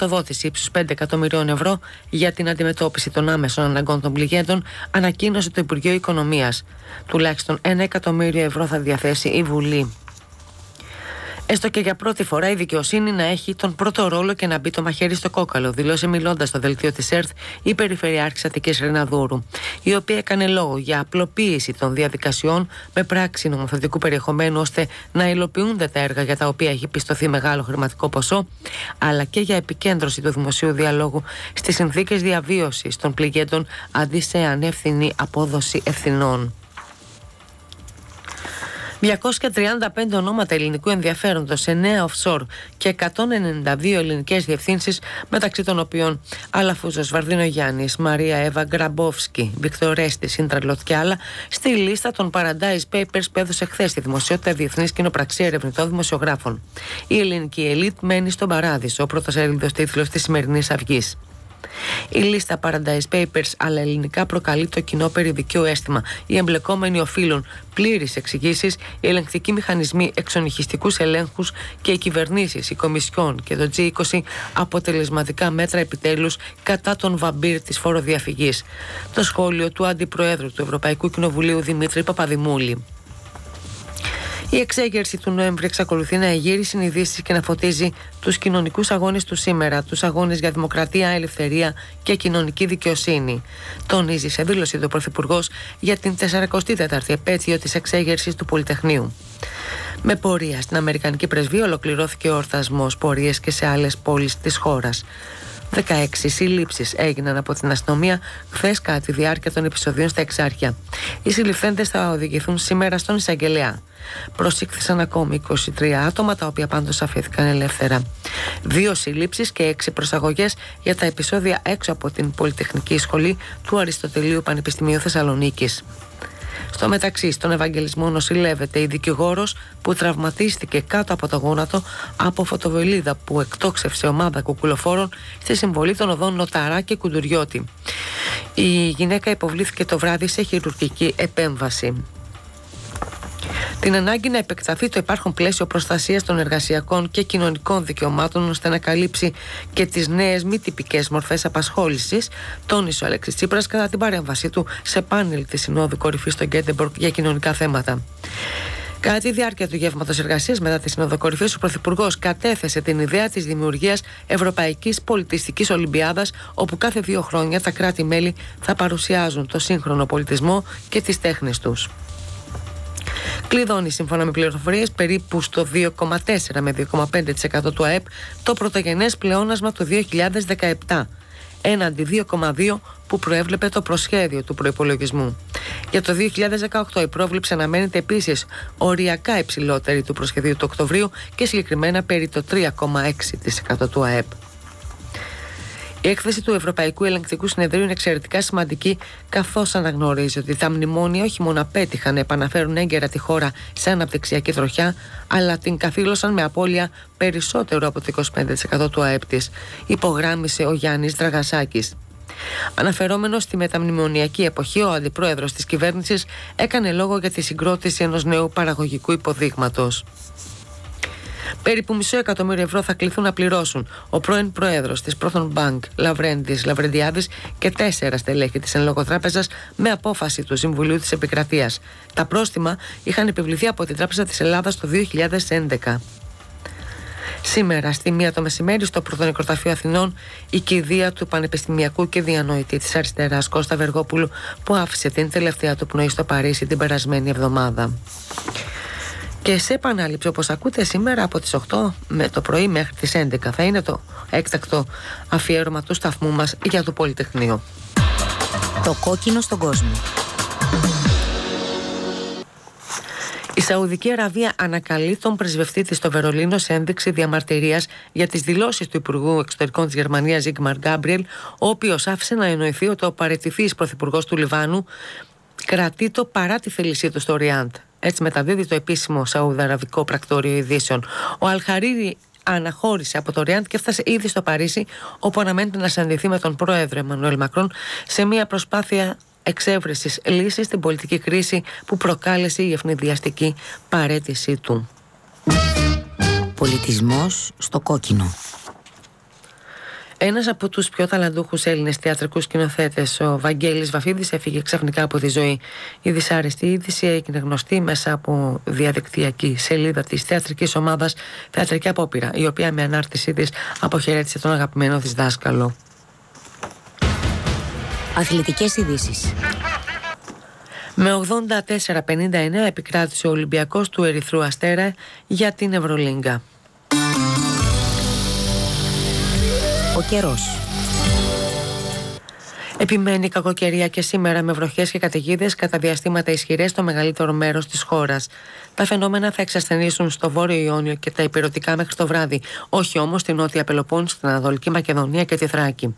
χρηματοδότηση ύψους 5 εκατομμυρίων ευρώ για την αντιμετώπιση των άμεσων αναγκών των πληγέντων, ανακοίνωσε το Υπουργείο Οικονομίας. Τουλάχιστον 1 εκατομμύριο ευρώ θα διαθέσει η Βουλή. Έστω και για πρώτη φορά η δικαιοσύνη να έχει τον πρώτο ρόλο και να μπει το μαχαίρι στο κόκαλο, δηλώσε μιλώντας στο δελτίο της ΕΡΘ η Περιφερειάρχη Αττικής Ρεναδούρου, η οποία έκανε λόγο για απλοποίηση των διαδικασιών με πράξη νομοθετικού περιεχομένου ώστε να υλοποιούνται τα έργα για τα οποία έχει πιστωθεί μεγάλο χρηματικό ποσό, αλλά και για επικέντρωση του δημοσίου διαλόγου στις συνθήκες διαβίωσης των πληγέντων αντί σε ανεύθυνη απόδοση ευθυνών. 235 ονόματα ελληνικού ενδιαφέροντος σε νέα offshore και 192 ελληνικές διευθύνσεις μεταξύ των οποίων Αλαφούζος Βαρδίνο Γιάννης, Μαρία Εύα Γκραμπόφσκι, Βικτορέστη, Σύντραλοτ και άλλα στη λίστα των Paradise Papers που έδωσε χθες στη δημοσιότητα Διεθνής Κοινοπραξία Ερευνητών Δημοσιογράφων. Η ελληνική ελίτ μένει στον παράδεισο, ο πρώτος έρηδος τίτλος της σημερινής αυγής. Η λίστα Paradise Papers αλλά ελληνικά προκαλεί το κοινό περιδικαίο αίσθημα. Οι εμπλεκόμενοι οφείλουν πλήρε εξηγήσεις, οι ελεγκτικοί μηχανισμοί, εξονυχιστικούς ελέγχους και οι κυβερνήσεις, οι Κομισιόν και το G20 αποτελεσματικά μέτρα επιτέλους κατά τον βαμπύρ της φοροδιαφυγής. Το σχόλιο του Αντιπροέδρου του Ευρωπαϊκού Κοινοβουλίου Δημήτρη Παπαδημούλη. Η εξέγερση του Νοέμβρη εξακολουθεί να εγείρει συνειδήσεις και να φωτίζει τους κοινωνικούς αγώνες του σήμερα, τους αγώνες για δημοκρατία, ελευθερία και κοινωνική δικαιοσύνη. Τονίζει σε δήλωση του Πρωθυπουργός για την 44η επέτειο της εξέγερσης του Πολυτεχνείου. Με πορεία στην Αμερικανική Πρεσβεία ολοκληρώθηκε ο ορθασμός πορείε και σε άλλες πόλεις της χώρας. 16 συλλήψεις έγιναν από την αστυνομία χθες κατά τη διάρκεια των επεισοδίων στα Εξάρχεια. Οι συλληφθέντες θα οδηγηθούν σήμερα στον Εισαγγελέα. Προσήχθησαν ακόμη 23 άτομα, τα οποία πάντως αφήθηκαν ελεύθερα. Δύο συλλήψεις και έξι προσαγωγές για τα επεισόδια έξω από την Πολυτεχνική Σχολή του Αριστοτελείου Πανεπιστημίου Θεσσαλονίκης. Στο μεταξύ, στον Ευαγγελισμό νοσηλεύεται η δικηγόρος που τραυματίστηκε κάτω από το γόνατο από φωτοβολίδα που εκτόξευσε ομάδα κουκουλοφόρων στη συμβολή των οδών Νοταρά και Κουντουριώτη. Η γυναίκα υποβλήθηκε το βράδυ σε χειρουργική επέμβαση την ανάγκη να επεκταθεί το υπάρχον πλαίσιο προστασίας των εργασιακών και κοινωνικών δικαιωμάτων ώστε να καλύψει και τις νέες μη τυπικές μορφές απασχόλησης, τόνισε ο Αλέξης Τσίπρας κατά την παρέμβασή του σε πάνελ της Συνόδου Κορυφής στο Γκέντεμπορκ για κοινωνικά θέματα. Κατά τη διάρκεια του γεύματος εργασίας μετά τη Σύνοδο Κορυφής, ο Πρωθυπουργός κατέθεσε την ιδέα της δημιουργίας Ευρωπαϊκής Πολιτιστικής Ολυμπιάδας, όπου κάθε δύο χρόνια τα κράτη-μέλη θα παρουσιάζουν το σύγχρονο πολιτισμό και τις τέχνες τους. Κλειδώνει σύμφωνα με πληροφορίες περίπου στο 2,4 με 2,5% του ΑΕΠ το πρωτογενές πλεόνασμα του 2017 έναντι 2,2 που προέβλεπε το προσχέδιο του προϋπολογισμού. Για το 2018 η πρόβληψη αναμένεται επίσης οριακά υψηλότερη του προσχεδίου του Οκτωβρίου και συγκεκριμένα περί το 3,6% του ΑΕΠ. Η έκθεση του Ευρωπαϊκού Ελεγκτικού Συνεδρίου είναι εξαιρετικά σημαντική, καθώς αναγνωρίζει ότι τα μνημόνια όχι μόνο απέτυχαν να επαναφέρουν έγκαιρα τη χώρα σε αναπτυξιακή τροχιά, αλλά την καθήλωσαν με απώλεια περισσότερο από το 25% του ΑΕΠ της, υπογράμμισε ο Γιάννης Δραγασάκης. Αναφερόμενος στη μεταμνημονιακή εποχή, ο αντιπρόεδρος της κυβέρνησης έκανε λόγο για τη συγκρότηση ενός νέου παραγωγικού υποδείγματος. Περίπου μισό εκατομμύριο ευρώ θα κληθούν να πληρώσουν ο πρώην πρόεδρος της Proton Bank, Λαβρέντη Λαβρεντιάδη, και τέσσερα στελέχη της εν λόγω τράπεζας με απόφαση του Συμβουλίου της Επικρατείας. Τα πρόστιμα είχαν επιβληθεί από την Τράπεζα της Ελλάδας το 2011. Σήμερα, στη μία το μεσημέρι, στο Πρωτονικροταφείο Αθηνών, η κηδεία του πανεπιστημιακού και διανοητή της αριστεράς Κώστα Βεργόπουλου, που άφησε την τελευταία του πνοή στο Παρίσι την περασμένη εβδομάδα. Και σε επανάληψη, όπως ακούτε σήμερα από τις 8 με το πρωί μέχρι τις 11 θα είναι το έκτακτο αφιέρωμα του σταθμού μας για το Πολυτεχνείο. Το κόκκινο στον κόσμο. Η Σαουδική Αραβία ανακαλεί τον πρεσβευτή της στο Βερολίνο σε ένδειξη διαμαρτυρίας για τις δηλώσεις του Υπουργού Εξωτερικών της Γερμανίας, Ζίγκμαρ Γκάμπριελ, ο οποίος άφησε να εννοηθεί ότι ο παρετηθή πρωθυπουργός του Λιβάνου κρατεί το παρά τη θέλησή του στο Ριάντ. Έτσι μεταδίδει το επίσημο Σαουδαραβικό Πρακτόριο Ειδήσεων. Ο Αλχαρίρη αναχώρησε από το Ριάντ και έφτασε ήδη στο Παρίσι, όπου αναμένεται να συναντηθεί με τον πρόεδρο Εμμανουέλ Μακρόν σε μια προσπάθεια εξέβρεσης λύσης στην πολιτική κρίση που προκάλεσε η ευνηδιαστική παρέτησή του. Πολιτισμός στο κόκκινο. Ένας από τους πιο ταλαντούχους Έλληνες θεατρικούς σκηνοθέτες, ο Βαγγέλης Βαφίδης, έφυγε ξαφνικά από τη ζωή. Η δυσάρεστη είδηση έγινε γνωστή μέσα από διαδικτυακή σελίδα της θεατρικής ομάδας Θεατρική Απόπειρα, η οποία με ανάρτησή της αποχαιρέτησε τον αγαπημένο της δάσκαλο. Αθλητικές ειδήσεις. Με 84-59 επικράτησε ο Ολυμπιακός του Ερυθρού Αστέρα για την Ευρωλίγκα. Ο καιρός. Επιμένει η κακοκαιρία και σήμερα με βροχές και καταιγίδες κατά διαστήματα ισχυρές στο μεγαλύτερο μέρος της χώρας. Τα φαινόμενα θα εξασθενήσουν στο βόρειο Ιόνιο και τα υπηρετικά μέχρι το βράδυ, όχι όμως στην νότια Πελοπόννη, στην Ανατολική Μακεδονία και τη Θράκη.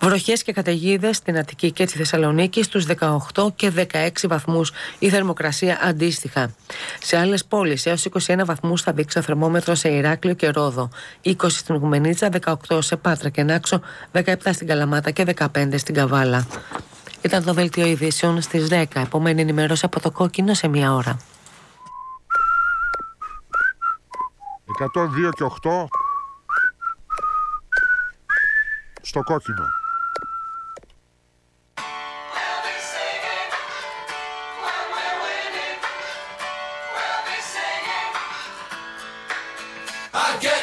Βροχές και καταιγίδες στην Αττική και τη Θεσσαλονίκη στους 18 και 16 βαθμούς, η θερμοκρασία αντίστοιχα. Σε άλλες πόλεις έως 21 βαθμούς θα δείξει το θερμόμετρος σε Ηράκλειο και Ρόδο, 20 στην Γουμενίτσα, 18 σε Πάτρα και Νάξο, 17 στην Καλαμάτα και 15 στην Καβάλα. Ήταν το δελτίο ειδήσεων στις 10. Επόμενη ενημέρωση από το κόκκινο σε μία ώρα. 102 και 8 στο κόκκινο. Again.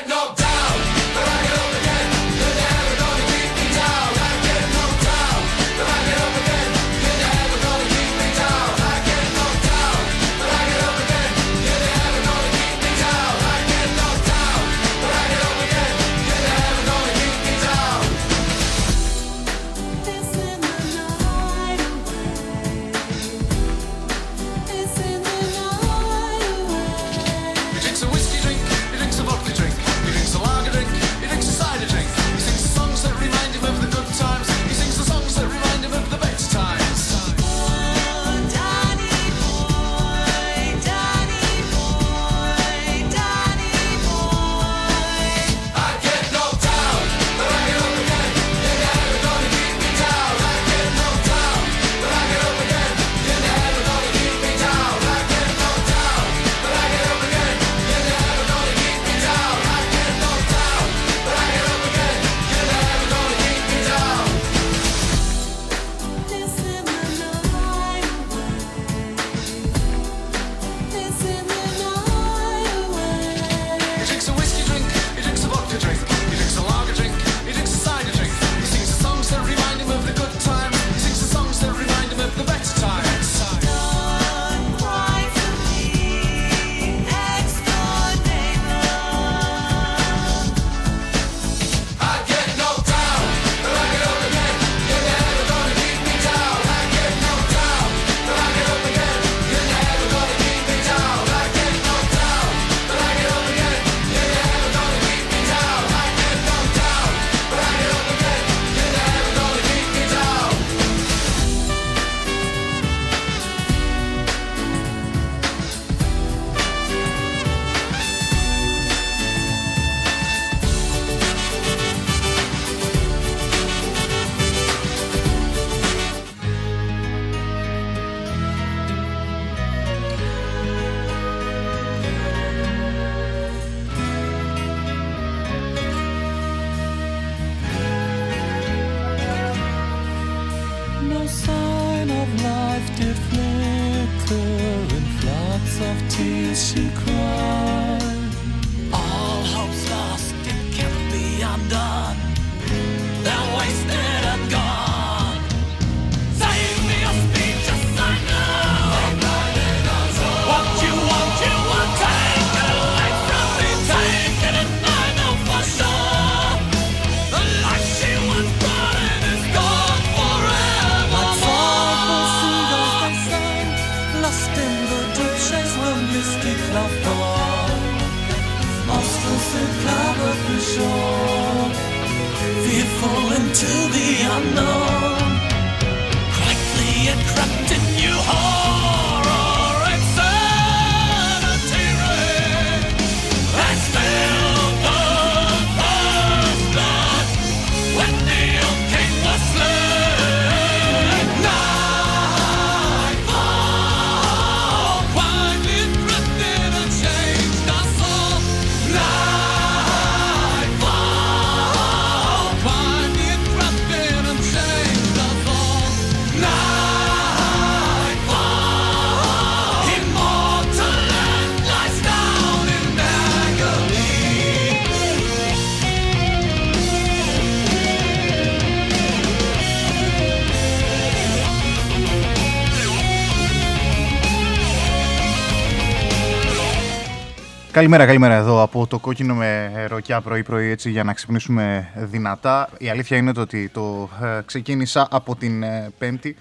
Καλημέρα, καλημέρα εδώ από το κόκκινο με ροκιά πρωί-πρωί έτσι για να ξυπνήσουμε δυνατά. Η αλήθεια είναι το ότι το ε, ξεκίνησα από την ε, Πέμπτη.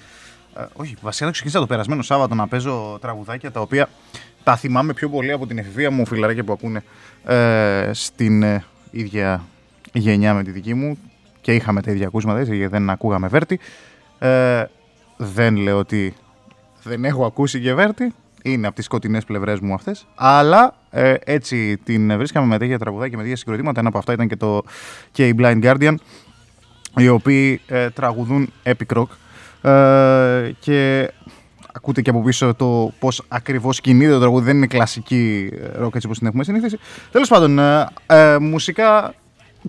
Ε, όχι, βασικά το ξεκίνησα το περασμένο Σάββατο να παίζω τραγουδάκια τα οποία τα θυμάμαι πιο πολύ από την εφηβεία μου φιλαράκια που ακούνε ε, στην ε, ίδια γενιά με τη δική μου και είχαμε τα ίδια ακούσματα, έτσι, δεν ακούγαμε Βέρτη. Ε, δεν λέω ότι δεν έχω ακούσει και Βέρτη, είναι από τις σκοτεινές πλευρές μου αυτές. Αλλά ε, έτσι την βρίσκαμε με τέτοια τραγουδάκια, με τέτοια συγκροτήματα. Ένα από αυτά ήταν και το και Blind Guardian, οι οποίοι ε, τραγουδούν epic rock. Ε, και ακούτε και από πίσω το πώς ακριβώς κινείται το τραγούδι. Δεν είναι κλασική ροκ έτσι όπως την έχουμε συνηθίσει. Τέλος πάντων, ε, ε, μουσικά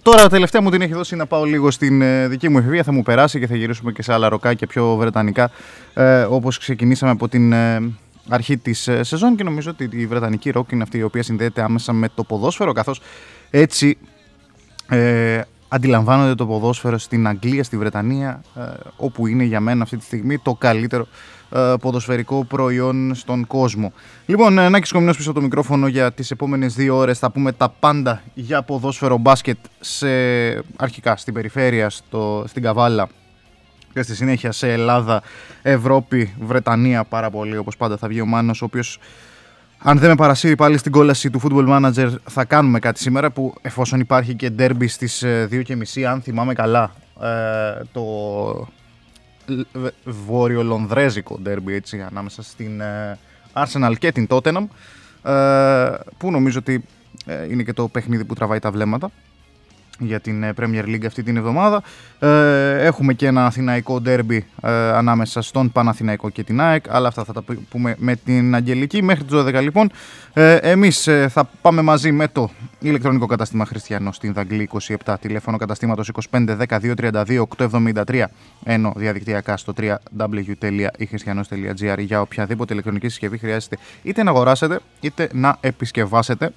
Τώρα τελευταία μου την έχει δώσει να πάω λίγο στην ε, δική μου εφηβεία. Θα μου περάσει και θα γυρίσουμε και σε άλλα ροκάκια πιο βρετανικά. Ε, Όπως ξεκινήσαμε από την ε, αρχή της ε, σεζόν και νομίζω ότι η βρετανική ροκ είναι αυτή η οποία συνδέεται άμεσα με το ποδόσφαιρο. Καθώς έτσι ε, αντιλαμβάνονται το ποδόσφαιρο στην Αγγλία, στη Βρετανία, ε, όπου είναι για μένα αυτή τη στιγμή το καλύτερο ε, ποδοσφαιρικό προϊόν στον κόσμο. Λοιπόν, ε, Νάκης Κομινός πίσω από το μικρόφωνο για τις επόμενες δύο ώρες θα πούμε τα πάντα για ποδόσφαιρο μπάσκετ σε, αρχικά στην περιφέρεια, στο, στην Καβάλα και στη συνέχεια σε Ελλάδα, Ευρώπη, Βρετανία πάρα πολύ όπως πάντα θα βγει ο Μάνος ο οποίος αν δεν με παρασύρει πάλι στην κόλαση του Football Manager θα κάνουμε κάτι σήμερα που εφόσον υπάρχει και derby στις 2.30 αν θυμάμαι καλά το βόρειο-λονδρέζικο ντέρμπι έτσι, ανάμεσα στην ε, Arsenal και την Tottenham ε, που νομίζω ότι ε, είναι και το παιχνίδι που τραβάει τα βλέμματα για την ε, Premier League αυτή την εβδομάδα. Ε, έχουμε και ένα αθηναϊκό ντέρμπι ε, ανάμεσα στον Παναθηναϊκό και την ΑΕΚ, αλλά αυτά θα τα πούμε με την Αγγελική. Μέχρι τις 12 λοιπόν, ε, εμείς ε, θα πάμε μαζί με το ηλεκτρονικό κατάστημα Χριστιανό στην Δαγκλή 27, τηλέφωνο καταστήματος 25 12 32 873, ενώ διαδικτυακά στο www.christianos.gr για οποιαδήποτε ηλεκτρονική συσκευή χρειάζεται είτε να αγοράσετε είτε να επισκευάσετε.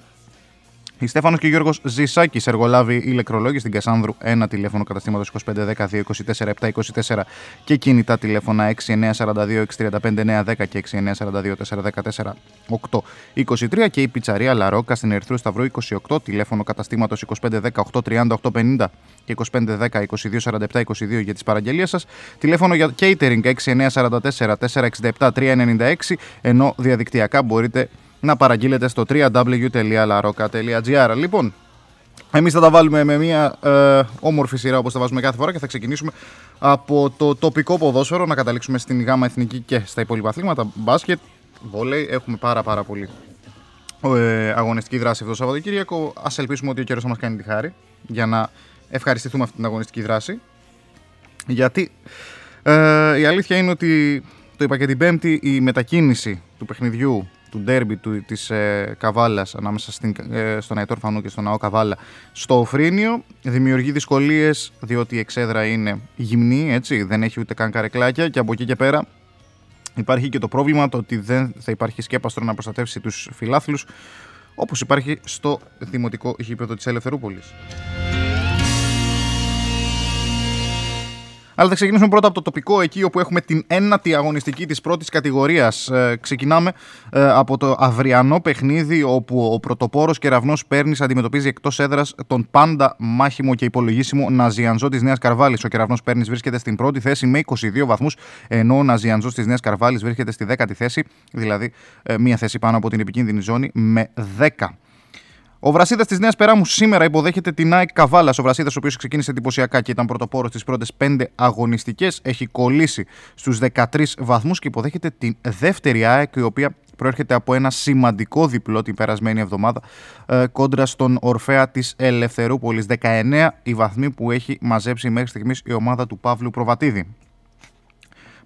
Η Στέφανος και Γιώργος Ζησάκης, εργολάβοι ηλεκτρολόγοι στην Κασάνδρου, ένα τηλέφωνο καταστήματος 2510 224 724 και κινητά τηλέφωνα 6942 635 910 και 6942 414 823 και η πιτσαρία Λαρόκα στην Ερθρού Σταυρού 28, τηλέφωνο καταστήματος 2510 830 850 και 2510 2247 22 για τις παραγγελίες σας, τηλέφωνο για catering 6944 467 396 ενώ διαδικτυακά μπορείτε να παραγγείλετε στο www.laroca.gr. Λοιπόν, εμείς θα τα βάλουμε με μια ε, όμορφη σειρά όπως τα βάζουμε κάθε φορά και θα ξεκινήσουμε από το τοπικό ποδόσφαιρο να καταλήξουμε στην γάμα εθνική και στα υπόλοιπα αθλήματα. Μπάσκετ, βόλεϊ, έχουμε πάρα πάρα πολύ ε, αγωνιστική δράση αυτό το Σαββατοκύριακο. Ας ελπίσουμε ότι ο καιρός θα μας κάνει τη χάρη για να ευχαριστηθούμε αυτή την αγωνιστική δράση. Γιατί ε, η αλήθεια είναι ότι το είπα και την Πέμπτη, η μετακίνηση του παιχνιδιού του ντέρμπι του, της ε, Καβάλας ανάμεσα στην, ε, στον Αϊτόρ Φανού και στον Ναό Καβάλα στο Οφρίνιο δημιουργεί δυσκολίες διότι η εξέδρα είναι γυμνή, έτσι, δεν έχει ούτε καν καρεκλάκια και από εκεί και πέρα υπάρχει και το πρόβλημα το ότι δεν θα υπάρχει σκέπαστρο να προστατεύσει τους φιλάθλους όπως υπάρχει στο δημοτικό γήπεδο της Ελευθερούπολης. Αλλά θα ξεκινήσουμε πρώτα από το τοπικό, εκεί όπου έχουμε την ένατη αγωνιστική της πρώτης κατηγορίας. Ε, ξεκινάμε ε, από το αυριανό παιχνίδι, όπου ο πρωτοπόρος κεραυνό Πέρνης αντιμετωπίζει εκτός έδρας τον πάντα μάχημο και υπολογίσιμο Ναζιανζό της Νέας Καρβάλης. Ο κεραυνό Πέρνης βρίσκεται στην πρώτη θέση με 22 βαθμούς, ενώ ο Ναζιανζός της Νέας Καρβάλης βρίσκεται στη δέκατη θέση, δηλαδή ε, μία θέση πάνω από την επικίνδυνη ζώνη με 10. Ο Βρασίδας της Νέας Περάμου σήμερα υποδέχεται την ΑΕΚ Καβάλας. Ο Βρασίδας, ο οποίος ξεκίνησε εντυπωσιακά και ήταν πρωτοπόρος στι πρώτες 5 αγωνιστικές, έχει κολλήσει στους 13 βαθμούς και υποδέχεται την δεύτερη ΑΕΚ, η οποία προέρχεται από ένα σημαντικό διπλό την περασμένη εβδομάδα ε, κόντρα στον Ορφέα της Ελευθερούπολης. 19 οι βαθμοί που έχει μαζέψει μέχρι στιγμής η ομάδα του Παύλου Προβατίδη.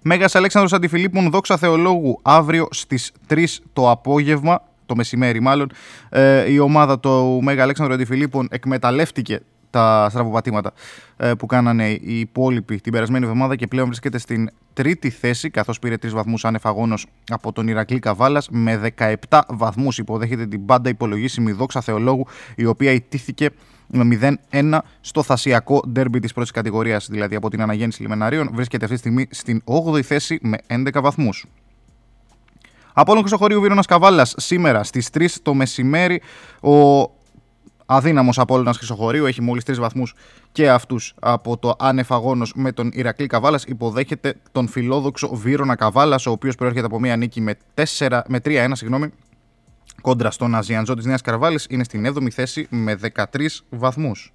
Μέγας Αλέξανδρος Αντιφιλίππων, δόξα Θεολόγου, αύριο στις 3 το απόγευμα το μεσημέρι μάλλον, ε, η ομάδα του Μέγα Αλέξανδρου Αντιφιλίππων εκμεταλλεύτηκε τα στραβοπατήματα ε, που κάνανε οι υπόλοιποι την περασμένη εβδομάδα και πλέον βρίσκεται στην τρίτη θέση καθώς πήρε τρεις βαθμούς ανεφαγόνος από τον Ηρακλή Καβάλας με 17 βαθμούς υποδέχεται την πάντα υπολογίσιμη δόξα Θεολόγου η οποία ιτήθηκε με 0-1 στο θασιακό ντέρμπι της πρώτης κατηγορίας δηλαδή από την αναγέννηση Λιμεναρίων βρίσκεται αυτή τη στιγμή στην 8η θέση με 11 βαθμούς. Απόλλων Χρυσοχωρίου Βίρονας Καβάλας σήμερα στις 3 το μεσημέρι. Ο αδύναμος Απόλλωνας Χρυσοχωρίου έχει μόλις 3 βαθμούς και αυτούς από το άνεφαγόνο με τον Ηρακλή Καβάλας. Υποδέχεται τον φιλόδοξο Βίρονα Καβάλας, ο οποίος προέρχεται από μια νίκη με, 4, με 3-1, συγγνώμη, κόντρα στον Αζιαντζό της Νέας Καρβάλης. Είναι στην 7η θέση με 13 βαθμούς.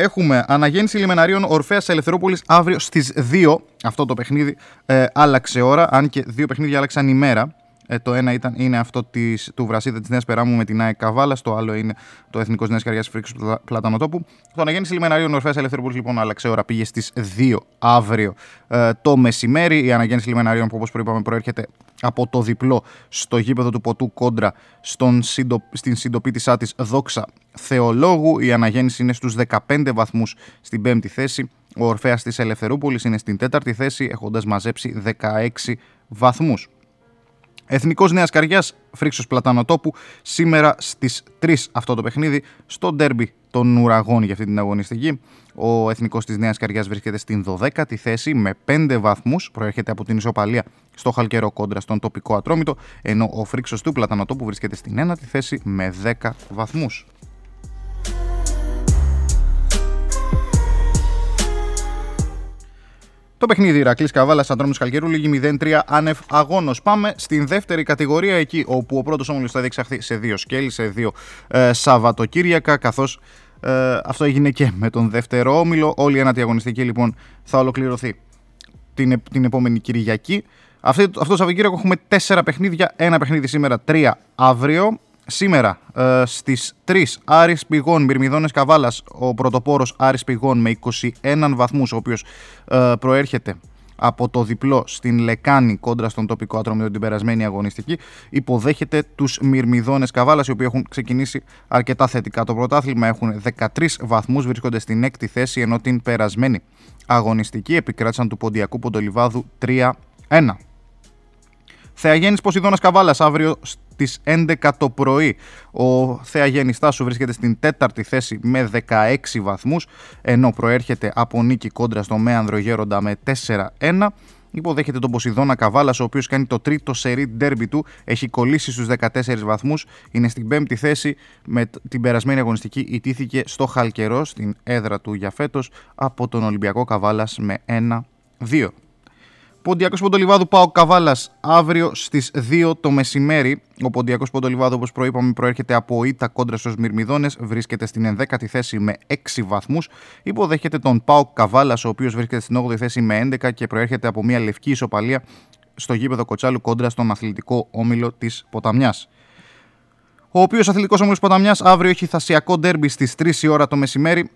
Έχουμε αναγέννηση λιμεναρίων Ορφαία Ελευθερόπολη αύριο στις 2. Αυτό το παιχνίδι ε, άλλαξε ώρα, αν και δύο παιχνίδια άλλαξαν ημέρα. Ε, το ένα ήταν, είναι αυτό της, του Βρασίδα της Νέας Περάμου με την ΑΕΚ Καβάλα. Το άλλο είναι το Εθνικός Νέας Καρδιά Φρίξου Πλατανοτόπου. Το αναγέννηση λιμεναρίων Ορφαία Ελευθερόπολη λοιπόν άλλαξε ώρα. Πήγε στις 2 αύριο ε, το μεσημέρι. Η αναγέννηση λιμεναρίων που όπως προείπαμε προέρχεται από το διπλό στο γήπεδο του Ποτού κόντρα στον συντο, στην συντοπίτησά της Δόξα Θεολόγου. Η αναγέννηση είναι στους 15 βαθμούς στην πέμπτη θέση. Ο Ορφέας της Ελευθερούπολης είναι στην τέταρτη θέση έχοντας μαζέψει 16 βαθμούς. Εθνικός Νέας Καριάς, Φρίξος Πλατανοτόπου, σήμερα στις 3 αυτό το παιχνίδι, στο ντέρμπι των ουραγών για αυτή την αγωνιστική. Ο Εθνικός της Νέας Καριάς βρίσκεται στην 12η θέση με 5 βαθμούς, προέρχεται από την ισοπαλία στο χαλκερό κόντρα στον τοπικό ατρόμητο, ενώ ο Φρίξος του Πλατανοτόπου βρίσκεται στην 1η θέση με 10 βαθμούς. Το παιχνίδι Ηρακλής Καβάλας Αντρόμου Καλκαιρού λίγη 0-3 άνευ αγώνος. Πάμε στην δεύτερη κατηγορία, εκεί όπου ο πρώτος όμιλος θα διεξαχθεί σε δύο σκέλη, σε δύο ε, Σαββατοκύριακα, καθώς ε, αυτό έγινε και με τον δεύτερο όμιλο. Όλη η ένατη αγωνιστική λοιπόν θα ολοκληρωθεί την, την επόμενη Κυριακή. Αυτό, αυτό το Σαββατοκύριακο έχουμε τέσσερα παιχνίδια. Ένα παιχνίδι σήμερα, τρία αύριο. Σήμερα ε, στις 3 Άρης Πηγών, Μυρμηδόνες Καβάλας, ο πρωτοπόρος Άρης Πηγών με 21 βαθμούς, ο οποίος ε, προέρχεται από το διπλό στην Λεκάνη κόντρα στον τοπικό άτομο την περασμένη αγωνιστική, υποδέχεται τους Μυρμηδόνες Καβάλας, οι οποίοι έχουν ξεκινήσει αρκετά θετικά το πρωτάθλημα, έχουν 13 βαθμούς, βρίσκονται στην έκτη θέση, ενώ την περασμένη αγωνιστική επικράτησαν του Ποντιακού Ποντολιβάδου 3-1. Θεαγέννης Ποσειδώνας Καβάλας αύριο στις 11 το πρωί. Ο Θεαγέννης Τάσου βρίσκεται στην τέταρτη θέση με 16 βαθμούς ενώ προέρχεται από νίκη κόντρα στο Μέανδρο Γέροντα με 4-1. Υποδέχεται τον Ποσειδώνα Καβάλας, ο οποίος κάνει το τρίτο σερί ντέρμπι του. Έχει κολλήσει στους 14 βαθμούς. Είναι στην πέμπτη θέση. Με την περασμένη αγωνιστική ιτήθηκε στο Χαλκερό, στην έδρα του για φέτος, από τον Ολυμπιακό Καβάλας με 1-2. Ποντιακός Ποντολιβάδου πάω Καβάλας αύριο στις 2 το μεσημέρι. Ο Ποντιακός Ποντολιβάδου, όπως προείπαμε, προέρχεται από ήττα κόντρα στους Μυρμηδόνε. Βρίσκεται στην 11η θέση με 6 βαθμούς. Υποδέχεται τον Πάο Καβάλας, ο οποίος βρίσκεται στην 8η θέση με 11 και προέρχεται από μια λευκή ισοπαλία στο γήπεδο Κοτσάλου κόντρα στον αθλητικό όμιλο της Ποταμιάς. Ο οποίος αθλητικός όμιλος Ποταμιάς αύριο έχει θασιακό ντέρμπι στις 3 η ώρα το μεσημέρι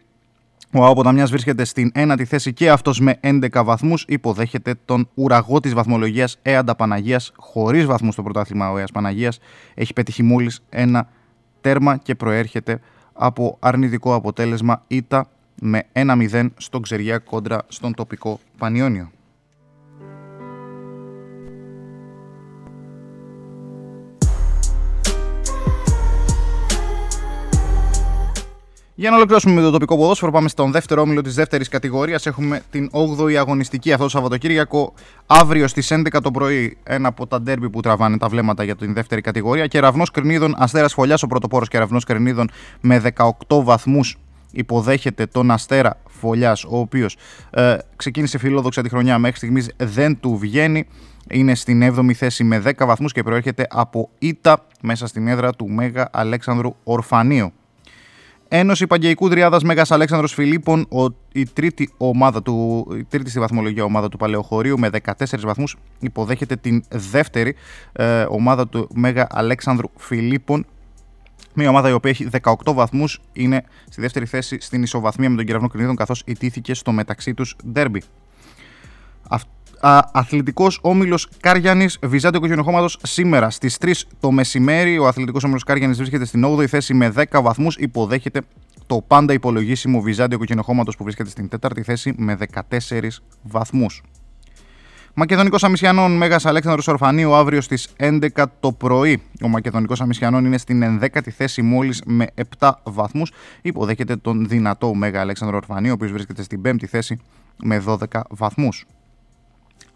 ο ΑΟ Ποταμιάς βρίσκεται στην ένατη θέση και αυτός με 11 βαθμούς. Υποδέχεται τον ουραγό της βαθμολογίας Έαντα Παναγίας χωρίς βαθμούς στο πρωτάθλημα ο Έας Παναγίας. Έχει πετύχει μόλις ένα τέρμα και προέρχεται από αρνητικό αποτέλεσμα ήττα με 1-0 στον Ξεριά κόντρα στον τοπικό Πανιόνιο. Για να ολοκληρώσουμε με το τοπικό ποδόσφαιρο, πάμε στον δεύτερο όμιλο της δεύτερης κατηγορίας. Έχουμε την 8η αγωνιστική αυτό το Σαββατοκύριακο. Αύριο στις 11 το πρωί, ένα από τα ντέρμπι που τραβάνε τα βλέμματα για την δεύτερη κατηγορία. Κεραυνό Κρινίδων, Αστέρας Φωλιάς, ο πρωτοπόρος Κεραυνό Κρινίδων με 18 βαθμούς υποδέχεται τον Αστέρα Φωλιάς, ο οποίος ε, ξεκίνησε φιλόδοξα τη χρονιά, μέχρι στιγμής δεν του βγαίνει. Είναι στην 7η θέση με 10 βαθμούς και προέρχεται από ήττα μέσα στην έδρα του Μέγα Αλέξανδρου Ορφανίου. Ένωση Παγγαϊκού Τριάδα Μέγας Αλέξανδρος Φιλίππων, η τρίτη, ομάδα του, η τρίτη στη βαθμολογία ομάδα του Παλαιοχωρίου με 14 βαθμούς, υποδέχεται την δεύτερη ε, ομάδα του Μέγα Αλέξανδρου Φιλίππων. Μια ομάδα η οποία έχει 18 βαθμούς, είναι στη δεύτερη θέση στην ισοβαθμία με τον Κεραυνό Κρινίδων, καθώς ηττήθηκε στο μεταξύ τους ντέρμπι. Αθλητικός Όμιλος Κάριανη Βυζάντιο Κοκκινοχώματος σήμερα στις 3 το μεσημέρι. Ο Αθλητικός Όμιλος Κάριανη βρίσκεται στην 8η θέση με 10 βαθμούς. Υποδέχεται το πάντα υπολογίσιμο Βυζάντιο Κοκκινοχώματος που βρίσκεται στην 4η θέση με 14 βαθμούς. Μακεδονικός Αμισιανών Μέγας Αλέξανδρος Ορφανίου αύριο στις 11 το πρωί. Ο Μακεδονικός Αμισιανών είναι στην 11η θέση μόλις με 7 βαθμούς. Υποδέχεται τον δυνατό Μέγα Αλέξανδρο Ορφανίου, ο οποίος βρίσκεται στην 5η θέση με 12 βαθμούς.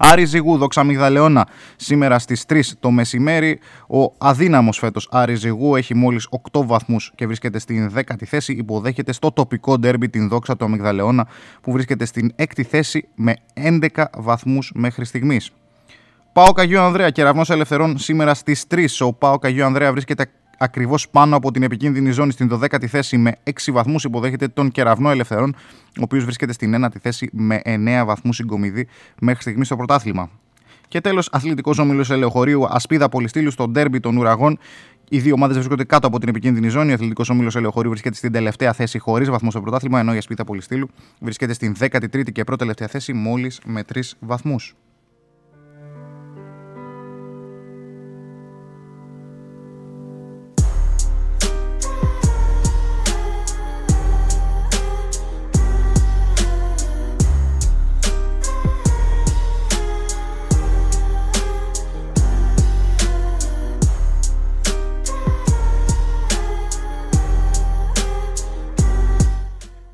Άρη Ζυγού, δόξα Μιγδαλεώνα, σήμερα στις 3 το μεσημέρι. Ο αδύναμος φέτος Άρη Ζυγού έχει μόλις 8 βαθμούς και βρίσκεται στην 10η θέση. Υποδέχεται στο τοπικό ντέρμπι την δόξα του Αμυγδαλεώνα που βρίσκεται στην 6η θέση με 11 βαθμούς μέχρι στιγμής. Πάο Καγίου Ανδρέα, κεραυνός ελευθερών σήμερα στις 3. Ο Πάο Καγίου Ανδρέα βρίσκεται ακριβώς πάνω από την επικίνδυνη ζώνη στην 12η θέση με 6 βαθμούς. Υποδέχεται τον κεραυνό ελευθερών, ο οποίος βρίσκεται στην 9η θέση με 9 βαθμούς συγκομιδή μέχρι στιγμή στο πρωτάθλημα. Και τέλος, αθλητικός όμιλος Ελεοχωρίου, Ασπίδα Πολυστήλου στο ντέρμπι των Ουραγών. Οι δύο ομάδες βρίσκονται κάτω από την επικίνδυνη ζώνη. Ο αθλητικός όμιλος Ελεοχωρίου βρίσκεται στην τελευταία θέση χωρίς βαθμό στο πρωτάθλημα, ενώ η Ασπίδα Πολυστήλου βρίσκεται στην 13η και πρώτη τελευταία θέση μόλις με 3 βαθμούς.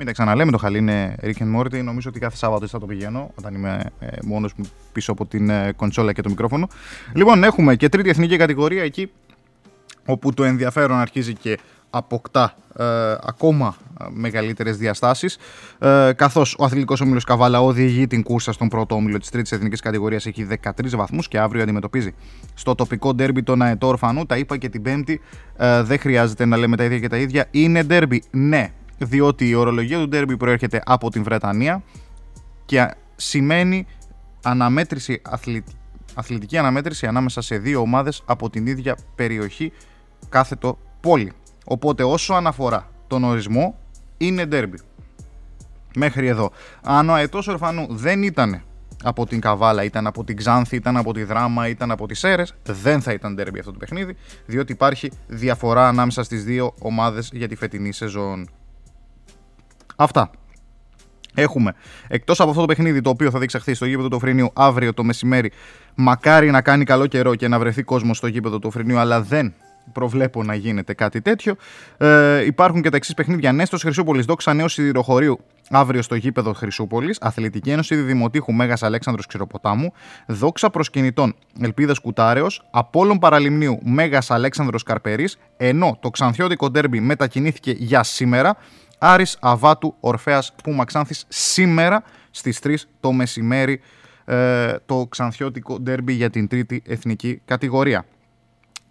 Μην τα ξαναλέμε, το χαλί είναι Rick and Morty. Νομίζω ότι κάθε Σάββατο θα το πηγαίνω όταν είμαι ε, μόνος μου πίσω από την ε, κονσόλα και το μικρόφωνο. Λοιπόν, έχουμε και τρίτη εθνική κατηγορία εκεί όπου το ενδιαφέρον αρχίζει και αποκτά ε, ακόμα μεγαλύτερες διαστάσεις. Ε, Καθώς ο αθλητικός όμιλος Καβάλα οδηγεί την κούρσα στον πρώτο όμιλο της τρίτης εθνικής κατηγορίας, έχει 13 βαθμούς και αύριο αντιμετωπίζει στο τοπικό ντέρμπι τον Αετό Ορφανού. Τα είπα και την Πέμπτη, ε, δεν χρειάζεται να λέμε τα ίδια και τα ίδια. Είναι ντέρμπι, ναι, διότι η ορολογία του ντέρμπι προέρχεται από την Βρετανία και σημαίνει αναμέτρηση, αθλητική αναμέτρηση ανάμεσα σε δύο ομάδες από την ίδια περιοχή κάθετο πόλη. Οπότε όσο αναφορά τον ορισμό είναι ντέρμπι. Μέχρι εδώ. Αν ο αετός ορφανού δεν ήταν από την Καβάλα, ήταν από την Ξάνθη, ήταν από τη Δράμα, ήταν από τις Σέρες, δεν θα ήταν ντέρμπι αυτό το παιχνίδι, διότι υπάρχει διαφορά ανάμεσα στις δύο ομάδες για τη φετινή σεζόν. Αυτά. Έχουμε εκτός από αυτό το παιχνίδι το οποίο θα διεξαχθεί στο γήπεδο του Φρυνίου αύριο το μεσημέρι. Μακάρι να κάνει καλό καιρό και να βρεθεί κόσμος στο γήπεδο του Φρυνίου, αλλά δεν προβλέπω να γίνεται κάτι τέτοιο. Ε, υπάρχουν και τα εξής παιχνίδια. Νέστος Χρυσούπολης, δόξα νέο σιδηροχωρίου αύριο στο γήπεδο Χρυσούπολης. Αθλητική Ένωση Δημοτήχου Μέγας Αλέξανδρος Ξηροποτάμου. Δόξα προσκυνητών Ελπίδας Κουτάρεο. Απόλων Παραλιμνίου Μέγας Αλέξανδρος Καρπερής. Ενώ το ξανθιώτικο ντέρμπι μετακινήθηκε για σήμερα Άρης Αβάτου Ορφέας Πούμα Ξάνθης σήμερα στις 3 το μεσημέρι ε, το ξανθιώτικο ντέρμπι για την τρίτη εθνική κατηγορία.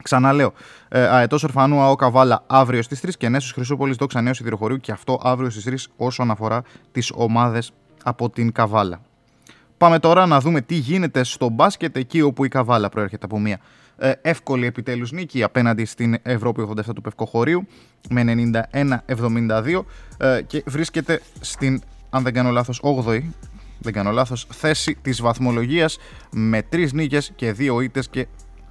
Ξαναλέω, ε, Αετός Ορφανού ΑΟ Καβάλα αύριο στις 3 και Νέσο Χρυσούπολη Δόξα Νέο Σιδηροχωρίου και αυτό αύριο στις 3 όσον αφορά τις ομάδες από την Καβάλα. Πάμε τώρα να δούμε τι γίνεται στο μπάσκετ εκεί όπου η Καβάλα προέρχεται από μια ε, εύκολη επιτέλους νίκη απέναντι στην Ευρώπη 87 του Πευκοχωρίου με 91-72 ε, και βρίσκεται στην, αν δεν κάνω λάθος, 8η δεν κάνω λάθος, θέση της βαθμολογίας με 3 νίκες και 2 ήττες και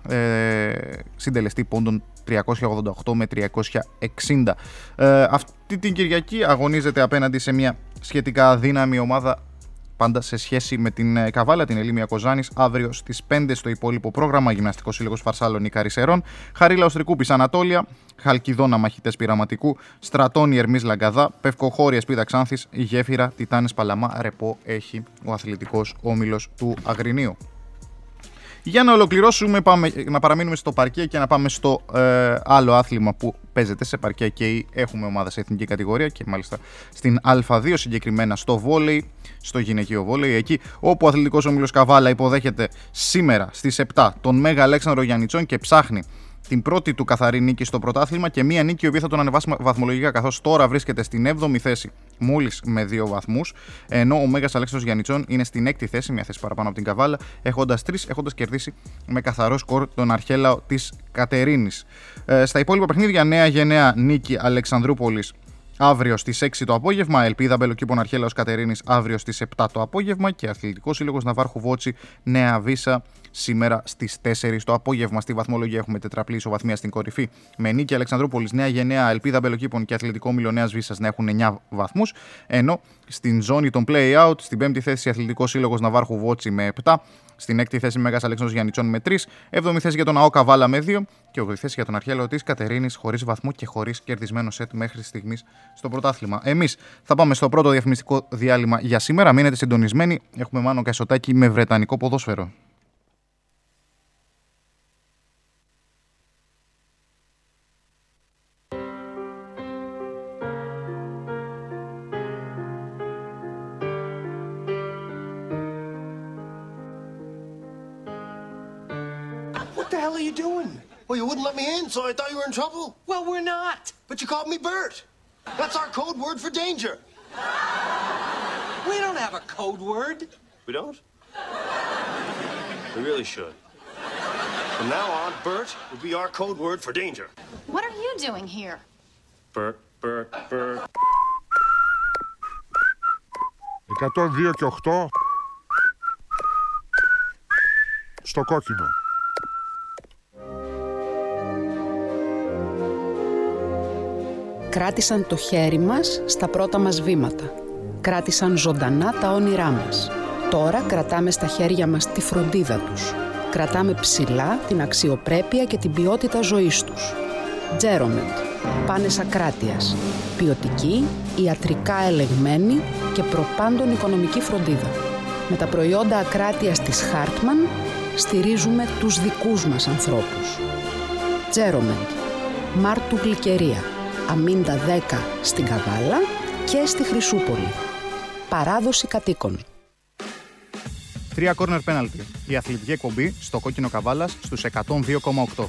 ε, συντελεστή πόντων 388 με 360. Ε, αυτή την Κυριακή αγωνίζεται απέναντι σε μια σχετικά αδύναμη ομάδα πάντα σε σχέση με την ε, Καβάλα, την Ελίμια Κοζάνης, αύριο στις 5 στο υπόλοιπο πρόγραμμα Γυμναστικός Σύλλογος Φαρσάλων Ικαρισερών, Χαρίλα Οστρικούπης Ανατόλια, Χαλκιδόνα Μαχητές Πειραματικού, Στρατόνι Ερμής Λαγκαδά, Πευκοχώρια Σπίδα Ξάνθης, Γέφυρα Τιτάνε Παλαμά, Ρεπό έχει ο αθλητικός όμιλος του Αγρινίου. Για να ολοκληρώσουμε, πάμε, να παραμείνουμε στο παρκέ και να πάμε στο ε, άλλο άθλημα που παίζεται σε παρκέ και έχουμε ομάδα σε εθνική κατηγορία και μάλιστα στην Α2 συγκεκριμένα στο βόλεϊ, στο γυναικείο βόλεϊ, εκεί όπου ο αθλητικός όμιλος Καβάλα υποδέχεται σήμερα στις 7 τον Μέγα Αλέξανδρο Γιαννιτσόν και ψάχνει την πρώτη του καθαρή νίκη στο πρωτάθλημα και μία νίκη η οποία θα τον ανεβάσει βαθμολογικά καθώς τώρα βρίσκεται στην 7η θέση μόλις με 2 βαθμούς. Ενώ ο Μέγας Αλέξανδρος Γιαννιτσόν είναι στην 6η θέση, μια θέση παραπάνω από την Καβάλα, έχοντας 3, έχοντας κερδίσει με καθαρό σκορ τον Αρχέλαο της Κατερίνης. Ε, στα υπόλοιπα παιχνίδια, νέα γενναία νίκη Αλεξανδρούπολης αύριο στις 6 το απόγευμα. Ελπίδα Μπελοκύπων Αρχέλαος Κατερίνης αύριο στις 7 το απόγευμα. Και Αθλητικός Σύλλογος Ναβάρχου Βότσι Νέα Βίσα σήμερα στις 4 το απόγευμα. Στη βαθμολογία έχουμε τετραπλή ισοβαθμία στην κορυφή. Με νίκη Αλεξανδρούπολης, Νέα Γενναία, Ελπίδα Μπελοκήπων και Αθλητικό Μιλονέα Βίσσα να έχουν 9 βαθμούς. Ενώ στην ζώνη των play-out, στην πέμπτη θέση Αθλητικός Σύλλογος Ναβάρχου Βότσι με 7. Στην έκτη θέση Μέγας Αλέξανδρος Γιαννιτσών με 3. Έβδομη θέση για τον ΑΟ Καβάλα με 2. Και ογδοή θέση για τον Αρχέλο της Κατερίνης χωρίς βαθμό και χωρίς κερδισμένο σετ μέχρι στιγμής στο πρωτάθλημα. Εμείς θα πάμε στο πρώτο διαφημιστικό διάλειμμα για σήμερα. Μείνετε συντονισμένοι. Έχουμε Μάνο Κασοτάκη με βρετανικό ποδόσφαιρο. you doing? Well, you wouldn't let me in, so I thought you were in trouble. Well, we're not. But you called me Bert. That's our code word for danger. We don't have a code word. We don't? We really should. From now on, Bert will be our code word for danger. What are you doing here? Bert, Bert, Bert. 102 και 8 στο κόκκινο. Κράτησαν το χέρι μας στα πρώτα μας βήματα. Κράτησαν ζωντανά τα όνειρά μας. Τώρα κρατάμε στα χέρια μας τη φροντίδα τους. Κρατάμε ψηλά την αξιοπρέπεια και την ποιότητα ζωής τους. Τζέρομεντ, πάνες ακράτειας, ποιοτική, ιατρικά ελεγμένη και προπάντων οικονομική φροντίδα. Με τα προϊόντα ακράτειας της Hartmann στηρίζουμε τους δικούς μας ανθρώπους. Τζέρομεντ, Μάρτου Γλυκερία, Αμίντα 10 στην Καβάλα και στη Χρυσούπολη. Παράδοση κατοίκων. Τρία corner penalty. Η αθλητική εκπομπή στο κόκκινο καβάλας στους 102,8.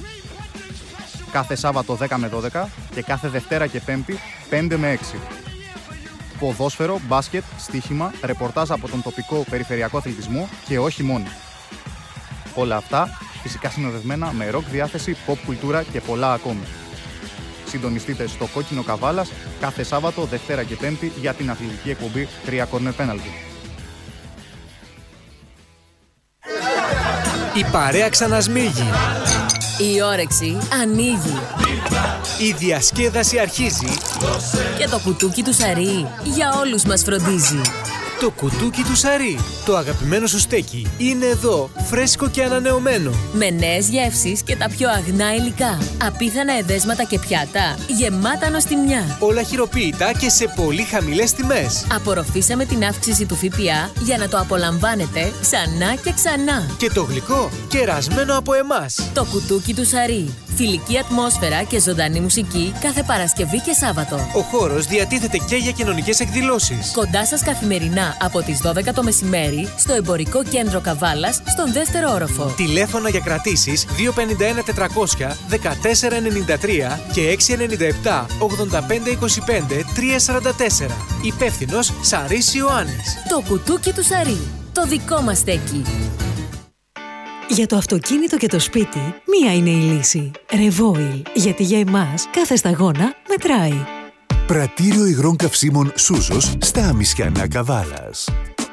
Κάθε Σάββατο 10 με 12 και κάθε Δευτέρα και Πέμπτη 5 με 6. Ποδόσφαιρο, μπάσκετ, στοίχημα, ρεπορτάζ από τον τοπικό περιφερειακό αθλητισμό και όχι μόνο. Όλα αυτά φυσικά συνοδευμένα με ροκ διάθεση, pop κουλτούρα και πολλά ακόμη. Συντονιστείτε στο κόκκινο καβάλας κάθε Σάββατο, Δευτέρα και Πέμπτη για την αθλητική εκπομπή 3 corner penalty. Η παρέα ξανασμίγει. Η όρεξη ανοίγει. Η διασκέδαση αρχίζει. Και το κουτούκι του Σαρί για όλους μας φροντίζει. Το κουτούκι του Σαρί. Το αγαπημένο σου στέκι είναι εδώ, φρέσκο και ανανεωμένο. Με νέες γεύσεις και τα πιο αγνά υλικά. Απίθανα εδέσματα και πιάτα γεμάτα νοστιμιά. Όλα χειροποίητα και σε πολύ χαμηλές τιμές. Απορροφήσαμε την αύξηση του ΦΠΑ για να το απολαμβάνετε ξανά και ξανά. Και το γλυκό κερασμένο από εμάς. Το κουτούκι του Σαρί. Φιλική ατμόσφαιρα και ζωντανή μουσική κάθε Παρασκευή και Σάββατο. Ο χώρος διατίθεται και για κοινωνικές εκδηλώσεις. Κοντά σας καθημερινά από τις 12 το μεσημέρι στο εμπορικό κέντρο Καβάλας στον δεύτερο όροφο. Τηλέφωνα για κρατήσεις 251 400 1493 και 697 8525 344. Υπεύθυνος Σαρής Ιωάννης. Το κουτούκι του Σαρί. Το δικό μας στέκι. Για το αυτοκίνητο και το σπίτι, μία είναι η λύση. Revoil. Γιατί για εμάς κάθε σταγόνα μετράει. Πρατήριο υγρών καυσίμων Σούζος στα Αμισιανά Καβάλας.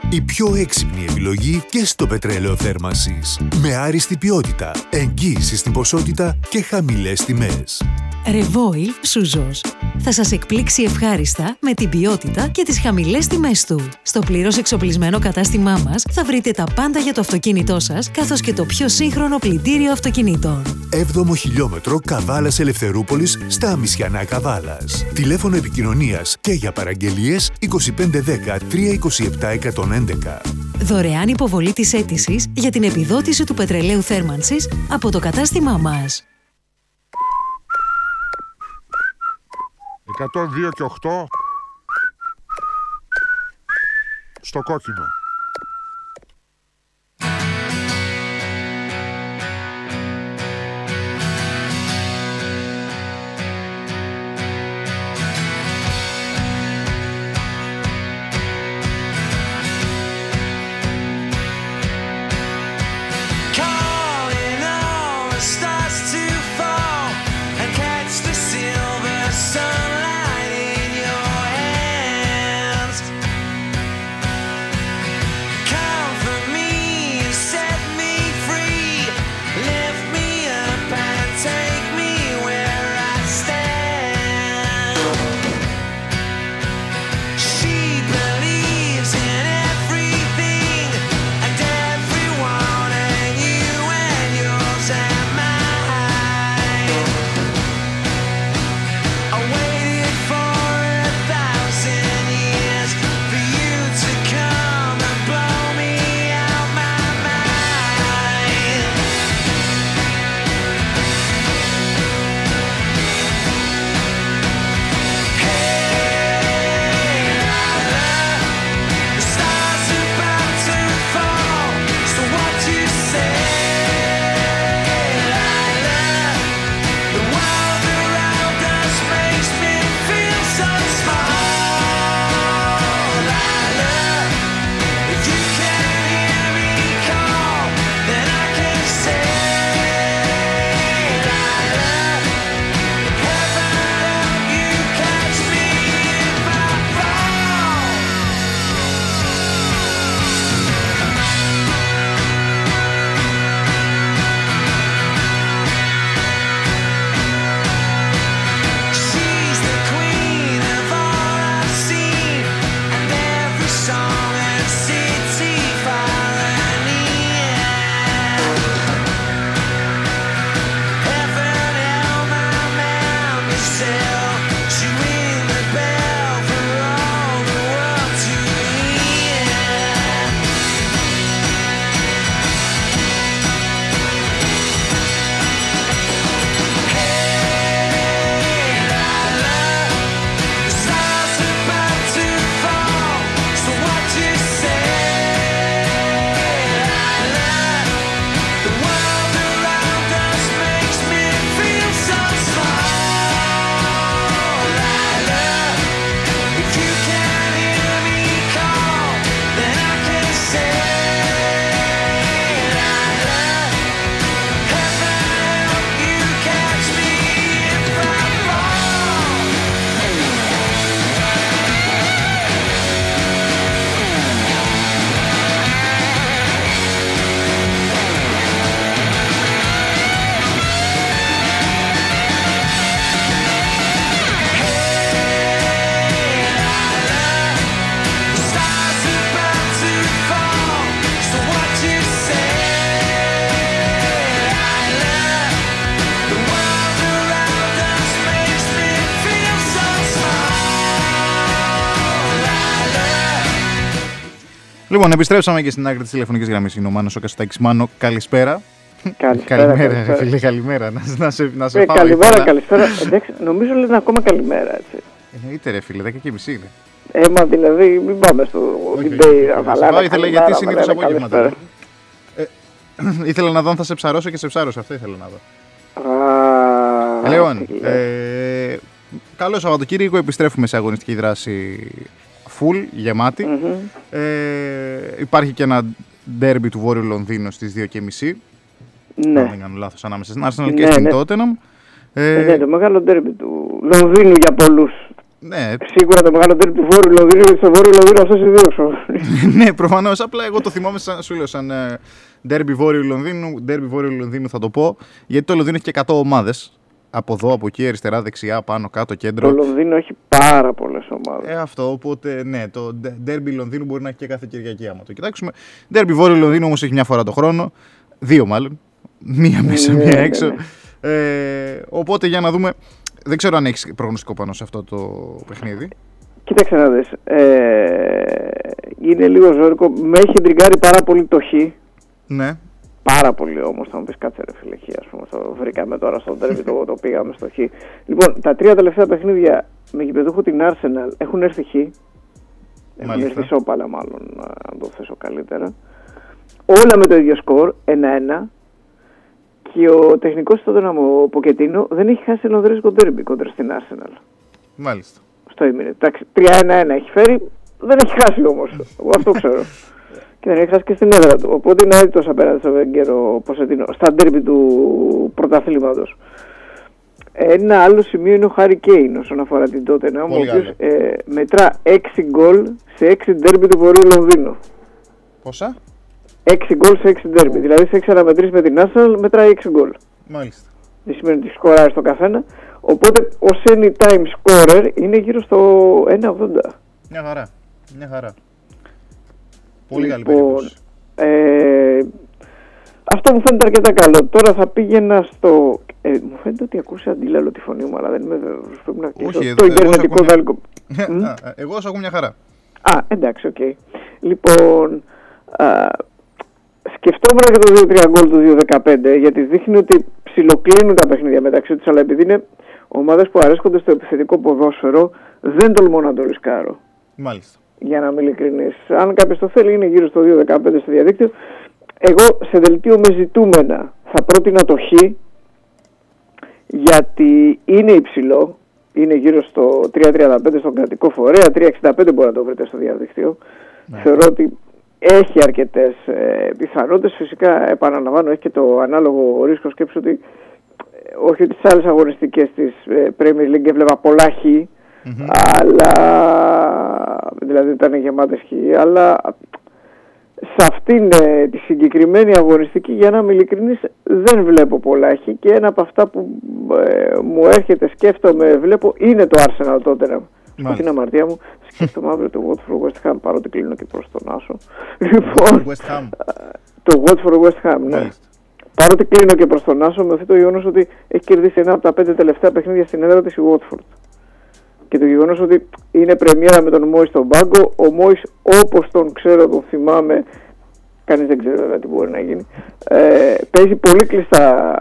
Η πιο έξυπνη επιλογή και στο πετρέλαιο θέρμανσης. Με άριστη ποιότητα, εγγύησης στην ποσότητα και χαμηλές τιμές. Revoil Σουζός. Θα σας εκπλήξει ευχάριστα με την ποιότητα και τις χαμηλές τιμές του. Στο πλήρως εξοπλισμένο κατάστημά μας θα βρείτε τα πάντα για το αυτοκίνητό σας, καθώς και το πιο σύγχρονο πλυντήριο αυτοκινήτων. 7ο χιλιόμετρο Καβάλας Ελευθερούπολης στα Αμισιανά Καβάλας. Τηλέφωνο επικοινωνίας και για παραγγελίες 2510 327 111. Δωρεάν υποβολή της αίτησης για την επιδότηση του πετρελαίου θέρμανσης από το κατάστημά μας. 102 και 8 στο κόκκινο. Λοιπόν, επιστρέψαμε και στην άκρη της τηλεφωνικής γραμμής. Είναι ο Μάνος ο Καστάκης. Μάνο, καλησπέρα. Καλησπέρα, καλημέρα, καλησπέρα. φίλε, καλημέρα. Να, να σε, να σε Ε, φάω, καλημέρα, ήθελα. καλησπέρα. Εντάξει, νομίζω λένε ακόμα καλημέρα, έτσι. Εννοείται, ρε φίλε, 10 και μισή είναι. Ε, μα δηλαδή, μην πάμε στο debate, να Να σε βαλάμε φάω, ήθελα καλημέρα, γιατί συνήθως βαλάμε απόγευματα. καλησπέρα. Ε, ήθελα να δω αν θα σε ψαρώσω και σε ψάρωσω. Αυτό ήθελα να δω. Α, Λοιπόν, τι λες. ε, καλό Σαββατοκύριακο. Επιστρέφουμε σε αγωνιστική δράση full, γεμάτη. Μμμ. Ε, υπάρχει και ένα ντέρμπι του Βόρειου Λονδίνου στις 2.30. Ναι. Αν δεν κάνω λάθος, ανάμεσα στην Arsenal και Ναι, στην ναι. Tottenham. Ε, Ε, ναι, το μεγάλο ντέρμπι του Λονδίνου για πολλούς. ναι, Σίγουρα το μεγάλο ντέρμπι του Βόρειου Λονδίνου, γιατί στο Βόρειο Λονδίνο αυτό ιδίω. ναι, προφανώς. Απλά εγώ το θυμάμαι σαν, σου λέω, σαν ε, ντέρμπι Βόρειου Λονδίνου. Ντέρμπι Βόρειου Λονδίνου θα το πω. Γιατί το Λονδίνο έχει και 100 ομάδες. Από εδώ, από εκεί, αριστερά, δεξιά, πάνω, κάτω, κέντρο. Το Λονδίνο έχει πάρα πολλές ομάδες. Ε, αυτό, οπότε ναι, το ντε- ντέρμπι Λονδίνου μπορεί να έχει και κάθε Κυριακή άμα το κοιτάξουμε. Ντέρμπι Βόρειο Λονδίνου όμως έχει μια φορά το χρόνο. Δύο μάλλον. Μία μέσα, Ναι, μία ναι, έξω. ναι. Ε, οπότε για να δούμε. Δεν ξέρω αν έχεις προγνωστικό πάνω σε αυτό το παιχνίδι. Κοίταξε να δεις, ε, είναι λίγο ζώρικο, με έχει εντριγκάρει πάρα πολύ το χ, Ναι. Πάρα πολύ όμως, θα μου πεις κάτσε ρε φίλε χ, ας πούμε, το βρήκαμε τώρα στο τέρμι, το, το πήγαμε στο χ. Λοιπόν, τα τρία τελευταία παιχνίδια με γηπεδούχο την Arsenal έχουν έρθει χ, έχουν Μάλιστα. έρθει σώπαλα μάλλον, αν το θέσω καλύτερα. Όλα με το ίδιο σκορ, 1-1, και ο τεχνικός τότε να μου, ο Ποκετίνο, δεν έχει χάσει λονδρέζικο τέρμι κόντρα στην Arsenal Μάλιστα. στο ήμινε. Εντάξει, 3-1-1 έχει φέρει, δεν έχει χάσει όμως. Εγώ αυτό ξέρω. και δεν έχεις χάσει και στην έδρα του. Οπότε είναι έτοιμο απέναντι στο Βέγκερο Ποσετίνο, στα ντέρμπι του πρωταθλήματος. Ένα άλλο σημείο είναι ο Χάρη Κέιν όσον αφορά την τότε ο Πολύ οποίος ε, μετρά 6 γκολ σε 6 ντέρμπι του Βορείου Λονδίνου. Πόσα; 6 γκολ σε 6 ντέρμπι. Δηλαδή σε 6 αναμετρήσει με την Arsenal μετράει 6 γκολ. Μάλιστα. Δεν σημαίνει ότι σκοράρει στο καθένα. Οπότε ο anytime scorer είναι γύρω στο 1,80. Μια χαρά. Μια χαρά. Πολύ καλή Λοιπόν, περίπτωση. ε, αυτό μου φαίνεται αρκετά καλό. Τώρα θα πήγαινα στο. Ε, μου φαίνεται ότι ακούσε αντίλαλο τη φωνή μου, αλλά δεν είμαι βέβαιος. Πρέπει να κλείσω Όχι, το εδώ- εγώ σε ιντερνετικό ακούω μια- δάλικο. Μμ. Α, α, Εγώ σου ακούω μια χαρά. Α, εντάξει, οκ. Λοιπόν, α, σκεφτόμουν και το 2-3 γκολ του 2-15, γιατί δείχνει ότι ψιλοκλίνουν τα παιχνίδια μεταξύ τους, αλλά επειδή είναι ομάδες που αρέσκονται στο επιθετικό ποδόσφαιρο, δεν τολμώ να το ρισκάρω. Μάλιστα. Για να είμαι ειλικρινής. Αν κάποιος το θέλει είναι γύρω στο 2.15 στο διαδίκτυο. Εγώ σε δελτίο με ζητούμενα θα πρότεινα το χ γιατί είναι υψηλό. Είναι γύρω στο 3.35 στον κρατικό φορέα, 3.65 μπορεί να το βρείτε στο διαδίκτυο. Θεωρώ ότι έχει αρκετές ε, πιθανότητες. Φυσικά επαναλαμβάνω έχει και το ανάλογο ρίσκο σκέψη ότι ε, όχι ότι τις άλλες αγωνιστικές της ε, Premier League έβλεπα πολλά χ, αλλά δηλαδή ήταν γεμάτες χ, αλλά σε αυτήν ε, τη συγκεκριμένη αγωνιστική για να είμαι ειλικρινής δεν βλέπω πολλά χ και ένα από αυτά που ε, μου έρχεται σκέφτομαι βλέπω είναι το Arsenal τότε να Μάλιστα. την αμαρτία μου σκέφτομαι αύριο το Watford West Ham παρότι κλείνω και προς τον Άσο λοιπόν West Ham. το Watford West Ham ναι Μάλιστα. παρότι κλείνω και προς τον Άσο με αυτό το γεγονός ότι έχει κερδίσει ένα από τα πέντε τελευταία παιχνίδια στην έδρα της η Watford. Και το γεγονός ότι είναι πρεμιέρα με τον Μόης στον πάγκο, ο Μόης όπως τον ξέρω, τον θυμάμαι, κανείς δεν ξέρει βέβαια τι μπορεί να γίνει, ε, παίζει πολύ κλειστά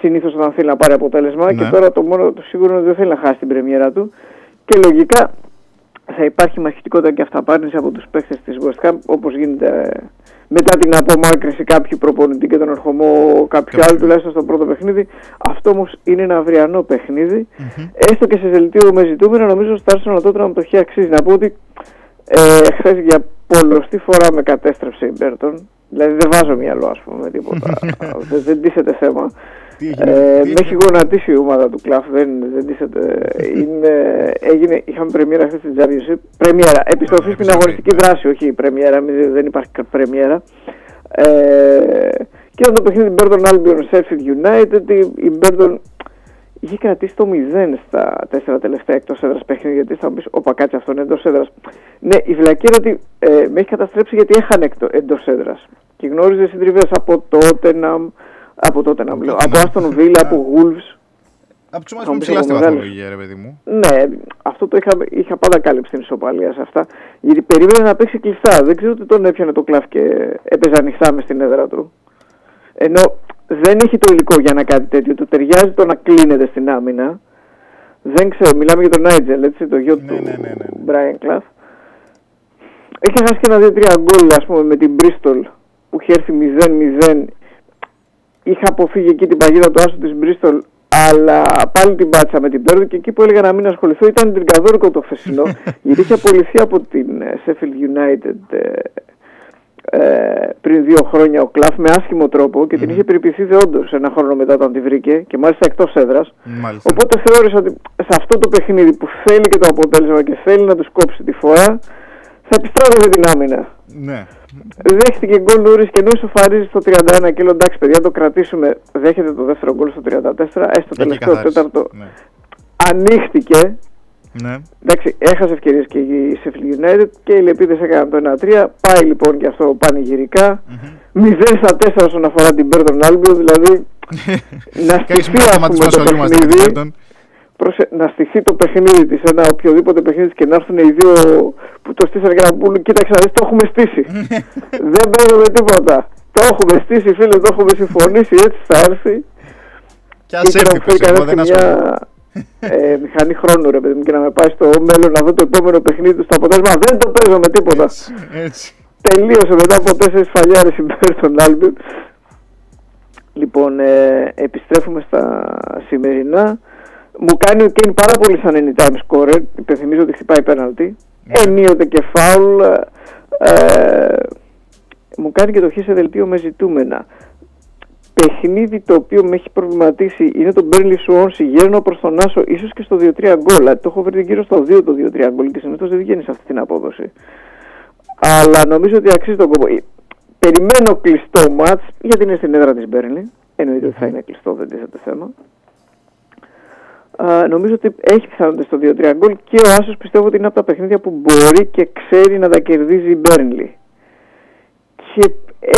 συνήθως όταν θέλει να πάρει αποτέλεσμα και Ναι. τώρα το μόνο το σίγουρο είναι ότι δεν θέλει να χάσει την πρεμιέρα του και λογικά θα υπάρχει μαχητικότητα και αυταπάρνηση από τους παίχτες της West Ham όπως γίνεται ε, μετά την απομάκρυνση κάποιου προπονητή και τον ερχομό κάποιου άλλου τουλάχιστον στο πρώτο παιχνίδι. Αυτό όμως είναι ένα αυριανό παιχνίδι. Έστω και σε δελτίο με ζητούμενα νομίζω στο Arsenal τότε να το έχει αξίζει. Να πω ότι ε, χθες για πολλωστή φορά με κατέστρεψε η Μπέρτον. Δηλαδή δεν βάζω μυαλό ας πούμε με τίποτα. δεν, δεν τίθεται θέμα. Τι έγινε, Ε, τι με έχει γονατίσει η ομάδα του Κλαφ, δεν, δεν τίθεται. Είναι, έγινε, είχαμε πρεμιέρα χθες στην Championship. Πρεμιέρα, επιστροφή στην επιστροφή, αγωνιστική ναι. δράση, όχι η πρεμιέρα, μην- δεν υπάρχει κα- πρεμιέρα. Ε, και ήταν το παιχνίδι Burton Albion Sheffield United. Η, η Burton είχε κρατήσει το 0 στα τέσσερα τελευταία εκτός έδρας παιχνίδια. Γιατί θα μου πεις, Όπα, κάτσε αυτό είναι εντός έδρας. Ναι, η βλακία είναι ότι ε, με έχει καταστρέψει γιατί έχανε εντός έδρας. Και γνώριζε συντριβές από Tottenham, από Tottenham, λέω, από Aston Villa, από Wolves. Από τους Θα ομάδε που μου πεις ψηλά από στη μεγάλες. βαθμολογία, ρε παιδί μου. Ναι, αυτό το είχα, είχα πάντα κάλυψει την ισοπαλία σε αυτά. Γιατί περίμενε να παίξει κλειστά. Δεν ξέρω τι τον έπιανε το κλαφ και έπαιζε ανοιχτά μες στην έδρα του. Ενώ δεν έχει το υλικό για να κάτι τέτοιο. Του ταιριάζει το να κλείνεται στην άμυνα. Δεν ξέρω, μιλάμε για τον Νάιτζελ, έτσι, το γιο του Brian Clough. Έχει χάσει και ένα 2-3 γκολ, ας πούμε, με την Bristol που είχε έρθει 0-0. Είχα αποφύγει εκεί την παγίδα του άσου της Bristol, αλλά πάλι την πάτησα με την Πέρδο και εκεί που έλεγα να μην ασχοληθώ ήταν την Καδόρκο το φεσινό, γιατί είχε απολυθεί από την ε, Sheffield United ε, ε, πριν δύο χρόνια ο Κλαφ με άσχημο τρόπο και την είχε περιποιηθεί δεόντως ένα χρόνο μετά όταν τη βρήκε και μάλιστα εκτός έδρας. Μάλιστα. Οπότε θεώρησα ότι σε αυτό το παιχνίδι που θέλει και το αποτέλεσμα και θέλει να τους κόψει τη φορά, θα επιστράβει την άμυνα. Ναι. Δέχτηκε γκολ νωρίς και ενώ ισοφαρίζει στο 31 και λέω εντάξει παιδιά το κρατήσουμε. Δέχεται το δεύτερο γκολ στο 34, έστω Εκεί τελευταίο καθάρισε. τέταρτο. Ναι. Ανοίχτηκε. Ναι. Εντάξει, έχασε ευκαιρίες και η Sheffield United και οι Λεπίδες έκαναν το 1-3. Πάει λοιπόν και αυτό πανηγυρικά. 0 στα 4 όσον αφορά την Burton Albion, δηλαδή να Κάνεις στηθεί ας πούμε, ματισμό το όλοι μας την παιχνίδι. Burton. Προσε... Να στηθεί το παιχνίδι της, ένα οποιοδήποτε παιχνίδι της και να έρθουν οι δύο που το στήσανε και να πούν: Κοίταξε να δεις, το έχουμε στήσει. Δεν παίζουμε τίποτα. Το έχουμε στήσει, φίλε, το έχουμε συμφωνήσει, έτσι θα έρθει. Κι ας Ήθελα έρθει, να φέρει πες, εγώ κανένας δεν και μια ε, μηχανή χρόνου, ρε παιδί μου, και να με πάει στο μέλλον να δω το επόμενο παιχνίδι του στο αποτέλεσμα. Δεν το παίζω με τίποτα. Έτσι. Τελείωσε μετά από τέσσερις σφαλιάρες υπέρ των Albion. Λοιπόν, ε, επιστρέφουμε στα σημερινά. Μου κάνει ο Κέιν πάρα πολύ σαν anytime scorer. Υπενθυμίζω ότι χτυπάει πέναλτι. Ενίοτε και φάουλ. Ε, μου κάνει και το χ σε δελτίο με ζητούμενα. Παιχνίδι το οποίο με έχει προβληματίσει είναι το Burnley Swansea. Γέρνω προς τον Άσο, ίσως και στο 2-3 γκολ. Το έχω βρει γύρω στο 2 το 2-3 γκολ και συνήθως δεν βγαίνει σε αυτή την απόδοση. Αλλά νομίζω ότι αξίζει τον κόπο. Ε, Περιμένω κλειστό μάτς γιατί είναι στην έδρα της Μπέρνλι. Εννοείται ότι θα είναι κλειστό, δεν τίθεται θέμα. Α, νομίζω ότι έχει πιθανότητες στο 2-3 γκολ και ο Άσος πιστεύω ότι είναι από τα παιχνίδια που μπορεί και ξέρει να τα κερδίζει η Μπέρνλι. Και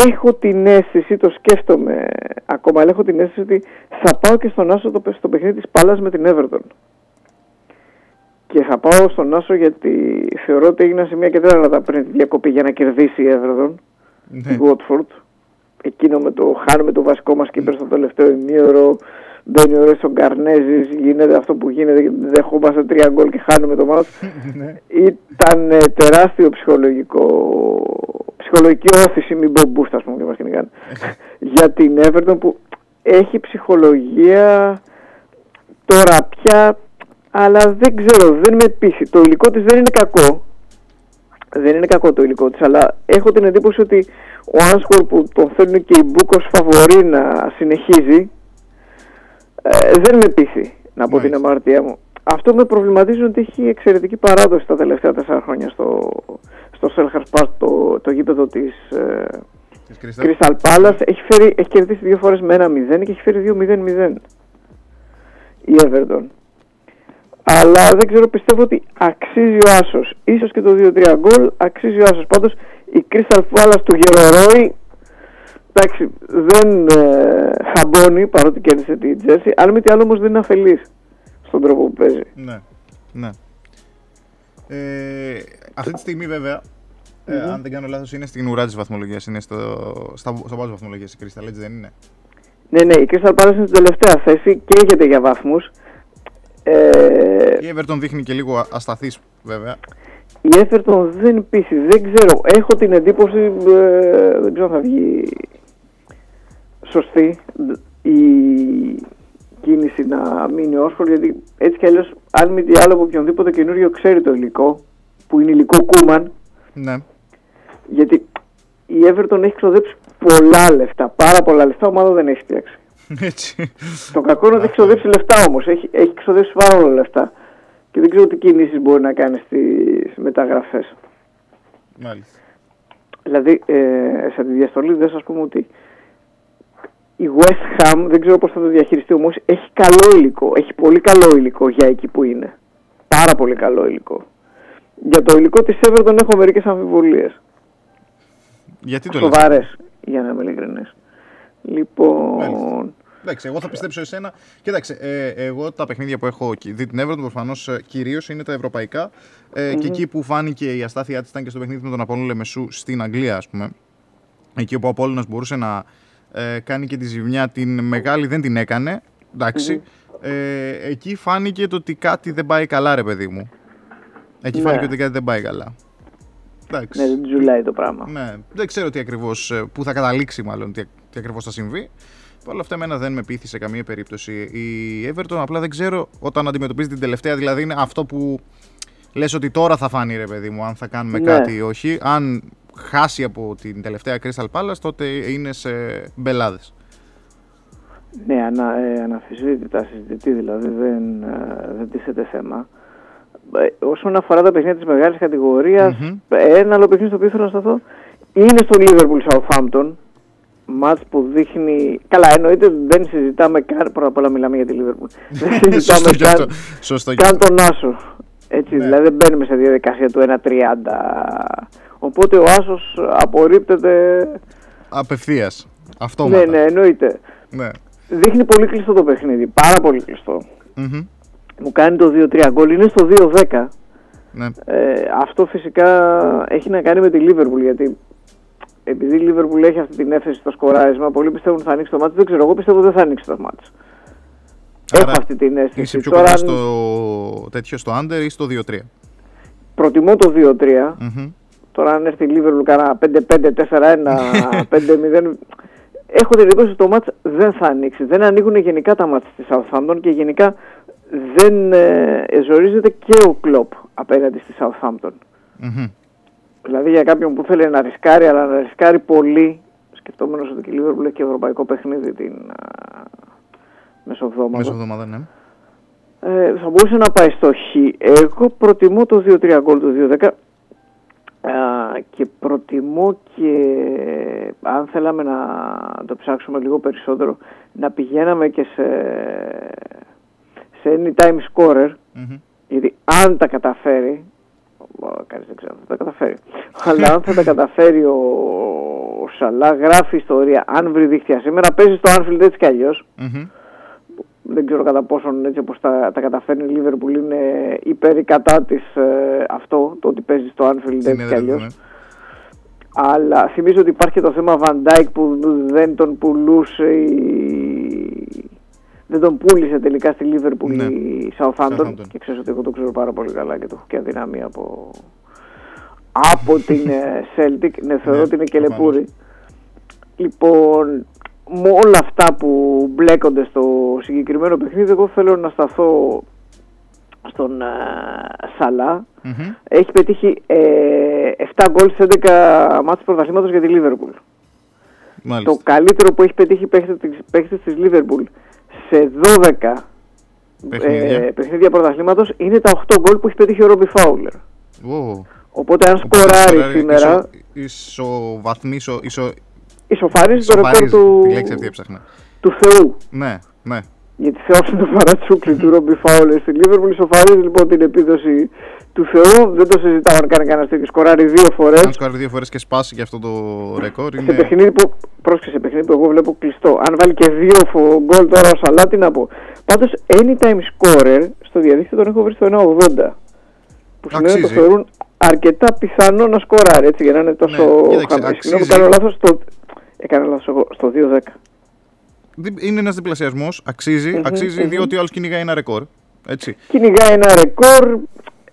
έχω την αίσθηση, το σκέφτομαι ακόμα, αλλά έχω την αίσθηση ότι θα πάω και στον Άσο το, στο παιχνίδι της Πάλας με την Everton. Και θα πάω στον Άσο γιατί θεωρώ ότι έγιναν σε μια και δεν τα πριν τη διακοπή για να κερδίσει η Everton, Ναι. η Watford. Εκείνο με το χάνουμε το βασικό μας κύπερ στο τελευταίο ημίωρο, μπαίνει ο Ρέσο Γκαρνέζης, γίνεται αυτό που γίνεται, δεχόμαστε τρία γκολ και χάνουμε το μάτς. Ναι. Ήταν ε, τεράστιο ψυχολογικό, ψυχολογική όθηση, μην πω μπούστα, ας πούμε, και μας κυνηγάνε, για την Everton που έχει ψυχολογία τώρα πια, αλλά δεν ξέρω, δεν με πείθει. Το υλικό της δεν είναι κακό, δεν είναι κακό το υλικό της, αλλά έχω την εντύπωση ότι ο Άνσκορ που τον θέλουν και οι Μπούκος φαβορεί να συνεχίζει, ε, δεν με πείθει, να πω την αμαρτία μου. Αυτό με προβληματίζει ότι έχει εξαιρετική παράδοση τα τελευταία τέσσερα χρόνια στο, στο Selhurst Park, το, το γήπεδο της ε, Crystal Palace. Έχει, φέρει, έχει κερδίσει δύο φορές με ένα 0 και έχει φέρει 2-0-0 η Everton. Αλλά δεν ξέρω, πιστεύω ότι αξίζει ο Άσος. Ίσως και το 2-3 γκολ αξίζει ο Άσος. Πάντως η Crystal Palace του Γερορόη εντάξει, δεν ε, χαμπώνει παρότι κέρδισε τη Τζέρσι. Αν μη τι άλλο όμως δεν είναι αφελής στον τρόπο που παίζει. Ναι, ναι. Ε, αυτή τη στιγμή βέβαια, ε, Μμμ. αν δεν κάνω λάθος, είναι στην ουρά της βαθμολογίας, είναι στο, στα, στο βάζο βαθμολογίας η Crystal, έτσι δεν είναι; Ναι, ναι, η Crystal Palace είναι στην τελευταία θέση και έχετε για βαθμούς. Ε, Η Everton δείχνει και λίγο α- ασταθής βέβαια. η Everton δεν πείσει, δεν ξέρω. Έχω την εντύπωση, ε, δεν ξέρω αν θα βγει σωστή η κίνηση να μείνει ο Όσφορντ, γιατί έτσι κι αλλιώς αν μη τι άλλο από οποιονδήποτε καινούριο ξέρει το υλικό, που είναι υλικό Κούμαν, Ναι. γιατί η Everton έχει ξοδέψει πολλά λεφτά, πάρα πολλά λεφτά, ομάδα δεν έχει φτιάξει. Έτσι. Το κακό είναι ότι έχει ξοδέψει λεφτά όμως. Έχει, έχει ξοδέψει πάρα πολλά λεφτά. Και δεν ξέρω τι κινήσεις μπορεί να κάνει στις μεταγραφές. Μάλιστα. Δηλαδή, ε, σε τη διαστολή δεν σας πούμε ότι η West Ham δεν ξέρω πώς θα το διαχειριστεί όμως. Έχει καλό υλικό. Έχει πολύ καλό υλικό για εκεί που είναι. Πάρα πολύ καλό υλικό. Για το υλικό της Everton έχω μερικές αμφιβολίες. Γιατί το λες; Σοβαρές, για να είμαι ειλικρινής. Λοιπόν. Εντάξει, εγώ θα πιστέψω εσένα. Κοίταξε, ε, εγώ τα παιχνίδια που έχω κι- δει την Everton προφανώς κυρίως είναι τα ευρωπαϊκά. Ε, Και Μμμ. εκεί που φάνηκε η αστάθειά της ήταν και στο παιχνίδι με τον Απόλλωνα Λεμεσού στην Αγγλία, ας πούμε. Εκεί όπου ο Απόλλωνας μπορούσε να ε, κάνει και τη ζημιά, την μεγάλη δεν την έκανε. Εντάξει. Ε, εκεί φάνηκε το ότι κάτι δεν πάει καλά, ρε παιδί μου. Εκεί Ναι. φάνηκε ότι κάτι δεν πάει καλά. Εντάξει. Ναι, δεν τζουλάει το πράγμα. Ναι, δεν ξέρω τι ακριβώς, ε, πού θα καταλήξει μάλλον, τι, τι ακριβώς θα συμβεί. Παρ' όλα αυτά, εμένα δεν με πείθει σε καμία περίπτωση. Η Everton απλά δεν ξέρω όταν αντιμετωπίζει την τελευταία, δηλαδή είναι αυτό που λες ότι τώρα θα φάνει ρε παιδί μου, αν θα κάνουμε Ναι. κάτι ή όχι. Αν χάσει από την τελευταία Crystal Palace, τότε είναι σε μπελάδες. Ναι, ανα, ε, αναφυσβήτητα συζητητή, δηλαδή δεν, ε, δεν τίθεται θέμα. Ε, όσον αφορά τα παιχνίδια της μεγάλης κατηγορίας, ένα άλλο παιχνίδι στο οποίο θέλω να σταθώ είναι στο Liverpool Southampton. Μάτς που δείχνει... Καλά, εννοείται δεν συζητάμε καν... Πρώτα απ' όλα μιλάμε για τη Liverpool. δεν συζητάμε Σωστό και καν, αυτό. Σωστό και καν αυτό. τον Άσο. Έτσι, δηλαδή δεν μπαίνουμε σε διαδικασία του 1-30. Οπότε ο Άσος απορρίπτεται... Απευθείας. Αυτόματα. Ναι, ναι, εννοείται. Ναι. Δείχνει πολύ κλειστό το παιχνίδι. Πάρα πολύ κλειστό. Μμμ. Μου κάνει το 2-3 γκολ. Είναι στο 2-10. Ναι. Ε, αυτό φυσικά έχει να κάνει με τη Liverpool γιατί επειδή η Liverpool έχει αυτή την έφεση στο σκοράρισμα, πολλοί πιστεύουν ότι θα ανοίξει το μάτς. Δεν ξέρω, εγώ πιστεύω ότι δεν θα ανοίξει το μάτς. Έχω αυτή την αίσθηση. Είσαι πιο Τώρα, κοντά αν στο τέτοιο, στο under ή στο 2-3. προτιμώ το 2-3. Μμμ. Τώρα αν έρθει η Liverpool κάνα 5-5, 4-1, 5-0... Έχω την εντύπωση ότι το μάτς δεν θα ανοίξει. Δεν ανοίγουν γενικά τα μάτς της Southampton και γενικά δεν ε, ζορίζεται και ο Κλόπ απέναντι στη Southampton. Μμμ. Δηλαδή για κάποιον που θέλει να ρισκάρει, αλλά να ρισκάρει πολύ, σκεφτόμενος ότι η Liverpool έχει και ευρωπαϊκό παιχνίδι την α, μεσοβδόμαδα. Μέσα εβδομάδα, ναι. Ε, θα μπορούσε να πάει στο Χ. Εγώ προτιμώ το 2-3 γκολ του 2-10 α, και προτιμώ και αν θέλαμε να το ψάξουμε λίγο περισσότερο να πηγαίναμε και σε, σε anytime scorer Μμμ. γιατί αν τα καταφέρει ο, κανείς δεν ξέρω αν θα τα καταφέρει αλλά αν θα τα καταφέρει ο, ο Σαλά γράφει ιστορία αν βρει δίχτυα σήμερα παίζει στο Anfield έτσι κι αλλιώς Μμμ. Δεν ξέρω κατά πόσον έτσι όπως τα, τα καταφέρνει η Liverpool είναι υπέρ ή κατά της ε, αυτό, το ότι παίζει στο Anfield έτσι κι Συνέδριο, αλλιώς. ναι. Αλλά θυμίζω ότι υπάρχει και το θέμα Van Dijk που δεν τον πουλούσε η... δεν τον πούλησε τελικά στη Liverpool Ναι. η Southampton Southampton. και ξέρεις ότι εγώ το ξέρω πάρα πολύ καλά και το έχω και αδυναμία από, από την ε, Celtic ναι θεωρώ Ναι, ότι είναι και προφανώς. λεπούρη λοιπόν με όλα αυτά που μπλέκονται στο συγκεκριμένο παιχνίδι εγώ θέλω να σταθώ στον ε, Σαλά Μμμ. έχει πετύχει ε, 7 γκολ σε 11 μάτς πρωταθλήματος για τη Λίβερπουλ. Μάλιστα. Το καλύτερο που έχει πετύχει παίχτης της- παίχτης της Λίβερπουλ σε 12 Παιχνίδια. ε, παιχνίδια πρωταθλήματος είναι τα 8 γκολ που έχει πετύχει ο Ρόμπι Φάουλερ. Ω. Οπότε αν σκοράρει σήμερα Ισο, ισοβαθμί, ισο, ισο, ισοφαρίζει το ρεκόρ ισοφαρίζει, του, Τη λέξη αυτή έψαχνα. του Θεού. Ναι, ναι. Γιατί θεός είναι το παρατσούκλι του Ρόμπι Φάουλερ στη Λίβερπουλ. Ισοφαρίζει λοιπόν την επίδοση του Θεού, δεν το συζητάω αν κάνει κανένα τέτοιο. Σκοράρει δύο φορές. Αν σκοράρει δύο φορές και σπάσει και αυτό το ρεκόρ. Σε Είναι... παιχνίδι που. Πρόσεξε, σε παιχνίδι που εγώ βλέπω κλειστό. Αν βάλει και δύο φο- γκολ τώρα ο Σαλά, τι να πω. Πάντως, anytime scorer στο διαδίκτυο τον έχω βρει στο 1,80. Που σημαίνει ότι το Αξίζει. θεωρούν αρκετά πιθανό να σκοράρει έτσι για να είναι τόσο Ναι, κοίταξε, χαμηλό. αξίζει. Συγγνώμη, κάνω λάθος στο. Έκανα λάθος εγώ. Στο 2-10. Δι- Είναι ένας διπλασιασμός. Αξίζει, Μμμ, αξίζει μμμ. διότι ο άλλος κυνηγάει ένα ρεκόρ. Έτσι. Κυνηγάει ένα ρεκόρ.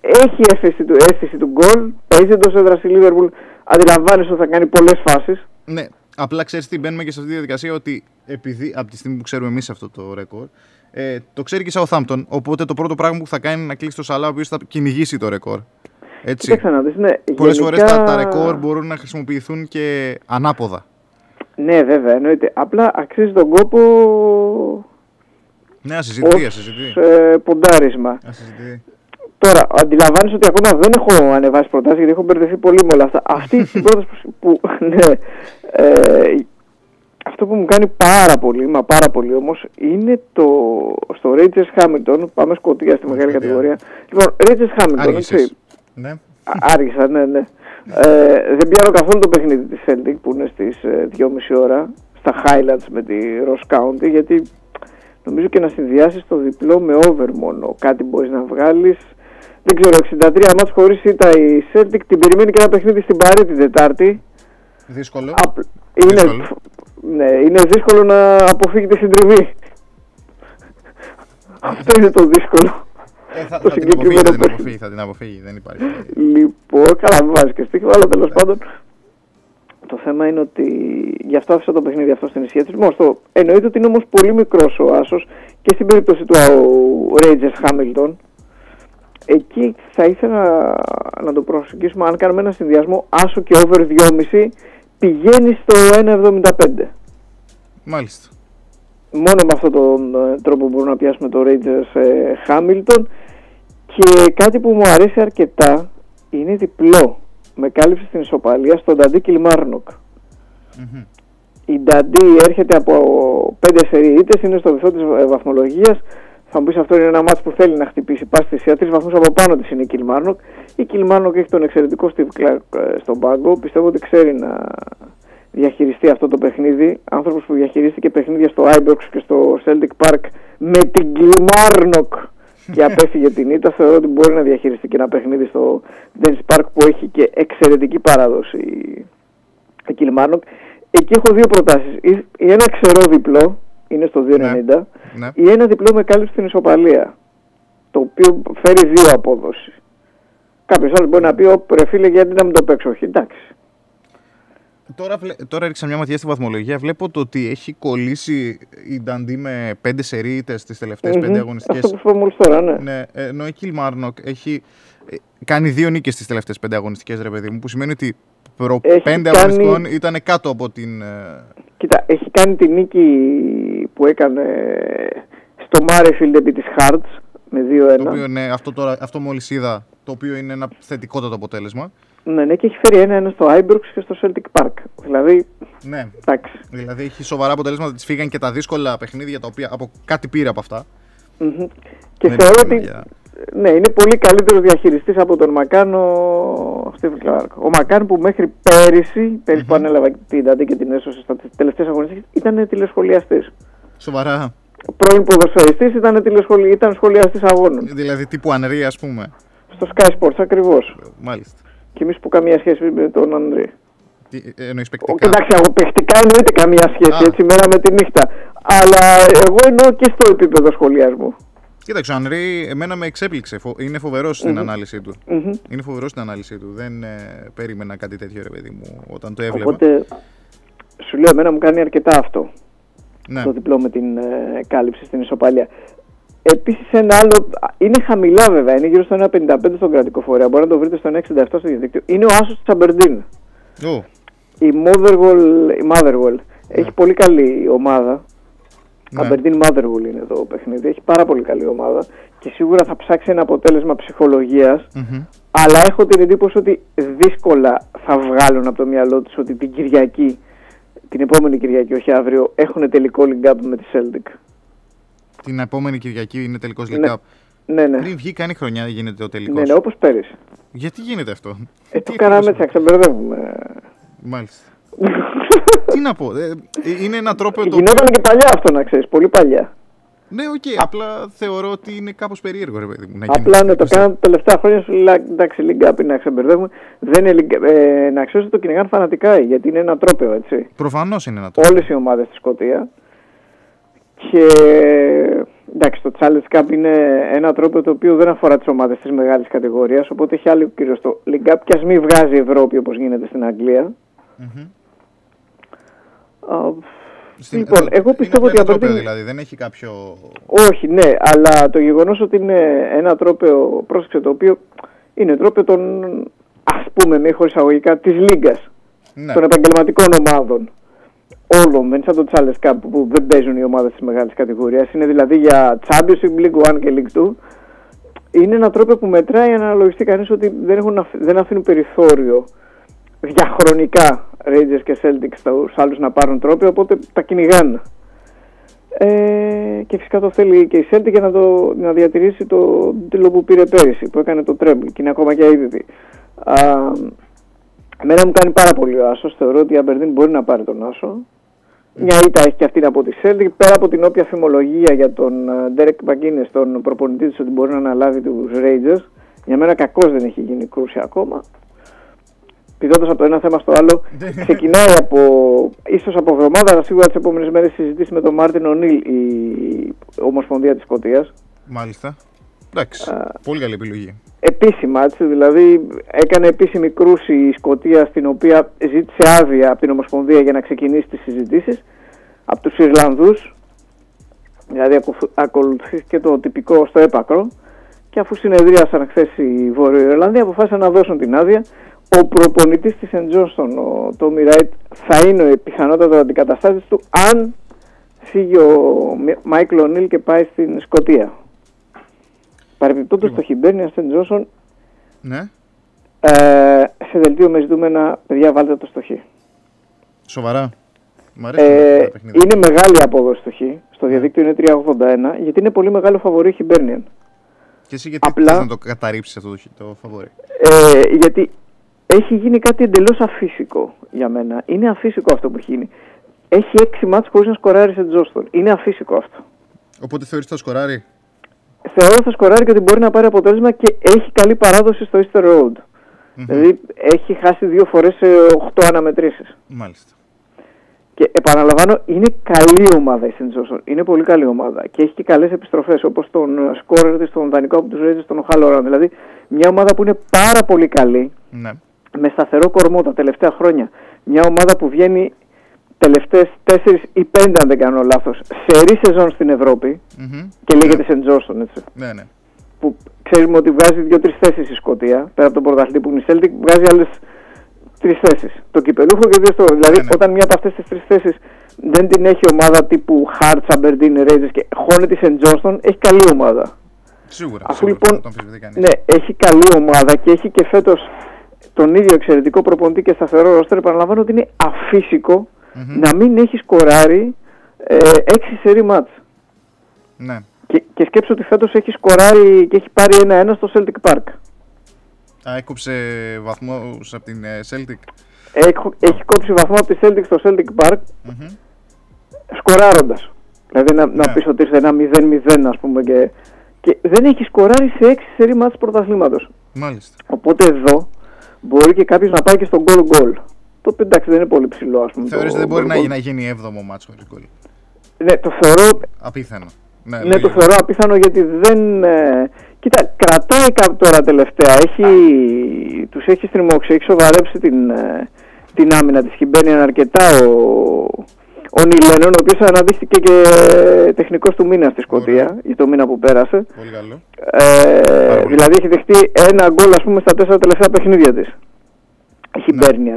Έχει αίσθηση του, αίσθηση του γκολ. Παίζει εντός έδρας στη Λίβερπουλ. Αντιλαμβάνεσαι ότι θα κάνει πολλές φάσεις. Ναι, απλά ξέρεις τι μπαίνουμε και σε αυτή τη διαδικασία ότι επειδή από τη στιγμή που ξέρουμε εμείς αυτό το ρεκόρ, ε, το ξέρει και η Southampton. Οπότε το πρώτο πράγμα που θα κάνει είναι να κλείσει το Σαλά, ο οποίος θα κυνηγήσει το ρεκόρ. Έτσι. Κοίταξε να δεις, ναι. Πολλές γενικά- φορέ τα, τα ρεκόρ μπορούν να χρησιμοποιηθούν και ανάποδα. Ναι, βέβαια, εννοείται. Απλά αξίζει τον κόπο Ναι, ασυζητητή, ως ασυζητητή. ε, ποντάρισμα. ασυζητητή. Τώρα, αντιλαμβάνεσαι ότι ακόμα δεν έχω ανεβάσει προτάσεις γιατί έχω μπερδευτεί πολύ με όλα αυτά. Αυτή η πρόταση που. που- ναι, ε, αυτό που μου κάνει πάρα πολύ, μα πάρα πολύ όμως, είναι το. Στο Rangers Hamilton. Πάμε σκοτία στη μεγάλη κατηγορία. Λοιπόν, Rangers Hamilton. Άργησες. έτσι. Ναι. Α- Άργησα, ναι, ναι. Ε, δεν πιάνω καθόλου το παιχνίδι της Celtic που είναι στις ε, 2.30 ώρα στα Highlands με τη Ross County γιατί νομίζω και να συνδυάσεις το διπλό με over μόνο. Κάτι μπορείς να βγάλεις. Δεν ξέρω 63 μάτς χωρίς ήττα η Celtic την περιμένει και ένα παιχνίδι στην Παρή την Τετάρτη. Δύσκολο. Απ- είναι, Δύσκολο. ναι, είναι δύσκολο να αποφύγει τη συντριβή. Αυτό είναι το δύσκολο Ε, θα, το θα, την αποφύγει, συγκεκριμένο θα την παιχνίδι. αποφύγει, θα την αποφύγει, δεν υπάρχει. Λοιπόν, καλά, μην βάζει και στοίχημα, αλλά τέλος πάντων το θέμα είναι ότι γι' αυτό άφησα το παιχνίδι αυτό στην ισχύ του. Στο... Εννοείται ότι είναι όμως πολύ μικρός ο άσος και στην περίπτωση του Rangers Hamilton. Εκεί θα ήθελα να το προσεγγίσουμε. Αν κάνουμε ένα συνδυασμό άσο και over 2,5 πηγαίνει στο 1,75. Μάλιστα. Μόνο με αυτόν τον ε, τρόπο μπορούμε να πιάσουμε το Rangers ε, Hamilton και κάτι που μου αρέσει αρκετά είναι διπλό με κάλυψη στην ισοπαλία στον Νταντί Κιλμάρνοκ. Η Νταντί έρχεται από πέντε σερί ήττες, είναι στο βυθό της ε, βαθμολογίας. Θα μου πεις αυτό είναι ένα μάτς που θέλει να χτυπήσει πάση θυσία. Τρεις βαθμούς από πάνω της είναι η Κιλμάρνοκ. Η Κιλμάρνοκ έχει τον εξαιρετικό Steve Clark ε, στον πάγκο. Πιστεύω ότι ξέρει να διαχειριστεί αυτό το παιχνίδι. Άνθρωπος που διαχειρίστηκε παιχνίδια στο Ibrox και στο Celtic Park με την Κιλμάρνοκ και απέφυγε την ήττα. Θεωρώ ότι μπορεί να διαχειριστεί και ένα παιχνίδι στο Dens Park που έχει και εξαιρετική παράδοση η Κιλμάρνοκ. Εκεί έχω δύο προτάσεις. Ή ή ένα ξερό διπλό, είναι στο 2,90, Ναι. ή ένα διπλό με κάλυψη στην ισοπαλία, το οποίο φέρει δύο απόδοση. Κάποιος άλλος μπορεί να πει: Ω, ρε φίλε, γιατί να μην το παίξω, όχι. Εντάξει. Τώρα, βλέ- τώρα έριξα μια ματιά στη βαθμολογία. Βλέπω το ότι έχει κολλήσει η Νταντί με πέντε σερί ήττες στις τελευταίες Μμμ. πέντε αγωνιστικές. Αυτό που σου είπα μόλις τώρα, ναι. Ναι, ενώ η Κιλμάρνοκ έχει ε, κάνει δύο νίκες στις τελευταίες πέντε αγωνιστικές, ρε παιδί μου, που σημαίνει ότι προ Έχει πέντε κάνει- αγωνιστικών ήταν κάτω από την. ε, Κοίτα, έχει κάνει τη νίκη που έκανε στο Murrayfield επί της Hearts με 2-1. Το οποίο, ναι, αυτό, τώρα, αυτό μόλις είδα, το οποίο είναι ένα θετικότατο αποτέλεσμα. Ναι, ναι, και έχει φέρει ένα-ένα στο Ibrox και στο Celtic Park. Δηλαδή, Ναι. εντάξει. Δηλαδή έχει σοβαρά αποτελέσματα, της φύγαν και τα δύσκολα παιχνίδια τα οποία από κάτι πήρε από αυτά. Μμμ. Και Δεν θεωρώ είναι ότι για- ναι, είναι πολύ καλύτερος διαχειριστής από τον Μακάν ο Steve Clark. Ο Μακάν που μέχρι πέρυσι, πέρυσι που ανέλαβα την Ταντή και την έσωσε στα τελευταίες αγωνιστικές, ήταν τηλεσχολιαστής. Σοβαρά. Πρώην ποδοσφαιριστής ήταν, τηλεσχολι... ήταν σχολιαστής αγώνων. Δηλαδή τύπου Ανρή, ας πούμε. Στο Sky Sports ακριβώς. Μάλιστα. Και εμείς που καμία σχέση με τον Ανδρή. Τι, ε, εννοείς Ο, παικτικά. εντάξει, εγώ παιχτικά εννοείται καμία σχέση, Α. έτσι, μέρα με τη νύχτα. Αλλά εγώ εννοώ και στο επίπεδο σχολιασμού. Κοίταξε, ο Ανρή εμένα με εξέπληξε. Φο- Είναι φοβερός στην Μμμ. ανάλυση του. Μμμ. Είναι φοβερός στην ανάλυση του. Δεν ε, περίμενα κάτι τέτοιο, ρε παιδί μου, όταν το έβλεπα. Οπότε σου λέω, εμένα μου κάνει αρκετά αυτό. Ναι. Το διπλό με την ε, κάλυψη στην ισοπαλία. Επίσης ένα άλλο. Είναι χαμηλά βέβαια, είναι γύρω στο 1,55 στον κρατικό φορέα. Μπορεί να το βρείτε στο 1,67 στο διαδίκτυο. Είναι ο Άσος τη Αμπερντίν. Ω, Η Motherwell, η Motherwell έχει πολύ καλή ομάδα. Ναι. Aberdeen Motherwell είναι το παιχνίδι. Έχει πάρα πολύ καλή ομάδα και σίγουρα θα ψάξει ένα αποτέλεσμα ψυχολογίας μμμ. αλλά έχω την εντύπωση ότι δύσκολα θα βγάλουν από το μυαλό τους ότι την Κυριακή, την επόμενη Κυριακή, όχι αύριο, έχουν τελικό League Cup με τη Celtic. Την επόμενη Κυριακή είναι τελικός Ναι. League Cup. Ναι, ναι. Πριν βγει καν η χρονιά γίνεται ο τελικός. Ναι, ναι, όπως πέρυσι. Γιατί γίνεται αυτό; Ε, το κάναμε έτσι, να ξεμπερδεύουμε. Μάλιστα. Τι να πω. ε, είναι ένα τρόπο. Το... Γινόταν και παλιά αυτό να ξέρεις, πολύ παλιά. Ναι, οκ. Απλά θεωρώ ότι είναι κάπως περίεργο, ρε παιδί μου. Να Απλά γίνεται ναι, το αυτό. κάναμε τα τελευταία χρόνια σου λέει εντάξει, League Cup είναι να ξεμπερδεύουμε. Δεν είναι League- ε, να ξέρεις ότι το κυνηγάνε φανατικά γιατί είναι ένα τρόπαιο, έτσι. Προφανώς είναι ένα τρόπο. Όλες οι ομάδες στη Σκωτία. Και εντάξει, το Challenge Cup είναι ένα τρόπο το οποίο δεν αφορά τις ομάδες της μεγάλης κατηγορίας. Οπότε έχει άλλο κύριο στο League Up και ας μην βγάζει Ευρώπη όπως γίνεται στην Αγγλία. Α, Στην- λοιπόν, το- εγώ είναι πιστεύω απλά ότι ένα η τρόπαιο, Aberdeen- δηλαδή δεν έχει κάποιο. όχι, ναι, αλλά το γεγονός ότι είναι ένα τρόπαιο, πρόσεξε το οποίο είναι τρόπαιο των, ας πούμε, με χωρίς αγωγικά, της Λίγκας, Ναι. των επαγγελματικών ομάδων. Όλων, δεν είναι σαν το Challenge Cup που δεν παίζουν οι ομάδες της μεγάλης κατηγορίας. Είναι δηλαδή για Championship, League 1 και League 2. Είναι ένα τρόπο που μετράει για να αναλογιστεί κανείς ότι δεν, έχουν, αφ- δεν αφήνουν περιθώριο διαχρονικά Rangers και Celtics στους άλλους να πάρουν τρόπαιο, οπότε τα κυνηγάνε. Ε, και φυσικά το θέλει και η Celtic για να, το, να διατηρήσει το τίτλο που πήρε πέρυσι, που έκανε το treble και είναι ακόμα και αίτητη. Α, εμένα μου κάνει πάρα πολύ ο Άσος, θεωρώ ότι η Aberdeen μπορεί να πάρει τον Άσο. Μια ήττα έχει και αυτή από τη Celtic, πέρα από την όποια φημολογία για τον ε, Derek McGuinness, τον προπονητή της, ότι μπορεί να αναλάβει τους Rangers. Για μένα κακός δεν έχει γίνει κρούση ακόμα. Πηδώντας από το ένα θέμα στο άλλο, ξεκινάει από ίσως από εβδομάδα, αλλά σίγουρα τις επόμενες μέρες συζητήσει με τον Μάρτιν Ονίλ η Ομοσπονδία της Σκωτίας. Μάλιστα. Εντάξει. Πολύ καλή επιλογή. Επίσημα, έτσι, δηλαδή έκανε επίσημη κρούση η Σκωτία στην οποία ζήτησε άδεια από την Ομοσπονδία για να ξεκινήσει τις συζητήσεις από τους Ιρλανδούς. Δηλαδή ακου- ακολουθήθηκε το τυπικό στο έπακρο και αφού συνεδρίασαν χθες οι Βόρειο Ιρλανδοί αποφάσισαν να δώσουν την άδεια. Ο προπονητής της St. Johnston, ο Τόμι Ράιτ, θα είναι ο πιθανότατο αντικαταστάτης του αν φύγει ο Μάικλ Ονίλ και πάει στην Σκωτία. Παρεμπιπτόντως το Hibernian St. Johnson Ναι. ε, σε δελτίο μες ζητούμενα παιδιά βάλτε το στο χ. Σοβαρά. Μ' αρέσει Ε, αυτό το παιχνίδι. είναι μεγάλη απόδοση στο χ. Στο διαδίκτυο είναι 3,81 γιατί είναι πολύ μεγάλο φαβορή Hibernian. Και εσύ γιατί απλά- θες να το καταρρύψεις αυτό το, χ- το φαβόρι. Ε, γιατί έχει γίνει κάτι εντελώς αφύσικο για μένα. Είναι αφύσικο αυτό που έχει γίνει. Έχει 6 μάτς χωρίς να σκοράρει σε Τζόστον. Είναι αφύσικο αυτό. Οπότε θεωρείς ότι θα σκοράρει; Θεωρώ ότι θα σκοράρει και ότι μπορεί να πάρει αποτέλεσμα και έχει καλή παράδοση στο Easter Road. Δηλαδή έχει χάσει δύο φορές σε 8 αναμετρήσεις. Μάλιστα. Και επαναλαμβάνω, είναι καλή ομάδα η St. Johnson. Είναι πολύ καλή ομάδα. Και έχει και καλές επιστροφές όπως τον ε, σκόρερ της, τον δανεικό από τους Rangers, τον Οχάλωραν. Δηλαδή, μια ομάδα που είναι πάρα πολύ καλή, Ναι. με σταθερό κορμό τα τελευταία χρόνια. Μια ομάδα που βγαίνει τελευταίες 4 ή 5, αν δεν κάνω λάθος, σε ρή σεζόν στην Ευρωπη Μμμ. και λέγεται St. Johnson, έτσι. Ναι, ναι. Που ξέρουμε ότι βγάζει δύο-τρεις θέσεις η Σκωτία, πέρα από τον πρωταθλητή που είναι η Celtic, βγάζει άλλες τρεις θέσεις. Το κυπελούχο και δύο στο. Δηλαδή, όταν μια από αυτές τις τρεις θέσεις δεν την έχει ομάδα τύπου Hearts, Aberdeen, Rangers και χώνεται η St. Johnston, έχει καλή ομάδα. Σίγουρα. Αφού σίγουρα, λοιπόν δεν το αμφισβητεί κανείς. ναι, έχει καλή ομάδα και έχει και φέτος τον ίδιο εξαιρετικό προπονητή και σταθερό ρόστερ, επαναλαμβάνω ότι είναι αφύσικο να μην έχεις σκοράρει ε, έξι σερή μάτς. Ναι. Και, και σκέψω ότι φέτος έχεις σκοράρει και έχει πάρει ένα-ένα στο Celtic Park. Α, έκοψε βαθμούς από την ε, Celtic. Έχει, έχει κόψει βαθμό από τη Celtic στο Celtic Park σκοράροντας. Δηλαδή να, να πεις ότι ήρθε ένα 0-0 ας πούμε και, και δεν έχεις σκοράρει σε 6 σερή μάτς πρωταθλήματος. Μάλιστα. Οπότε εδώ μπορεί και κάποιος να πάει και στο goal goal. Το οποίο εντάξει δεν είναι πολύ ψηλό ας πούμε. Θεωρείς το ότι δεν μπορεί goal να, goal. να γίνει 7ο μάτς χωρίς γκολ. Ναι, το θεωρώ, Απίθανο. Ναι, ναι, το λογικό. θεωρώ απίθανο γιατί δεν... ε, κοίτα, κρατάει κάπου τώρα τελευταία. Έχει, τους έχει στριμώξει, έχει σοβαρέψει την, ε, την άμυνα της Χιμπένιαν αρκετά ο, ο Νιλένον, ο οποίος αναδείχθηκε και τεχνικός του μήνα στη Σκωτία, για το μήνα που πέρασε. Πολύ καλό. Ε, δηλαδή έχει δεχτεί ένα γκολ ας πούμε στα τέσσερα τελευταία παιχνίδια της. Ναι.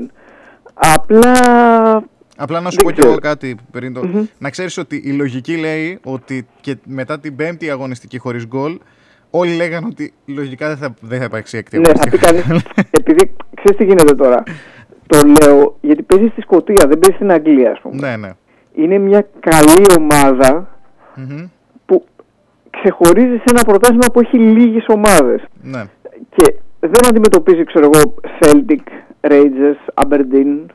Χιμπέρνιαν. Απλά Απλά να σου Δεν πω κι ξέρω. εγώ κάτι πριν το. Να ξέρεις ότι η λογική λέει ότι και μετά την πέμπτη αγωνιστική χωρίς γκολ, όλοι λέγανε ότι λογικά δεν θα, δεν θα υπάρξει έκτη Ναι, θα πει κανείς, επειδή ξέρεις τι γίνεται τώρα. Το λέω γιατί παίζεις στη Σκωτία, δεν παίζεις στην Αγγλία, ας πούμε. Ναι, ναι. Είναι μια καλή ομάδα Μμμ. που ξεχωρίζει σε ένα πρωτάθλημα που έχει λίγες ομάδες. Ναι. Και δεν αντιμετωπίζει, ξέρω εγώ, Celtic, Rangers, Aberdeen.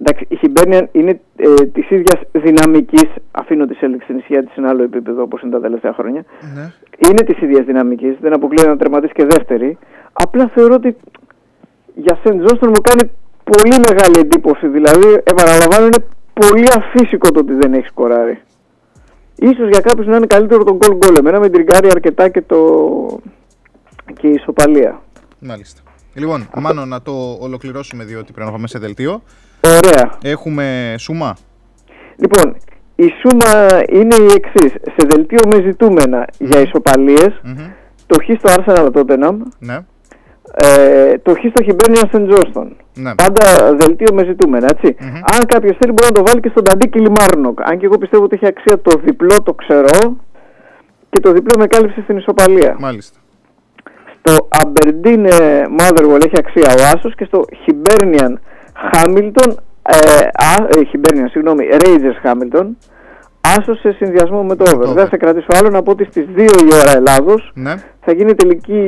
Εντάξει, η Hibernian είναι ε, της ίδιας δυναμικής. Αφήνω τη Celtic στην ισχύα τη σε ένα άλλο επίπεδο όπως είναι τα τελευταία χρόνια. Ναι. Είναι της ίδιας δυναμικής. Δεν αποκλείεται να τερματίσει και δεύτερη. Απλά θεωρώ ότι για Σεντ Τζόνστον μου κάνει πολύ μεγάλη εντύπωση. Δηλαδή, επαναλαμβάνω, είναι πολύ αφύσικο το ότι δεν έχει σκοράρει. Ίσως για κάποιους να είναι καλύτερο τον goal goal. Εμένα με τριγκάρει αρκετά και, το... και η ισοπαλία. Μάλιστα. Λοιπόν, Μάνο, να το ολοκληρώσουμε διότι πρέπει να πάμε σε δελτίο. Ωραία. Έχουμε σούμα. Λοιπόν, η σούμα είναι η εξής. Σε δελτίο με ζητούμενα για ισοπαλίες, το χ στο Arsenal Tottenham, Ναι. ε, το χ στο Hibernian St. Johnston. Ναι. Πάντα δελτίο με ζητούμενα, έτσι. Αν κάποιος θέλει μπορεί να το βάλει και στο Νταντί Κιλμάρνοκ. Αν και εγώ πιστεύω ότι έχει αξία το διπλό το ξερό και το διπλό με κάλυψη στην ισοπαλία. Μάλιστα. Στο Aberdeen ε, Motherwell έχει αξία ο Άσος και στο Hibernian Hamilton, ε, α, ε, Hibernian, συγγνώμη, Rangers Hamilton, Άσος σε συνδυασμό με το over. Δεν θα σε κρατήσω άλλο να πω ότι στις 2 η ώρα Ελλάδος Ναι. θα γίνει τελική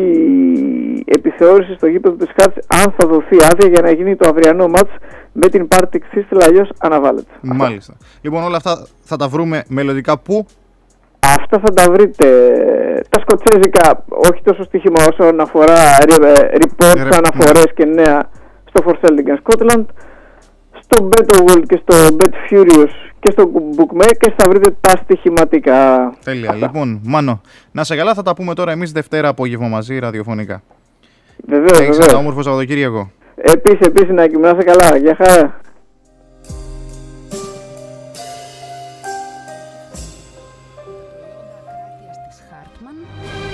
επιθεώρηση στο γήπεδο της Χάρτς αν θα δοθεί άδεια για να γίνει το αυριανό μάτς με την Partick Thistle αλλιώς αναβάλλεται. Μάλιστα. Λοιπόν, όλα αυτά θα τα βρούμε μελλοντικά πού; Αυτά θα τα βρείτε τα σκοτσέζικα, όχι τόσο στοίχημα όσον αφορά ρε- ε, reports, Ρε- αναφορές και νέα στο For Selling and Scotland, στο Better World και στο Bet Furious και στο Bookmakers θα βρείτε τα στοιχηματικά. Τέλεια. Λοιπόν, Μάνο, να σε καλά, θα τα πούμε τώρα εμείς Δευτέρα απόγευμα μαζί ραδιοφωνικά. Βεβαίως, Έχεις βεβαίως. ένα όμορφο Σαββατοκύριακο. Επίσης, επίσης, να κοιμάσαι καλά. Γεια χαρά.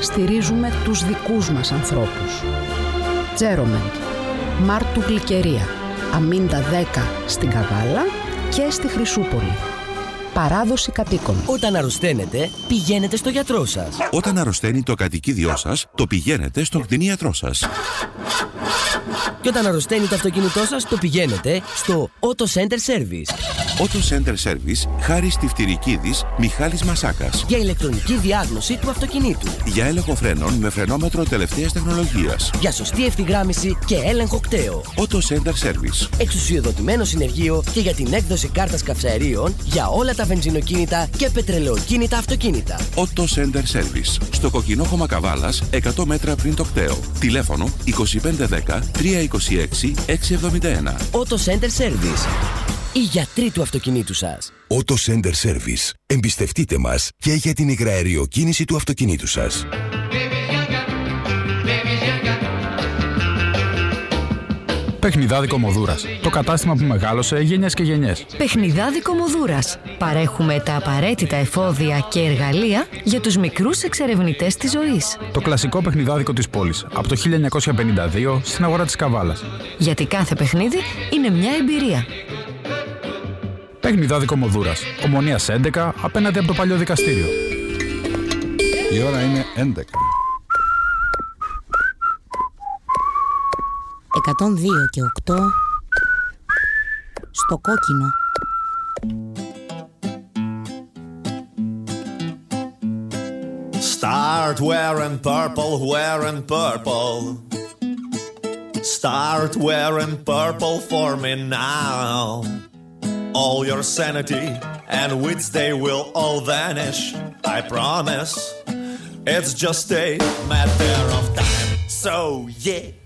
Στηρίζουμε τους δικούς μας ανθρώπους. Τζέρομεντ. Μάρτου Γλυκερία. Αμίντα 10 στην Καβάλα και στη Χρυσούπολη. Παράδοση κατοίκων. Όταν αρρωσταίνετε, πηγαίνετε στο γιατρό σας. Όταν αρρωσταίνει το κατοικίδιό σας, το πηγαίνετε στον κτηνίατρό σας. Και όταν αρρωσταίνει το αυτοκίνητό σας, το πηγαίνετε στο Auto Center Service. Auto Center Service, χάρης στη Φτυρικίδης, Μιχάλης Μασάκας. Για ηλεκτρονική διάγνωση του αυτοκινήτου. Για έλεγχο φρένων με φρενόμετρο τελευταίας τεχνολογίας. Για σωστή ευθυγράμμιση και έλεγχο κταίο. Auto Center Service. Εξουσιοδοτημένο συνεργείο και για την έκδοση κάρτας καυσαερίων για όλα τα βενζινοκίνητα και πετρελαιοκίνητα αυτοκίνητα. Auto Center Service. Στο κοκκινόχωμα Καβάλας, 100 μέτρα πριν το κταίο. Τηλέφωνο 2510 326 671. Auto Center Service. Οι γιατροί του αυτοκινήτου σας. Auto Center Service. Εμπιστευτείτε μας και για την υγραεριοκίνηση του αυτοκινήτου σας. Παιχνιδάδι Κομοδούρα. Το κατάστημα που μεγάλωσε γενιές και γενιές. Παιχνιδάδι Κομοδούρας. Παρέχουμε τα απαραίτητα εφόδια και εργαλεία για τους μικρούς εξερευνητές της ζωής. Το κλασικό παιχνιδάδικο της πόλης. Από το 1952 στην αγορά της Καβάλας. Γιατί κάθε παιχνίδι είναι μια εμπειρία. Παιχνιδάδι Κομοδούρα. Ομονίας 11 απέναντι από το παλιό δικαστήριο. Η ώρα είναι 11. 102 και 8 στο κόκκινο. Start wearing purple, wearing purple. Start wearing purple for me now. All your sanity and wits, they will all vanish. I promise. It's just a matter of time. So, yeah.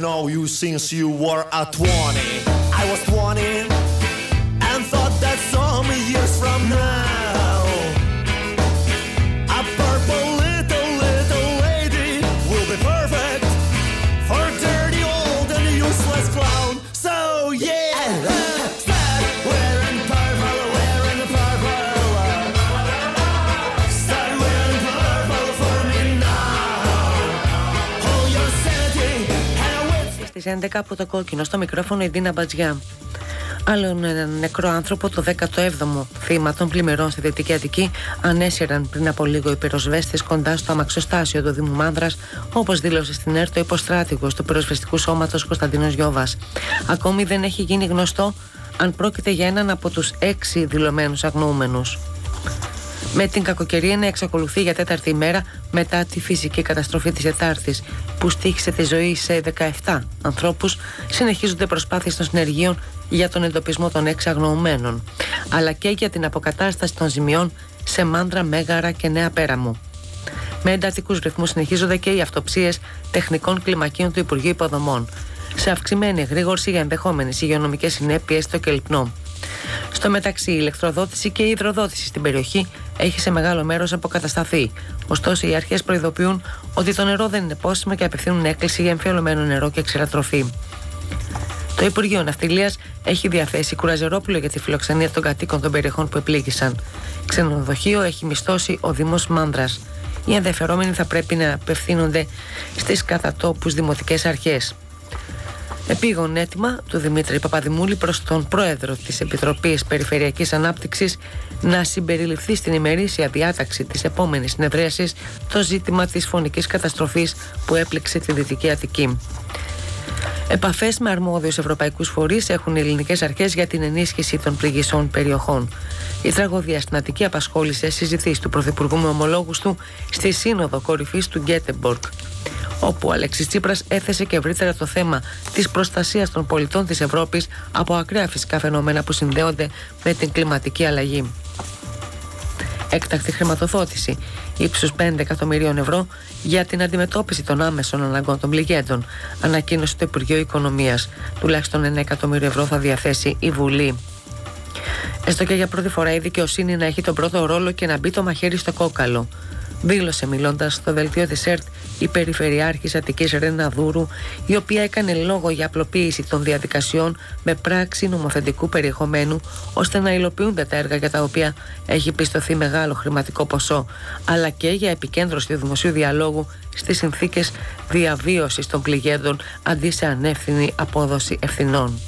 Know you since you were a 20. I was 20 and thought that some years from now, 11 από το κόκκινο στο μικρόφωνο η Δίνα Μπατζιά. Άλλον ένα νεκρό άνθρωπο, το 17ο θύμα των πλημμυρών στη Δυτική Αττική, ανέσυραν πριν από λίγο οι πυροσβέστες κοντά στο αμαξοστάσιο του Δήμου Μάνδρας, όπως δήλωσε στην ΕΡΤ ο υποστράτηγος του πυροσβεστικού σώματος Κωνσταντίνος Γιώβας. Ακόμη δεν έχει γίνει γνωστό αν πρόκειται για έναν από τους έξι δηλωμένους αγνοούμενους. Με την κακοκαιρία να εξακολουθεί για τέταρτη ημέρα μετά τη φυσική καταστροφή της Τετάρτης που στήχησε τη ζωή σε 17 ανθρώπους, συνεχίζονται προσπάθειες των συνεργείων για τον εντοπισμό των έξι αγνοωμένων, αλλά και για την αποκατάσταση των ζημιών σε Μάνδρα, Μέγαρα και Νέα Πέραμου. Με εντατικούς ρυθμούς συνεχίζονται και οι αυτοψίες τεχνικών κλιμακίων του Υπουργείου Υποδομών, σε αυξημένη γρήγορση για ενδεχόμενες υγειονομικές συνέπειες στο Κελπνό. Στο μεταξύ, η ηλεκτροδότηση και η υδροδότηση στην περιοχή έχει σε μεγάλο μέρος αποκατασταθεί. Ωστόσο, οι αρχές προειδοποιούν ότι το νερό δεν είναι πόσιμο και απευθύνουν έκκληση για εμφιαλωμένο νερό και ξηρατροφή. Το Υπουργείο Ναυτιλίας έχει διαθέσει κουραζερόπουλο για τη φιλοξενία των κατοίκων των περιοχών που επλήγησαν. Ξενοδοχείο έχει μισθώσει ο Δήμος Μάνδρας. Οι ενδιαφερόμενοι θα πρέπει να απευθύνονται στις κατατόπους δημοτικές αρχές. Επίγον έτοιμα του Δημήτρη Παπαδημούλη προς τον Πρόεδρο της Επιτροπής Περιφερειακής Ανάπτυξης να συμπεριληφθεί στην ημερήσια διάταξη της επόμενης συνεδρίασης το ζήτημα της φωνικής καταστροφής που έπληξε τη Δυτική Αττική. Επαφές με αρμόδιους ευρωπαϊκούς φορείς έχουν οι ελληνικές αρχές για την ενίσχυση των πληγισών περιοχών. Η τραγωδία στην Αττική απασχόλησε συζητήσει του Πρωθυπουργού με ομολόγους του στη Σύνοδο Κορυφής του Γκέτεμπορκ όπου ο Αλέξης Τσίπρας έθεσε και ευρύτερα το θέμα της προστασίας των πολιτών της Ευρώπης από ακραία φυσικά φαινόμενα που συνδέονται με την κλιματική αλλαγή. Έκτακτη χρηματοδότηση ύψους 5 εκατομμυρίων ευρώ για την αντιμετώπιση των άμεσων αναγκών των πληγέντων, ανακοίνωσε το Υπουργείο Οικονομίας. Τουλάχιστον 1 εκατομμύριο ευρώ θα διαθέσει η Βουλή. Έστω και για πρώτη φορά η δικαιοσύνη να έχει τον πρώτο ρόλο και να μπει το μαχαίρι στο κόκαλο δήλωσε μιλώντας στο δελτίο της ΕΡΤ η Περιφερειάρχης Αττικής Ρένα Δούρου, η οποία έκανε λόγο για απλοποίηση των διαδικασιών με πράξη νομοθετικού περιεχομένου, ώστε να υλοποιούνται τα έργα για τα οποία έχει πιστωθεί μεγάλο χρηματικό ποσό, αλλά και για επικέντρωση του δημοσίου διαλόγου στις συνθήκες διαβίωσης των πληγέντων αντί σε ανεύθυνη απόδοση ευθυνών.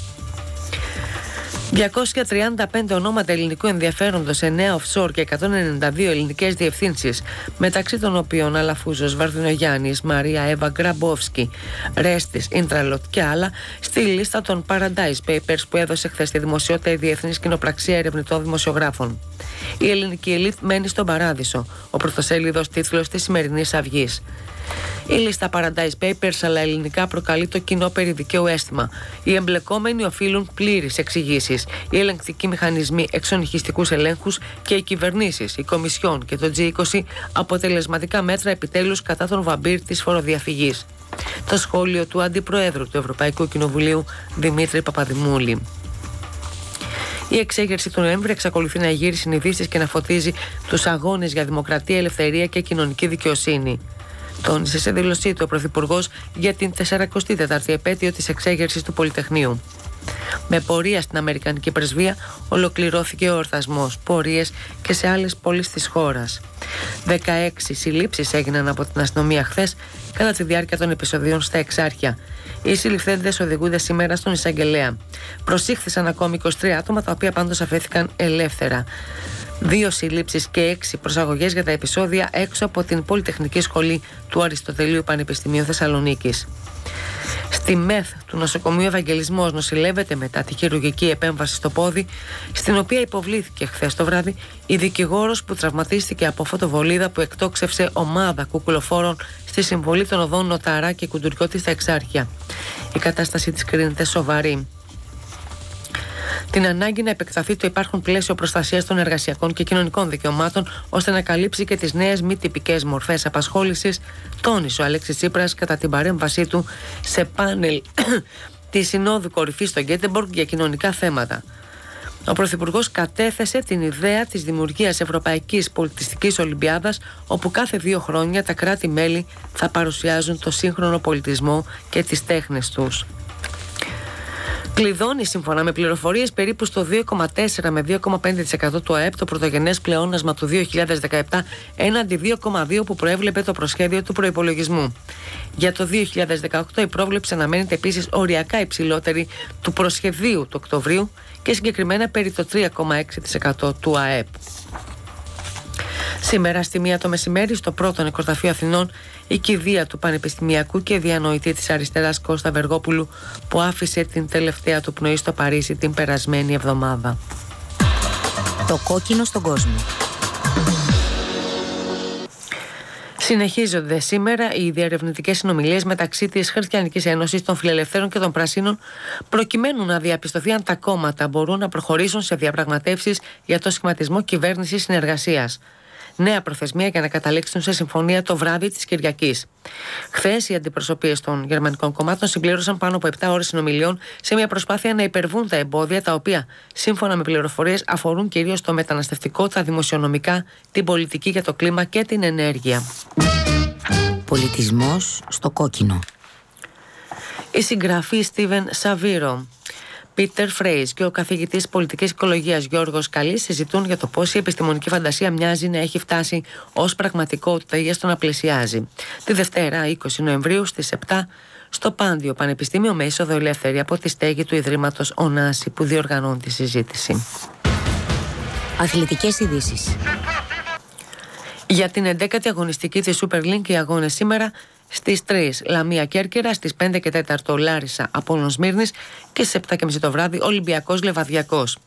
235 ονόματα ελληνικού ενδιαφέροντος, 9 offshore και 192 ελληνικές διευθύνσεις, μεταξύ των οποίων Αλαφούζος, Βαρδινογιάννης, Μαρία Εύα Γκραμπόφσκι, Ρέστης, Ίντραλοτ και άλλα, στη λίστα των Paradise Papers που έδωσε χθες στη δημοσιότητα η Διεθνής Κοινοπραξία Ερευνητών Δημοσιογράφων. Η ελληνική ελίτ μένει στον παράδεισο, ο πρωτοσέλιδος τίτλος της σημερινής αυγής. Η λίστα Paradise Papers αλλά ελληνικά προκαλεί το κοινό περί δικαίου αίσθημα. Οι εμπλεκόμενοι οφείλουν πλήρε εξηγήσεις. Οι ελεγκτικοί μηχανισμοί εξονυχιστικούς ελέγχους και οι κυβερνήσεις, η Κομισιόν και το G20 αποτελεσματικά μέτρα επιτέλους κατά τον βαμπύρ της φοροδιαφυγής. Το σχόλιο του Αντιπροέδρου του Ευρωπαϊκού Κοινοβουλίου Δημήτρη Παπαδημούλη. Η εξέγερση του Νοέμβρη εξακολουθεί να γύρει συνειδήσεις και να φωτίζει τους αγώνες για δημοκρατία, ελευθερία και κοινωνική δικαιοσύνη. Τόνισε σε δήλωσή του ο Πρωθυπουργός για την 44η επέτειο της εξέγερσης του Πολυτεχνείου. Με πορεία στην Αμερικανική Πρεσβεία ολοκληρώθηκε ο ορθασμός, πορείες και σε άλλες πόλεις της χώρας. 16 συλλήψεις έγιναν από την αστυνομία χθες κατά τη διάρκεια των επεισοδίων στα Εξάρχεια. Οι συλληφθέντες οδηγούνται σήμερα στον Ισαγγελέα. Προσήχθησαν ακόμη 23 άτομα τα οποία πάντως αφέθηκαν ελεύθερα δύο συλλήψεις και έξι προσαγωγές για τα επεισόδια έξω από την Πολυτεχνική Σχολή του Αριστοτελείου Πανεπιστημίου Θεσσαλονίκης. Στη ΜΕΘ του νοσοκομείου Ευαγγελισμός νοσηλεύεται μετά τη χειρουργική επέμβαση στο πόδι, στην οποία υποβλήθηκε χθες το βράδυ η δικηγόρος που τραυματίστηκε από φωτοβολίδα που εκτόξευσε ομάδα κουκουλοφόρων στη συμβολή των οδών Νοταρά και Κουντουριώτης στα Εξάρχεια. Η κατάσταση της κρίνεται σοβαρή την ανάγκη να επεκταθεί το υπάρχον πλαίσιο προστασίας των εργασιακών και κοινωνικών δικαιωμάτων, ώστε να καλύψει και τις νέες μη τυπικές μορφές απασχόλησης, τόνισε ο Αλέξης Τσίπρας κατά την παρέμβασή του σε πάνελ της Συνόδου Κορυφής στο Γκέτεμπορκ για κοινωνικά θέματα. Ο Πρωθυπουργός κατέθεσε την ιδέα της δημιουργίας Ευρωπαϊκής Πολιτιστικής Ολυμπιάδας, όπου κάθε δύο χρόνια τα κράτη-μέλη θα παρουσιάζουν το σύγχρονο πολιτισμό και τις τέχνες τους. Κλειδώνει σύμφωνα με πληροφορίες περίπου στο 2,4 με 2,5% του ΑΕΠ το πρωτογενές πλεόνασμα του 2017 έναντι 2,2 που προέβλεπε το προσχέδιο του προπολογισμού. Για το 2018 η πρόβλεψη αναμένεται επίσης οριακά υψηλότερη του προσχεδίου του Οκτωβρίου και συγκεκριμένα περί το 3,6% του ΑΕΠ. Σήμερα στη μία το μεσημέρι στο πρώτο νεκροταφείο Αθηνών η κηδεία του Πανεπιστημιακού και διανοητή της αριστεράς Κώστα Βεργόπουλου που άφησε την τελευταία του πνοή στο Παρίσι την περασμένη εβδομάδα. Το κόκκινο στον κόσμο. Συνεχίζονται σήμερα οι διαρευνητικές συνομιλίες μεταξύ της Χριστιανικής Ένωσης των Φιλελευθέρων και των Πρασίνων, προκειμένου να διαπιστωθεί αν τα κόμματα μπορούν να προχωρήσουν σε διαπραγματεύσεις για το σχηματισμό κυβέρνησης συνεργασίας νέα προθεσμία για να καταλήξουν σε συμφωνία το βράδυ της Κυριακής. Χθες, οι αντιπροσωπείες των γερμανικών κομμάτων συμπλήρωσαν πάνω από 7 ώρες συνομιλιών σε μια προσπάθεια να υπερβούν τα εμπόδια τα οποία, σύμφωνα με πληροφορίες, αφορούν κυρίως το μεταναστευτικό, τα δημοσιονομικά, την πολιτική για το κλίμα και την ενέργεια. Πολιτισμός στο κόκκινο. Η συγγραφή Στίβεν Σαβίρο Πίτερ Φρέις και ο καθηγητής πολιτικής οικολογίας Γιώργος Καλής συζητούν για το πώς η επιστημονική φαντασία μοιάζει να έχει φτάσει ως πραγματικότητα ή έστω να πλησιάζει. Τη Δευτέρα, 20 Νοεμβρίου στις 7 στο Πάντιο Πανεπιστήμιο με είσοδο ελεύθερη από τη στέγη του Ιδρύματος Ονάση που διοργανώνει τη συζήτηση. Αθλητικές ειδήσεις. Για την 11η αγωνιστική της Super League οι αγώνες σήμερα Στις 3 Λαμία Κέρκυρα, στις 5 και 4 Λάρισα Απόλλων Σμύρνης και στι 7 και μισή το βράδυ Ολυμπιακός Λεβαδιακός.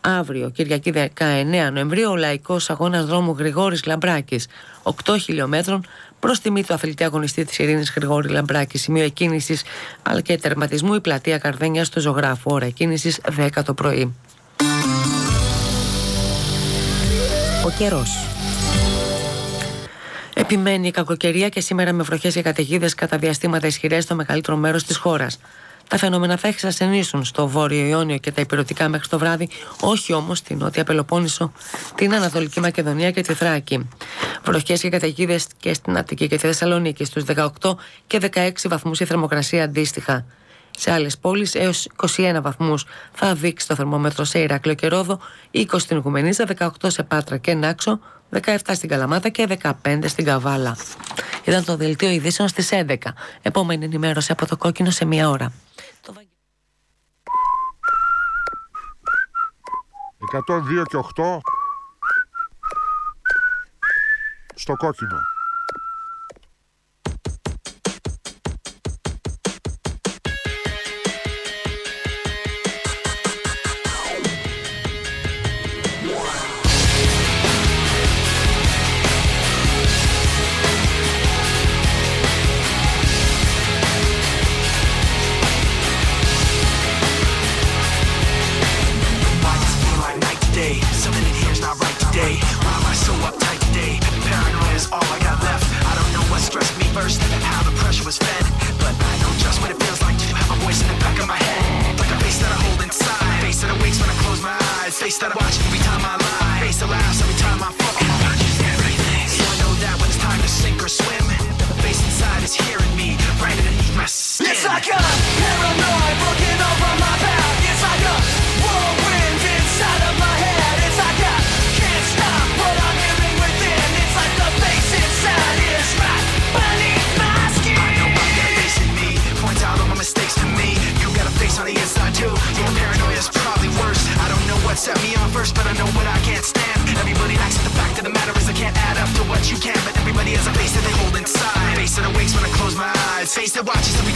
Αύριο, Κυριακή 19 Νοεμβρίου, ο Λαϊκός Αγώνας Δρόμου Γρηγόρης Λαμπράκης 8 χιλιόμετρων προς τιμή του αθλητή αγωνιστή της Ειρήνης Γρηγόρη Λαμπράκη, σημείο εκκίνησης αλλά και τερματισμού η πλατεία Καρδένια στο ζωγράφο, ώρα εκκίνησης 10 το πρωί. Ο καιρός. Επιμένει η κακοκαιρία και σήμερα με βροχές και καταιγίδες κατά διαστήματα ισχυρές στο μεγαλύτερο μέρος της χώρας. Τα φαινόμενα θα εξασθενήσουν στο βόρειο Ιόνιο και τα υπηρετικά μέχρι το βράδυ, όχι όμως στην νότια Πελοπόννησο, την Ανατολική Μακεδονία και τη Θράκη. Βροχές και καταιγίδες και στην Αττική και τη Θεσσαλονίκη στους 18 και 16 βαθμούς η θερμοκρασία αντίστοιχα. Σε άλλες πόλεις έως 21 βαθμούς θα δείξει το θερμόμετρο σε Ηράκλειο και Ρόδο, 20 στην Γουμενίζα, 18 σε Πάτρα και Νάξο, 17 στην Καλαμάτα και 15 στην Καβάλα. Ήταν το δελτίο ειδήσεων στις 11. Επόμενη ενημέρωση από το κόκκινο σε μία ώρα. 102 και 8 στο κόκκινο. is all I got left. I don't know what stressed me first, how the pressure was fed, but I know just what it feels like to have a voice in the back of my head, like a face that I hold inside, face that awakes when I close my eyes, face that I watch every time I. first, but I know what I can't stand. Everybody likes it. The fact of the matter is I can't add up to what you can. But everybody has a face that they hold inside. Face that awakes when I close my eyes. Face that watches every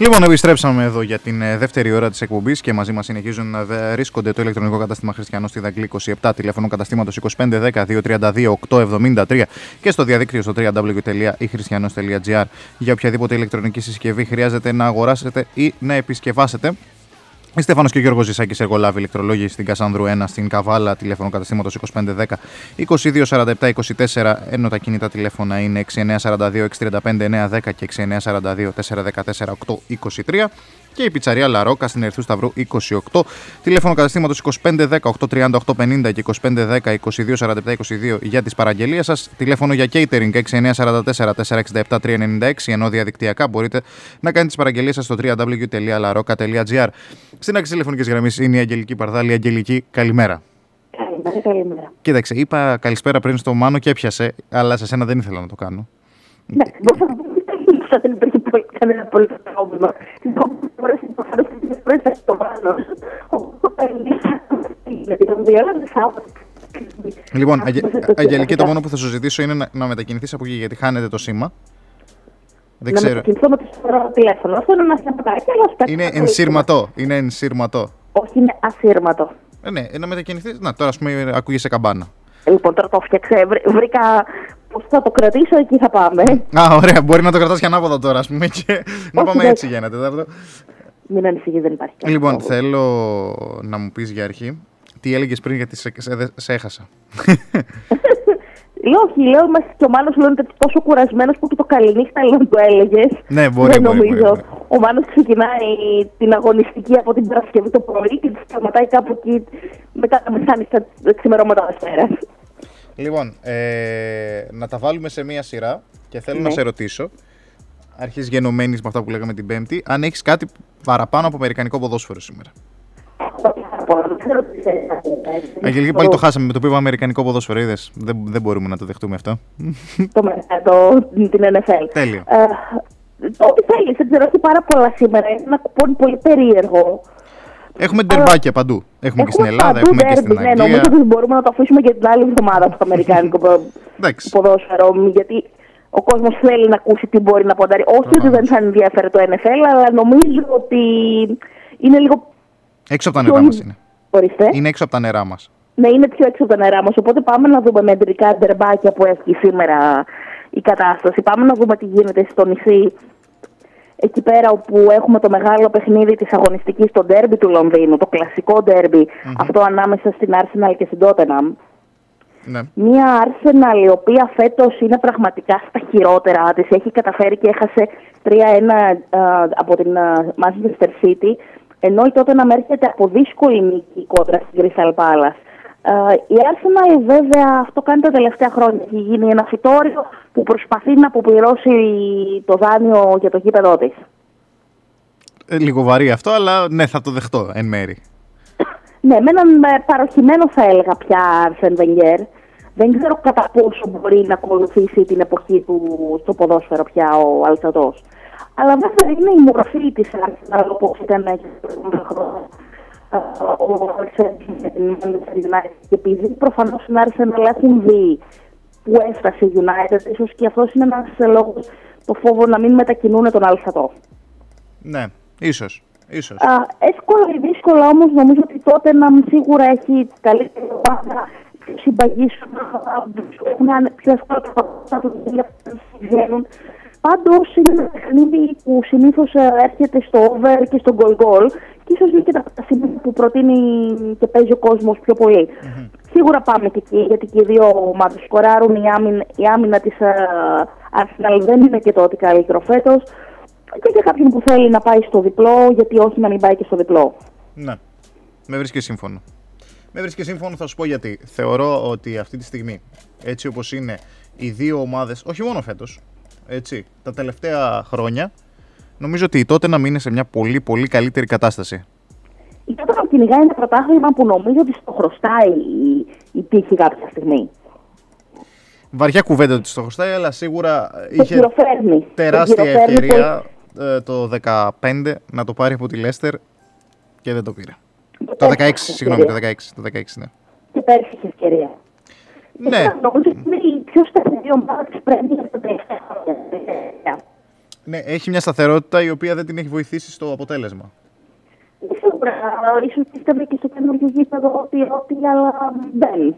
Λοιπόν, επιστρέψαμε εδώ για την ε, δεύτερη ώρα της εκπομπής και μαζί μας συνεχίζουν να βρίσκονται το ηλεκτρονικό κατάστημα Χριστιανό στη Δαγκλή 27, τηλέφωνο καταστήματος 2510-232-873 και στο διαδίκτυο στο www.ichristianos.gr. Για οποιαδήποτε ηλεκτρονική συσκευή χρειάζεται να αγοράσετε ή να επισκευάσετε. Η Στέφανο και ο Γιώργος Ζησάκης εργολάβη ηλεκτρολόγοι στην Κασάνδρου 1 στην Καβάλα, τηλέφωνο καταστήματος 2510 2247 24, ενώ τα κινητά τηλέφωνα είναι 6942 635 910 και 6942 414 823 και η πιτσαρία Λαρόκα στην Ερθού Σταυρού 28. Τηλέφωνο καταστήματος 2510 830 850 και 2510 2247 22 για τις παραγγελίες σας. Τηλέφωνο για catering 6944 467 396 ενώ διαδικτυακά μπορείτε να κάνετε τις παραγγελίες σας στο www.laroca.gr. Στην άκρη τηλεφωνικής γραμμής είναι η Αγγελική Παρδάλη. Αγγελική, καλημέρα. Καλημέρα, καλημέρα. Κοίταξε, είπα καλησπέρα πριν στο Μάνο και έπιασε, αλλά σε σένα δεν ήθελα να το κάνω. Ναι, μπορούσα να πω δεν υπήρχε πολύ- κανένα απολύτω πρόβλημα. Τις επόμενες φορές προφανώς τις φορές θα στο πάνω. Οπότε γιατί τον διάλογο Σάββατο. Λοιπόν, Αγε... Αγγελική, το μόνο που θα σου ζητήσω είναι να, να μετακινηθείς από εκεί γιατί χάνεται το σήμα. Δεν Να ξέρω. μετακινηθώ με το σφαιρό τηλέφωνο. Αυτό είναι ένα θεματάκι, αλλά στα Είναι ενσύρματο. Είναι ενσύρματο. Όχι, είναι ασύρματο. Ε, ναι, να μετακινηθείς. Να, τώρα ας πούμε ακούγεσαι καμπάνα. Λοιπόν, τώρα το έφτιαξε. Βρ- Βρήκα πώ θα το κρατήσω, εκεί θα πάμε. Α, ωραία. Μπορεί να το κρατάς και ανάποδα τώρα, ας πούμε. Και να πάμε δεν- έτσι για ένα τέταρτο. Μην ανησυχείς, δεν υπάρχει. κανένα Λοιπόν, πρόβλημα. θέλω να μου πεις για αρχή τι έλεγες πριν γιατί σε, σε, σε έχασα. Λέω, όχι, λέω, είμαστε και ο Μάνος λέω είναι τόσο κουρασμένος που και το καληνύχτα λέω να το έλεγες. Ναι, μπορεί, Δεν μπορεί, νομίζω. μπορεί, μπορεί. Ο Μάνος ξεκινάει την αγωνιστική από την Παρασκευή το πρωί και τη σταματάει κάπου εκεί μετά τα μεσάνυχτα ξημερώματα Δευτέρα. Λοιπόν, ε, να τα βάλουμε σε μία σειρά και θέλω να Ναι. σε ρωτήσω, αρχής γενομένης με αυτά που λέγαμε την Πέμπτη, αν έχεις κάτι παραπάνω από αμερικανικό ποδόσφαιρο σήμερα. Αγγελική, πάλι το χάσαμε με το που είπα αμερικανικό ποδόσφαιρο, είδες. Δεν, δεν μπορούμε να το δεχτούμε αυτό. το, το, την NFL. Τέλειο. Ε, ό,τι θέλεις, δεν ξέρω, έχει πάρα πολλά σήμερα. Είναι ένα κουπόνι πολύ περίεργο. Έχουμε ντερμπάκια παντού. Έχουμε και στην Ελλάδα, παντού έχουμε και derby, στην Ναι, νομίζω Αγγλία. ότι μπορούμε να το αφήσουμε για την άλλη εβδομάδα το αμερικάνικο πο- ποδόσφαιρο. Γιατί ο κόσμος θέλει να ακούσει τι μπορεί να ποντάρει. Όχι ότι δεν θα ενδιαφέρει το NFL, αλλά νομίζω ότι είναι λίγο. Έξω από τα πιο νερά μας ι- είναι. Ορίστε. Είναι έξω από τα νερά μας. Ναι, είναι πιο έξω από τα νερά μας. Οπότε πάμε να δούμε με εντρικά ντερμπάκια που έχει σήμερα η κατάσταση. Πάμε να δούμε τι γίνεται στο νησί. Εκεί πέρα όπου έχουμε το μεγάλο παιχνίδι της αγωνιστικής, το ντέρμπι του Λονδίνου, το κλασικό ντέρμπι, αυτό ανάμεσα στην Arsenal και στην Tottenham. Ναι. Μια Arsenal η οποία φέτος είναι πραγματικά στα χειρότερα της. Έχει καταφέρει και έχασε 3-1 α, από την α, Manchester City, ενώ η Tottenham έρχεται από δύσκολη νίκη κόντρα στην Crystal Palace. Α, η Arsenal βέβαια αυτό κάνει τα τελευταία χρόνια. Έχει γίνει ένα φυτόριο που προσπαθεί να αποπληρώσει το δάνειο για το γήπεδό της. Ε, λίγο βαρύ αυτό, αλλά ναι, θα το δεχτώ εν μέρη. Ναι, με έναν ε, παροχημένο θα έλεγα πια Άρσεν Βενγκέρ. Δεν ξέρω κατά πόσο μπορεί να ακολουθήσει την εποχή του στο ποδόσφαιρο πια ο Αλτατός. Αλλά βέβαια είναι η μορφή της Arsenal όπως ήταν και τα προηγούμενα χρόνια. Ε, Ο Άρσεν με την Manchester United και επειδή προφανώς στην Arsenal έχουν δει που έφτασε η United, ίσως και αυτός είναι ένας λόγος το φόβο να μην μετακινούν τον Αλτατό. Ναι, ίσως. Ίσως. Α, εύκολα ή δύσκολα όμως νομίζω ότι τότε να μην σίγουρα έχει καλύτερη ομάδα, πιο συμπαγής έχουν άνε- πιο εύκολα τα πράγματα του βγαίνουν. Πάντως είναι ένα παιχνίδι που συνήθως έρχεται στο over και στο goal goal και ίσως είναι και τα τα σημεία που προτείνει και παίζει ο κόσμος πιο πολυ Σίγουρα πάμε και εκεί γιατί και οι δύο ομάδες σκοράρουν. Η άμυνα, η άμυνα της Arsenal δεν είναι και τότε καλύτερο φέτος και για κάποιον που θέλει να πάει στο διπλό, γιατί όχι να μην πάει και στο διπλό. Ναι. Με βρίσκει σύμφωνο. Με βρίσκει σύμφωνο, θα σου πω γιατί. Θεωρώ ότι αυτή τη στιγμή, έτσι όπως είναι οι δύο ομάδες, όχι μόνο φέτος, έτσι, τα τελευταία χρόνια, νομίζω ότι η τότε να μείνει σε μια πολύ πολύ καλύτερη κατάσταση. Η Τότtenham κυνηγάει ένα πρωτάθλημα που νομίζω ότι στο χρωστάει η, η τύχη κάποια στιγμή. Βαριά κουβέντα ότι στο χρωστάει, αλλά σίγουρα Το είχε γυροφέρνει. τεράστια Το γυροφέρνει ευκαιρία ε, το 15 να το πάρει από τη Λέστερ και δεν το πήρε. Το 16, έχασε συγγνώμη, το 16, ευκαιρία. το 16, ναι. Και πέρσι είχε ευκαιρία. Ναι. Νομίζω ότι είναι η πιο σταθερή ομάδα της Πρέμβια τα τελευταία χρόνια. Ναι, έχει μια σταθερότητα η οποία δεν την έχει βοηθήσει στο αποτέλεσμα. Σίγουρα, ίσως πίστευε και στο καινούργιο γήπεδο ότι ό,τι αλλά δεν.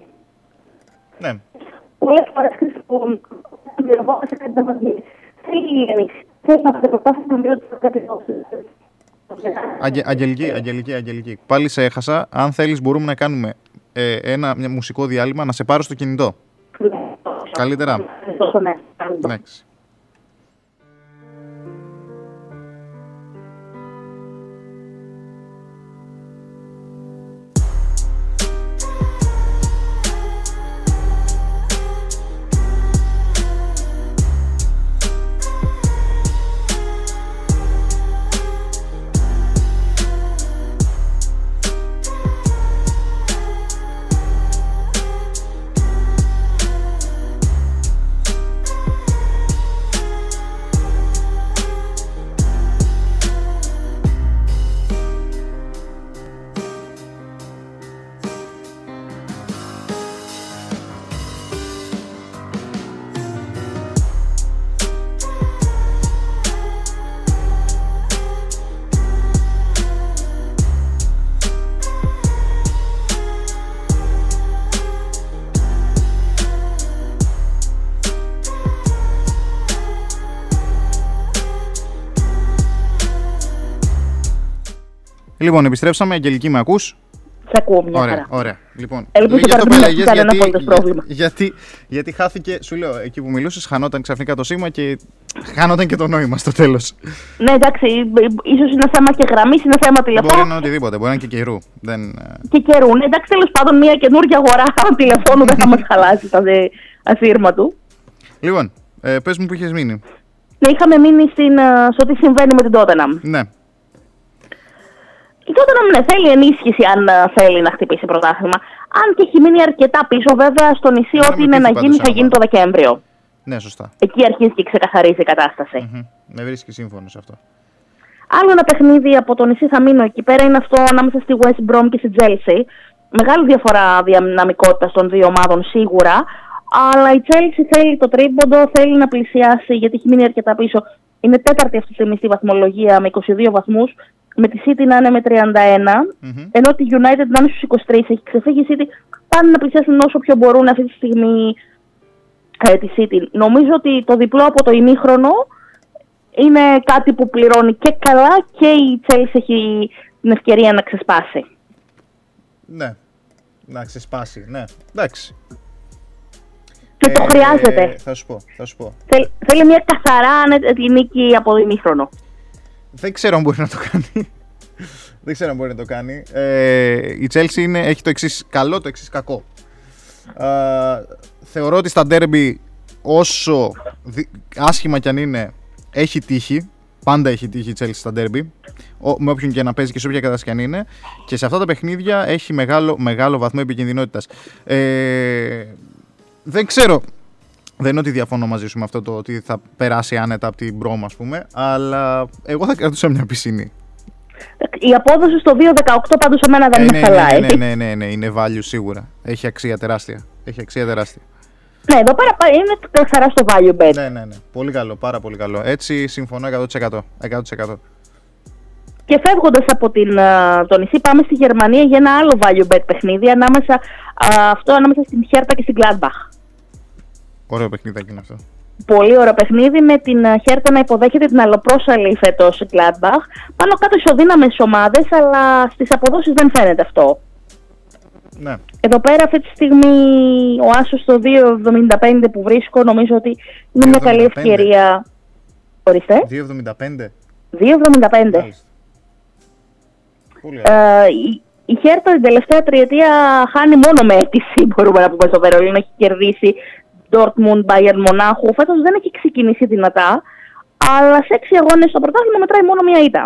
Ναι. Πολλές φορές χρησιμοποιούν σε κάτι να μας γίνει. Θέλει εμείς. Θέλει να προπάσει να μειώσει το κάτι Αγγε, αγγελική, Αγγελική, Αγγελική. Πάλι σε έχασα. Αν θέλεις μπορούμε να κάνουμε ε, ένα μια μουσικό διάλειμμα να σε πάρω στο κινητό. Καλύτερα. Ναι. Λοιπόν, επιστρέψαμε. Αγγελική, με ακούς; Σε ακούω μια Ωραία, χαρά. ωραία. Λοιπόν, Ελπίζω γι' αυτό τώρα που να μην έλεγες, έχει κανένα γιατί, απολύτως πρόβλημα. γιατί, γιατί χάθηκε, σου λέω, εκεί που μιλούσες, χανόταν ξαφνικά το σήμα και χάνονταν και το νόημα στο τέλος. Ναι, εντάξει, ίσως είναι θέμα και γραμμής, είναι θέμα Μπορεί τηλεφώνου να είναι οτιδήποτε, μπορεί να είναι και καιρού. Δεν, ε, και καιρού. Ναι, εντάξει, τέλος πάντων, μια καινούργια αγορά τηλεφώνου δεν θα μας χαλάσει το δε- αφήρμα του. Λοιπόν, ε, πες μου που είχες μείνει. Ναι, είχαμε μείνει στην, ε, στο τι συμβαίνει με την Tottenham. Ναι. Η Tottenham ναι, θέλει ενίσχυση αν ε, θέλει να χτυπήσει πρωτάθλημα. Αν και έχει μείνει αρκετά πίσω, βέβαια, στο νησί ό,τι είναι να πείθει γίνει πάντως θα γίνει το Δεκέμβριο. Ναι, σωστά. Εκεί αρχίζει και ξεκαθαρίζει η κατάσταση. Μμμ. Με βρίσκει σύμφωνο σε αυτό. Άλλο ένα παιχνίδι από το νησί θα μείνω εκεί πέρα είναι αυτό ανάμεσα στη West Brom και στη Chelsea. Μεγάλη διαφορά δυναμικότητα των δύο ομάδων σίγουρα. Αλλά η Chelsea θέλει το τρίποντο, θέλει να πλησιάσει γιατί έχει μείνει αρκετά πίσω. Είναι τέταρτη αυτή τη στιγμή στη βαθμολογία με 22 βαθμούς. Με τη City να είναι με 31. Ενώ τη United να είναι στους 23. Έχει ξεφύγει η City. Πάνε να πλησιάσουν όσο πιο μπορούν αυτή τη στιγμή ε, τη City. Νομίζω ότι το διπλό από το ημίχρονο είναι κάτι που πληρώνει και καλά και η Chelsea έχει την ευκαιρία να ξεσπάσει. Ναι. Να ξεσπάσει, ναι. Εντάξει. Και το χρειάζεται. Ε, Θα σου πω, θα σου πω. Θέλ- θέλει μια καθαρά ανετή νίκη από το ημίχρονο. Δεν ξέρω αν μπορεί να το κάνει. Δεν ξέρω αν μπορεί να το κάνει. Ε, η Chelsea είναι, έχει το εξής καλό, το εξής κακό. Α, θεωρώ ότι στα ντέρμπι όσο δι- άσχημα κι αν είναι έχει τύχη. Πάντα έχει τύχη η Chelsea στα ντέρμπι. ο- Με όποιον και να παίζει και σε όποια κατάσταση κι αν είναι. Και σε αυτά τα παιχνίδια έχει μεγάλο, μεγάλο βαθμό επικινδυνότητας. Ε, δεν ξέρω. Δεν είναι ότι διαφωνώ μαζί σου με αυτό το ότι θα περάσει άνετα από την Μπρόμα, ας πούμε. Αλλά εγώ θα κρατούσα μια πισινή. Η απόδοση στο 2-18 πάντως σε μένα δεν Ε, με ναι, ναι, χαλάει. ναι, ναι, ναι, ναι, είναι value σίγουρα. Έχει αξία τεράστια. Έχει αξία τεράστια. Ναι, εδώ πέρα πά- είναι καθαρά στο value bet. Ναι, ναι, ναι. Πολύ καλό, πάρα πολύ καλό. Έτσι συμφωνώ 100%. 100%. Και φεύγοντας από την, α, το νησί, πάμε στη Γερμανία για ένα άλλο value bet παιχνίδι. Ανάμεσα, α, αυτό ανάμεσα στην Χέρτα και στην Gladbach. Ωραίο παιχνίδι είναι αυτό. Πολύ ωραίο παιχνίδι με την α, Χέρτα να υποδέχεται την αλλοπρόσαλη φέτος Gladbach. Πάνω κάτω ισοδύναμες ομάδες, αλλά στις αποδόσεις δεν φαίνεται αυτό. Ναι. Εδώ πέρα αυτή τη στιγμή ο Άσος στο 2,75 που βρίσκω νομίζω ότι είναι μια καλή 2,75. ευκαιρία. Ορίστε. 2,75. 2,75. Πολύ Ε, η, η Χέρτα την τελευταία τριετία χάνει μόνο με αίτηση, μπορούμε να πούμε στο Βερολίνο. Έχει κερδίσει Dortmund, Bayern, Μονάχου. Φέτος δεν έχει ξεκινήσει δυνατά, αλλά σε έξι αγώνες στο πρωτάθλημα μετράει μόνο μία ήττα.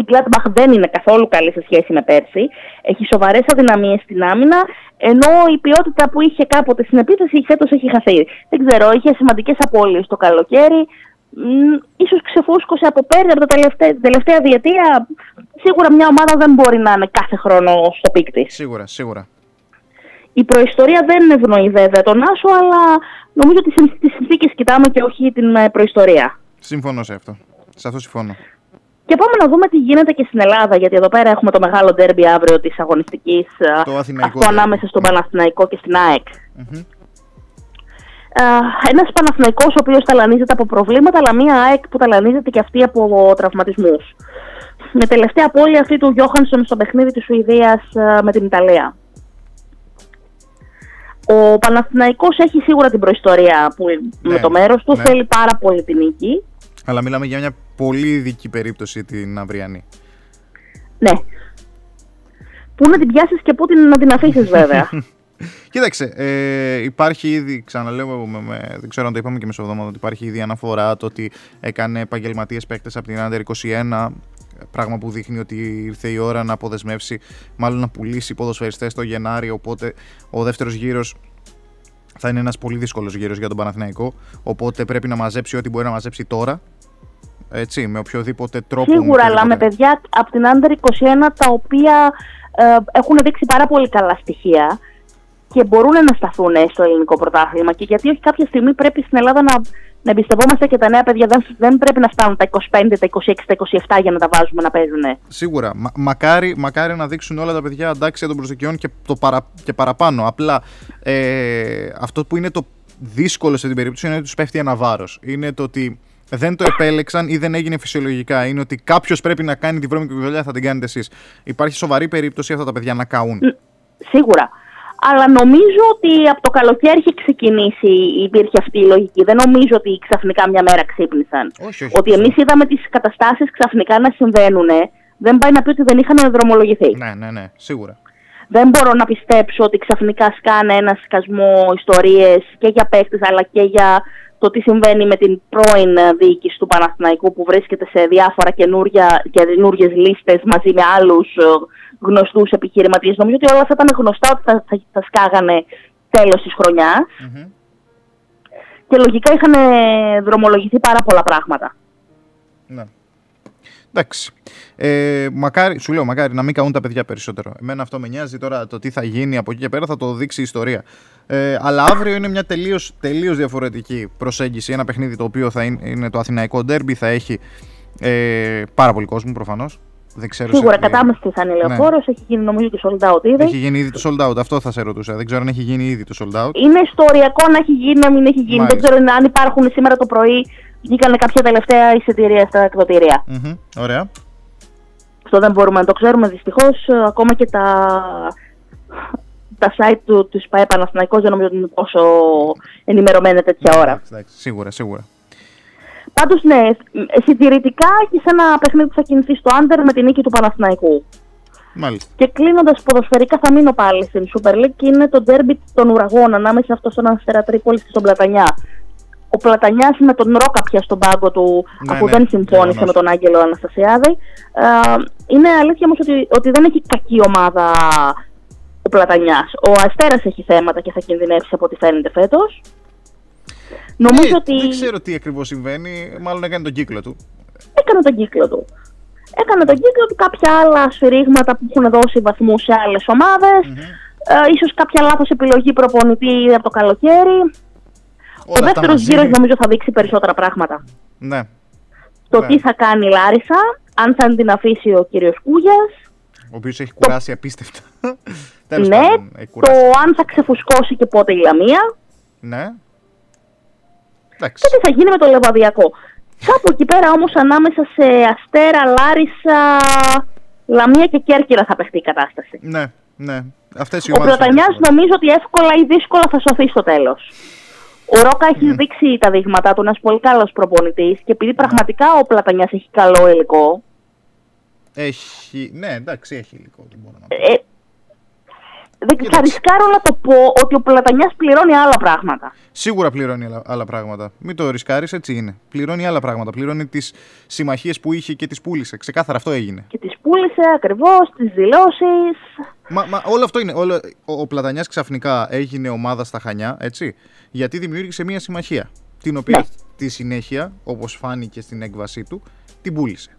Η Gladbach δεν είναι καθόλου καλή σε σχέση με πέρσι. Έχει σοβαρές αδυναμίες στην άμυνα, ενώ η ποιότητα που είχε κάποτε στην επίθεση φέτος έχει χαθεί. Δεν ξέρω, είχε σημαντικές απώλειες το καλοκαίρι. Μ, ίσως ξεφούσκωσε από πέρυσι, από τα τελευταία, την τελευταία διετία. Σίγουρα μια ομάδα δεν μπορεί να είναι κάθε χρόνο στο peak της. Σίγουρα, σίγουρα. Η προϊστορία δεν ευνοεί βέβαια τον Άσο, αλλά νομίζω ότι τις συνθήκες κοιτάμε και όχι την ε, προϊστορία. Συμφωνώ σε αυτό. Σε αυτό συμφωνώ. Και πάμε να δούμε τι γίνεται και στην Ελλάδα, γιατί εδώ πέρα έχουμε το μεγάλο ντέρμπι αύριο της αγωνιστικής Το ε, Αθηναϊκό αυτό ντέρμπι. ανάμεσα στον Παναθηναϊκό και στην ΑΕΚ. Μμμ. Ε, ένας Παναθηναϊκός ο οποίος ταλανίζεται από προβλήματα, αλλά μια ΑΕΚ που ταλανίζεται και αυτή από τραυματισμούς. Με τελευταία απώλεια αυτή του Γιώχανσον στο παιχνίδι της Σουηδίας ε, με την Ιταλία. Ο Παναθηναϊκός έχει σίγουρα την προϊστορία που με Ναι, το μέρος του ναι. θέλει πάρα πολύ την νίκη. Αλλά μιλάμε για μια πολύ ειδική περίπτωση την αυριανή. Ναι. Πού να την πιάσεις και πού την, να την αφήσεις βέβαια. Κοίταξε, ε, υπάρχει ήδη, ξαναλέω, με, με- δεν ξέρω αν το είπαμε και μεσοβδόματα, ότι υπάρχει ήδη αναφορά το ότι έκανε επαγγελματίες παίκτες από την Under 21. Πράγμα που δείχνει ότι ήρθε η ώρα να αποδεσμεύσει, μάλλον να πουλήσει ποδοσφαιριστές το Γενάρη. Οπότε ο δεύτερος γύρος θα είναι ένας πολύ δύσκολος γύρος για τον Παναθηναϊκό. Οπότε πρέπει να μαζέψει ό,τι μπορεί να μαζέψει τώρα. Έτσι, με οποιοδήποτε τρόπο. Σίγουρα, αλλά με οποιοδήποτε. παιδιά από την Under 21 τα οποία ε, έχουν δείξει πάρα πολύ καλά στοιχεία και μπορούν να σταθούν στο ελληνικό πρωτάθλημα. Και γιατί όχι κάποια στιγμή πρέπει στην Ελλάδα να, να εμπιστευόμαστε και τα νέα παιδιά. Δεν, δεν πρέπει να φτάνουν τα 25, τα 26, τα 27 για να τα βάζουμε να παίζουν. Σίγουρα. Μα, μακάρι, μακάρι να δείξουν όλα τα παιδιά αντάξια των προσδοκιών και, το παρα, και παραπάνω. Απλά ε, αυτό που είναι το δύσκολο σε την περίπτωση είναι ότι τους πέφτει ένα βάρος. Είναι το ότι δεν το επέλεξαν ή δεν έγινε φυσιολογικά. Είναι ότι κάποιος πρέπει να κάνει τη βρώμικη δουλειά, θα την κάνετε εσείς. Υπάρχει σοβαρή περίπτωση αυτά τα παιδιά να καούν. Σίγουρα. Αλλά νομίζω ότι από το καλοκαίρι είχε ξεκινήσει, υπήρχε αυτή η λογική. Δεν νομίζω ότι ξαφνικά μια μέρα ξύπνησαν. Όχι, όχι, ότι εμείς είδαμε τις καταστάσεις ξαφνικά να συμβαίνουν. Δεν πάει να πει ότι δεν είχαν δρομολογηθεί. Ναι, ναι, ναι, σίγουρα. Δεν μπορώ να πιστέψω ότι ξαφνικά σκάνε ένα σκασμό ιστορίες και για παίχτε αλλά και για το τι συμβαίνει με την πρώην ε, διοίκηση του Παναθηναϊκού που βρίσκεται σε διάφορα καινούργιες λίστες μαζί με άλλους γνωστούς επιχειρηματίες. Νομίζω ότι όλα αυτά ήταν γνωστά ότι θα, θα, θα σκάγανε τέλος της χρονιάς. Και λογικά είχαν ε, δρομολογηθεί πάρα πολλά πράγματα. Ναι. Εντάξει. Ε, μακάρι, σου λέω, μακάρι να μην καούν τα παιδιά περισσότερο. Εμένα αυτό με νοιάζει τώρα το τι θα γίνει από εκεί και πέρα θα το δείξει η ιστορία. Ε, αλλά αύριο είναι μια τελείως, τελείως διαφορετική προσέγγιση. Ένα παιχνίδι το οποίο θα είναι, είναι το Αθηναϊκό Ντέρμπι, θα έχει ε, πάρα πολύ κόσμο προφανώς. Δεν ξέρω Σίγουρα σε τι- κατάμεστη θα είναι Ναι. λεωφόρος, έχει γίνει νομίζω και sold out ήδη. Έχει γίνει ήδη το sold out, αυτό θα σε ρωτούσα. Δεν ξέρω αν έχει γίνει ήδη το sold out. Είναι ιστοριακό να έχει γίνει, να μην έχει γίνει. Μάλιστα. Δεν ξέρω αν υπάρχουν σήμερα το πρωί. Βγήκαν κάποια τελευταία εισιτήρια στα εκδοτήρια. Μμμ, Ωραία. Αυτό δεν μπορούμε να το ξέρουμε δυστυχώς. Ακόμα και τα, τα site του της ΠαΕ Παναθηναϊκός δεν νομίζω ότι είναι τόσο ενημερωμένα τέτοια ώρα. Εντάξει, εντάξει, σίγουρα, σίγουρα. Πάντως, ναι, συντηρητικά έχεις σε ένα παιχνίδι που θα κινηθείς στο Άντερ με την νίκη του Παναθηναϊκού. Μάλιστα. Και κλείνοντας ποδοσφαιρικά, θα μείνω πάλι στην Super League και είναι το ντέρμπι των ουραγών ανάμεσα αυτός στον Αστέρα Τρίπολης και στον Πλατανιά. Ο Πλατανιάς με τον Ρόκα πια στον πάγκο του, Ναι, αφού ναι, δεν συμφώνησε γεγονός. με τον Άγγελο Αναστασιάδη. Ε, είναι αλήθεια όμως ότι, ότι δεν έχει κακή ομάδα ο Πλατανιάς. Ο Αστέρας έχει θέματα και θα κινδυνεύσει από ό,τι φαίνεται φέτος. Νομίζω Ε, ότι Δεν ξέρω τι ακριβώς συμβαίνει. Μάλλον έκανε τον κύκλο του. έκανε τον κύκλο του. Έκανε τον κύκλο του κάποια άλλα σφυρίγματα που έχουν δώσει βαθμού σε άλλες ομάδες. Ε, ίσως κάποια λάθος επιλογή προπονητή από το καλοκαίρι. Ο αυτά δεύτερος μαζί. γύρος νομίζω θα δείξει περισσότερα πράγματα. Ναι. Το Ναι. τι θα κάνει η Λάρισα, αν θα την αφήσει ο κύριος Κούγιας. Ο οποίος έχει κουράσει απίστευτα. Τέλος Ναι, πάντων, έχει το κουράσει. αν θα ξεφουσκώσει και πότε η Λαμία. Ναι. Και τι θα γίνει με το Λεβαδιακό. Κάπου εκεί πέρα όμως ανάμεσα σε Αστέρα, Λάρισα, Λαμία και Κέρκυρα θα παιχτεί η κατάσταση. Ναι, ναι. Αυτές οι Ο ομάδες Πλατανιάς νομίζω ότι εύκολα ή δύσκολα θα σωθεί στο τέλος. Ο Ρόκα έχει δείξει τα δείγματά του, ένας πολύ καλός προπονητής και επειδή πραγματικά ο Πλατανιάς έχει καλό υλικό, Έχει. Ναι, εντάξει, έχει υλικό. δεν μπορώ να πω. ε, δεν θα ρισκάρω να το πω ότι ο Πλατανιάς πληρώνει άλλα πράγματα. Σίγουρα πληρώνει άλλα, άλλα πράγματα. Μην το ρισκάρεις, έτσι είναι. Πληρώνει άλλα πράγματα. Πληρώνει τις συμμαχίες που είχε και τις πούλησε. Ξεκάθαρα αυτό έγινε. Και τις πούλησε ακριβώς, τις δηλώσεις. Μα, μα όλο αυτό είναι. Όλο, ο ο Πλατανιάς ξαφνικά έγινε ομάδα στα Χανιά, έτσι. Γιατί δημιούργησε μια συμμαχία. Την οποία στη συνέχεια, όπως φάνηκε στην έκβασή του, την πούλησε.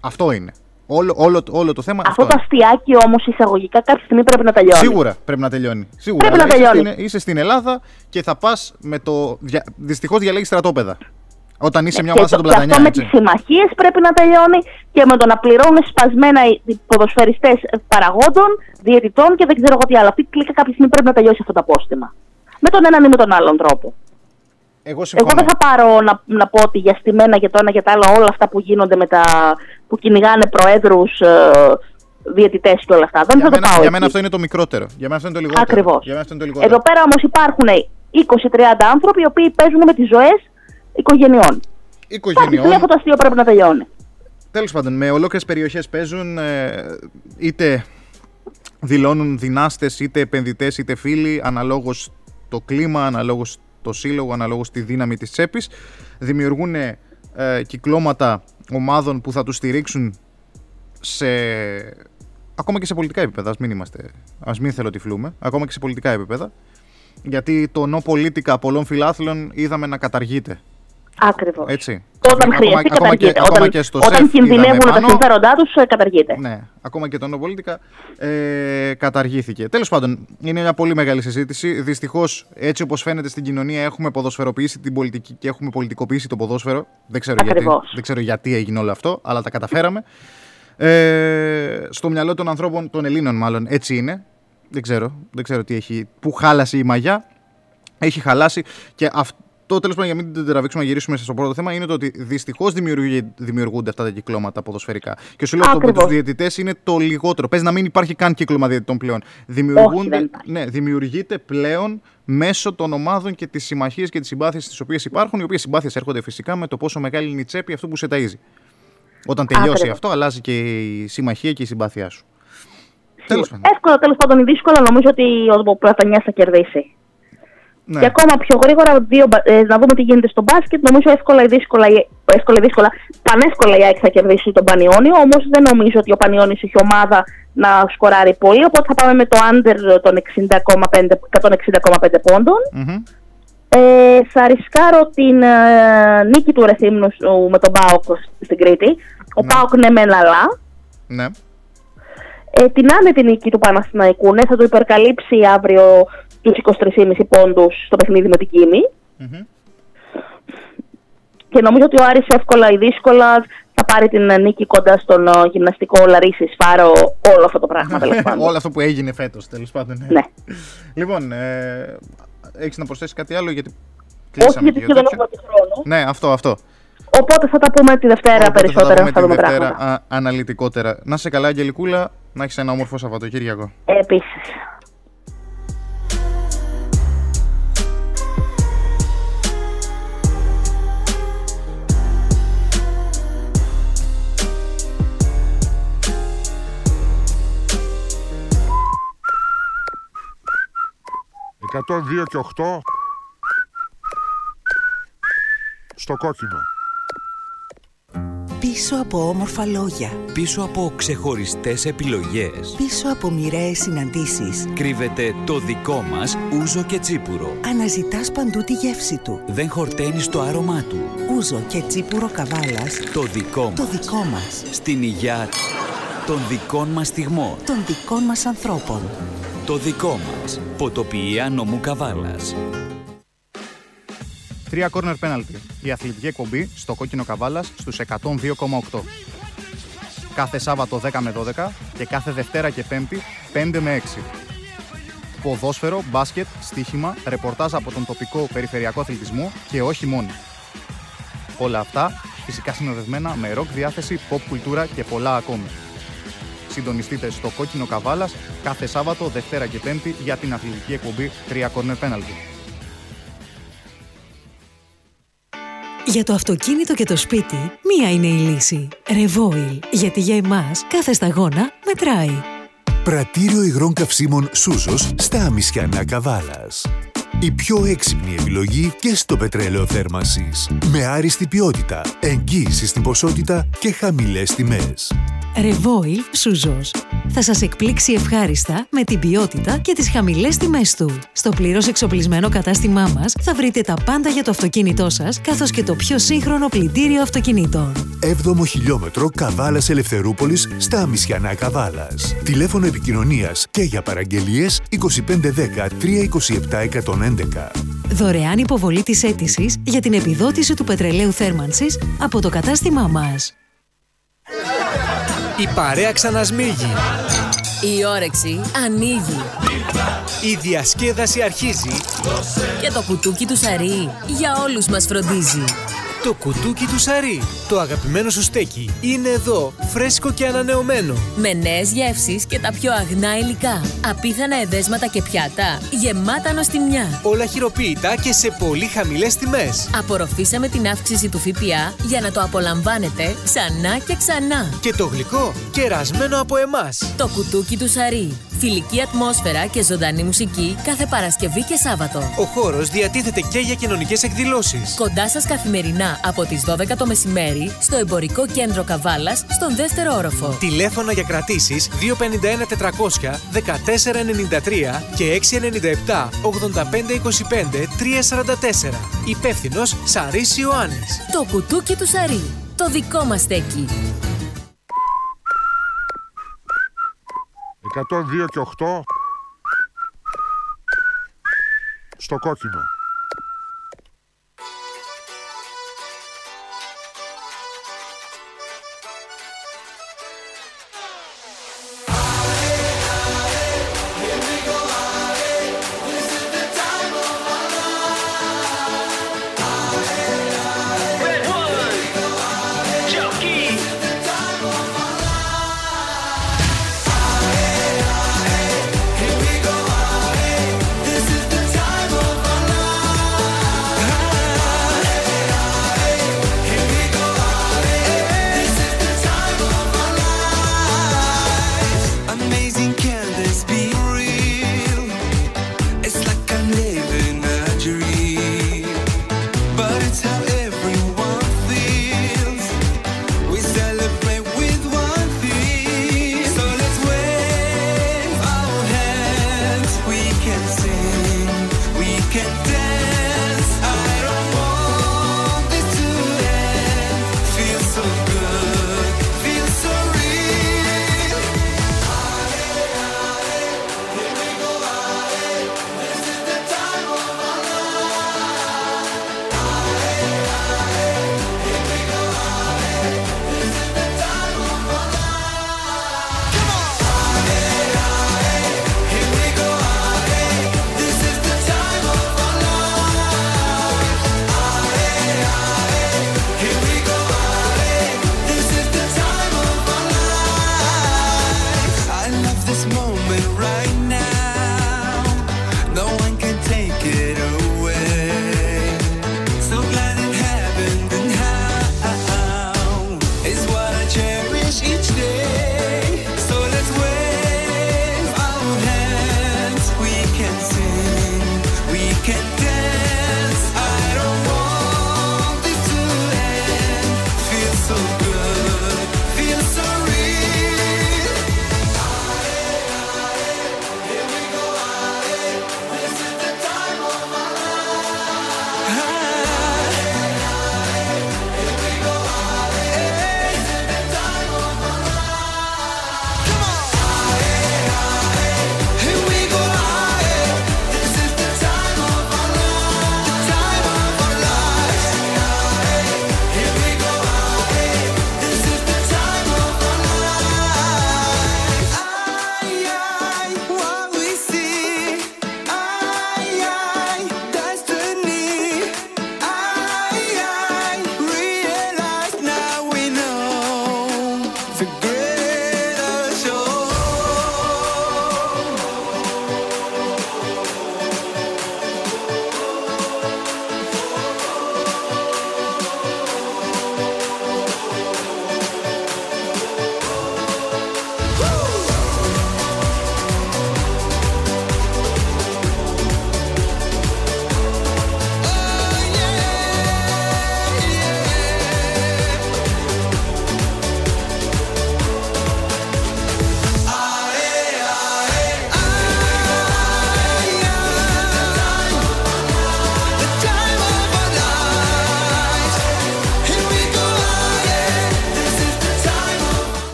Αυτό είναι. Όλο, όλο, όλο το θέμα Αυτό αυτό το αστιάκι όμως εισαγωγικά κάποια στιγμή πρέπει να τελειώνει. Σίγουρα πρέπει να τελειώνει. Σίγουρα. Πρέπει να Αλλά είσαι τελειώνει. στην, είσαι στην Ελλάδα και θα πας με το. Δια, Δυστυχώς διαλέγεις στρατόπεδα. Όταν είσαι μια Και, ομάδα σαν το, τον και αυτό Πλατανιά, με τις έτσι. συμμαχίες πρέπει να τελειώνει και με το να πληρώνουν σπασμένα οι ποδοσφαιριστές παραγόντων, διαιτητών και δεν ξέρω εγώ τι άλλο. Αυτή η κλίκα κάποια στιγμή πρέπει να τελειώσει αυτό το απόστημα. Με τον έναν ή με τον άλλον τρόπο. Εγώ Εγώ συμφωνώ. δεν θα πάρω να, να πω ότι για στημένα για το ένα και το άλλο όλα αυτά που γίνονται με τα. Που κυνηγάνε προέδρους, ε, διαιτητές και όλα αυτά. Δεν Για θα το μένα, πάω. για εκεί. μένα αυτό είναι το μικρότερο. Για μένα αυτό είναι το λιγότερο. Ακριβώς. Για μένα αυτό είναι το λιγότερο. Εδώ πέρα όμως υπάρχουν 20-30 άνθρωποι οι οποίοι παίζουν με τις ζωές οικογενειών. Κάποια στιγμή Οικογενειών. αυτό το αστείο πρέπει να τελειώνει. Τέλος πάντων, με ολόκληρες περιοχές παίζουν ε, είτε δηλώνουν δυνάστες, είτε επενδυτές, είτε φίλοι, αναλόγως το κλίμα, αναλόγως το σύλλογο, αναλόγως τη δύναμη της τσέπης. Δημιουργούν ε, κυκλώματα ομάδων που θα τους στηρίξουν σε. Ακόμα και σε πολιτικά επίπεδα, ας μην είμαστε, ας μην θελοτυφλούμε, ακόμα και σε πολιτικά επίπεδα. Γιατί το νο πολίτικα πολλών φιλάθλων είδαμε να καταργείται. Ακριβώς. Έτσι. Όταν Ακόμα- χρειαστεί, ακόμα και- καταργείται. ακόμα όταν και στο όταν ΣΕΦ κινδυνεύουν είδαμε τα πάνω. συμφέροντά τους, καταργείται. Ναι, ακόμα και το νοπολίτικα ε, καταργήθηκε. Τέλος πάντων, είναι μια πολύ μεγάλη συζήτηση. Δυστυχώς, έτσι όπως φαίνεται στην κοινωνία, έχουμε ποδοσφαιροποιήσει την πολιτική και έχουμε πολιτικοποιήσει το ποδόσφαιρο. Δεν ξέρω, γιατί, Ακριβώς. δεν ξέρω γιατί έγινε όλο αυτό, αλλά τα καταφέραμε. Ε, στο μυαλό των ανθρώπων, των Ελλήνων μάλλον, έτσι είναι. Δεν ξέρω, δεν ξέρω τι έχει, πού χάλασε η μαγιά. Έχει χαλάσει και αυτό τέλος πάντων για να μην την τραβήξουμε να γυρίσουμε στο πρώτο θέμα είναι το ότι δυστυχώς δημιουργούνται αυτά τα κυκλώματα ποδοσφαιρικά. Και σου λέω ότι με Ακριβώς. του διαιτητές είναι το λιγότερο. Παίζει να μην υπάρχει καν κύκλωμα διαιτητών πλέον. Δημιουργούνται, δεν ναι, δημιουργείται πλέον μέσω των ομάδων και τις συμμαχίες και τις συμπάθειες τι οποίες υπάρχουν. Οι οποίες συμπάθειες έρχονται φυσικά με το πόσο μεγάλη είναι η τσέπη αυτού που σε ταΐζει. Όταν τελειώσει Ακριβώς. αυτό, αλλάζει και η συμμαχία και η συμπάθειά σου. Εύκολα τέλος πάντων ή δύσκολα νομίζω ότι ο Πλατανιά θα κερδίσει. Ναι. Και ακόμα πιο γρήγορα δύο, μπα- ε, να δούμε τι γίνεται στο μπάσκετ. Νομίζω εύκολα ή δύσκολα, η- εύκολα, ή δύσκολα πανεύκολα η ΑΕΚ θα κερδίσει τον Πανιόνιο. Όμως δεν νομίζω ότι ο Πανιόνιος έχει ομάδα να σκοράρει πολύ. Οπότε θα πάμε με το under των 60,5 160,5 πόντων. Μμμ. Ε, θα ρισκάρω την ε, νίκη του Ρεθύμνου σου με τον Πάοκ στην Κρήτη. Ο Πάοκ ναι μεν αλλά. Ναι. Ε, την άνετη νίκη του Παναθηναϊκού ναι, θα το υπερκαλύψει αύριο τους 23,5 πόντους στο παιχνίδι με την Κίμη. Και νομίζω ότι ο Άρης εύκολα ή δύσκολα θα πάρει την ε, νίκη κοντά στον ε, γυμναστικό Λαρίση Σφάρο όλο αυτό το πράγμα τέλος πάντων. Όλο αυτό που έγινε φέτος, τέλος πάντων. Ναι. Λοιπόν, ε, έχεις να προσθέσεις κάτι άλλο γιατί. Όχι κλείσαμε γιατί και για δεν τέτοιο. έχουμε και χρόνο. Ναι, αυτό, αυτό. Οπότε θα τα πούμε τη Δευτέρα Οπότε θα τα περισσότερα. πούμε Θα τη δούμε Δευτέρα πράγματα. α, αναλυτικότερα. Να σε καλά, Αγγελικούλα, να έχεις ένα όμορφο Σαββατοκύριακο. Επίσης. «102 και 8 στο κόκκινο. Πίσω από όμορφα λόγια. Πίσω από ξεχωριστές επιλογές Πίσω από μοιραίες συναντήσεις. κρύβεται το δικό μας ούζο και τσίπουρο. Αναζητάς παντού τη γεύση του. Δεν χορταίνεις το άρωμά του. Ούζο και τσίπουρο καβάλας. Το δικό μας. Το δικό μας. Στην υγειά των δικών μας στιγμών. Των δικών μας ανθρώπων. Το δικό μας. Ποτοποιία νομού Καβάλας. Τρία corner penalty. Η αθλητική εκπομπή στο κόκκινο καβάλας στους 102,8. Κάθε Σάββατο 10 με 12 και κάθε Δευτέρα και Πέμπτη 5 με 6. Ποδόσφαιρο, μπάσκετ, στοίχημα, ρεπορτάζ από τον τοπικό περιφερειακό αθλητισμό και όχι μόνο. Όλα αυτά φυσικά συνοδευμένα με ροκ διάθεση, pop κουλτούρα και πολλά ακόμη. Συντονιστείτε στο κόκκινο καβάλας κάθε Σάββατο, Δευτέρα και Πέμπτη για την αθλητική εκπομπή 3 corner penalty. Για το αυτοκίνητο και το σπίτι, μία είναι η λύση. Revoil. Γιατί για εμάς κάθε σταγόνα μετράει. Πρατήριο υγρών καυσίμων Σούζος στα Αμισιανά Καβάλας. Η πιο έξυπνη επιλογή και στο πετρέλαιο θέρμασης. Με άριστη ποιότητα, εγγύησης στην ποσότητα και χαμηλές τιμές. Revoil Σουζός. θα σας εκπλήξει ευχάριστα με την ποιότητα και τις χαμηλές τιμές του. Στο πλήρως εξοπλισμένο κατάστημά μας θα βρείτε τα πάντα για το αυτοκίνητό σας, καθώς και το πιο σύγχρονο πλυντήριο αυτοκινήτων. 7ο χιλιόμετρο Καβάλας Ελευθερούπολης στα Αμισιανά Καβάλας. Τηλέφωνο επικοινωνίας και για παραγγελίες 2510 327 111. Δωρεάν υποβολή της αίτησης για την επιδότηση του πετρελαίου θέρμανσης από το κατάστημά μας. Η παρέα ξανασμίγει. Η όρεξη ανοίγει. Η διασκέδαση αρχίζει. Και το κουτούκι του Σαρί για όλους μας φροντίζει. Το κουτούκι του Σαρί, το αγαπημένο σου στέκι, είναι εδώ, φρέσκο και ανανεωμένο. Με νέες γεύσεις και τα πιο αγνά υλικά. Απίθανα εδέσματα και πιάτα, γεμάτα νοστιμιά. Όλα χειροποίητα και σε πολύ χαμηλές τιμές. Απορροφήσαμε την αύξηση του ΦΠΑ για να το απολαμβάνετε ξανά και ξανά. Και το γλυκό, κερασμένο από εμάς. Το κουτούκι του Σαρί. Φιλική ατμόσφαιρα και ζωντανή μουσική κάθε Παρασκευή και Σάββατο. Ο χώρος διατίθεται και για κοινωνικές εκδηλώσεις. Κοντά σας καθημερινά από τις 12 το μεσημέρι στο εμπορικό κέντρο Καβάλας στον δεύτερο όροφο. Τηλέφωνα για κρατήσεις 251 400 1493 και 697 8525 344. Υπεύθυνος Σαρής Ιωάννης. Το κουτούκι του Σαρί. Το δικό μας στέκι. 102 και 8 στο κόκκινο.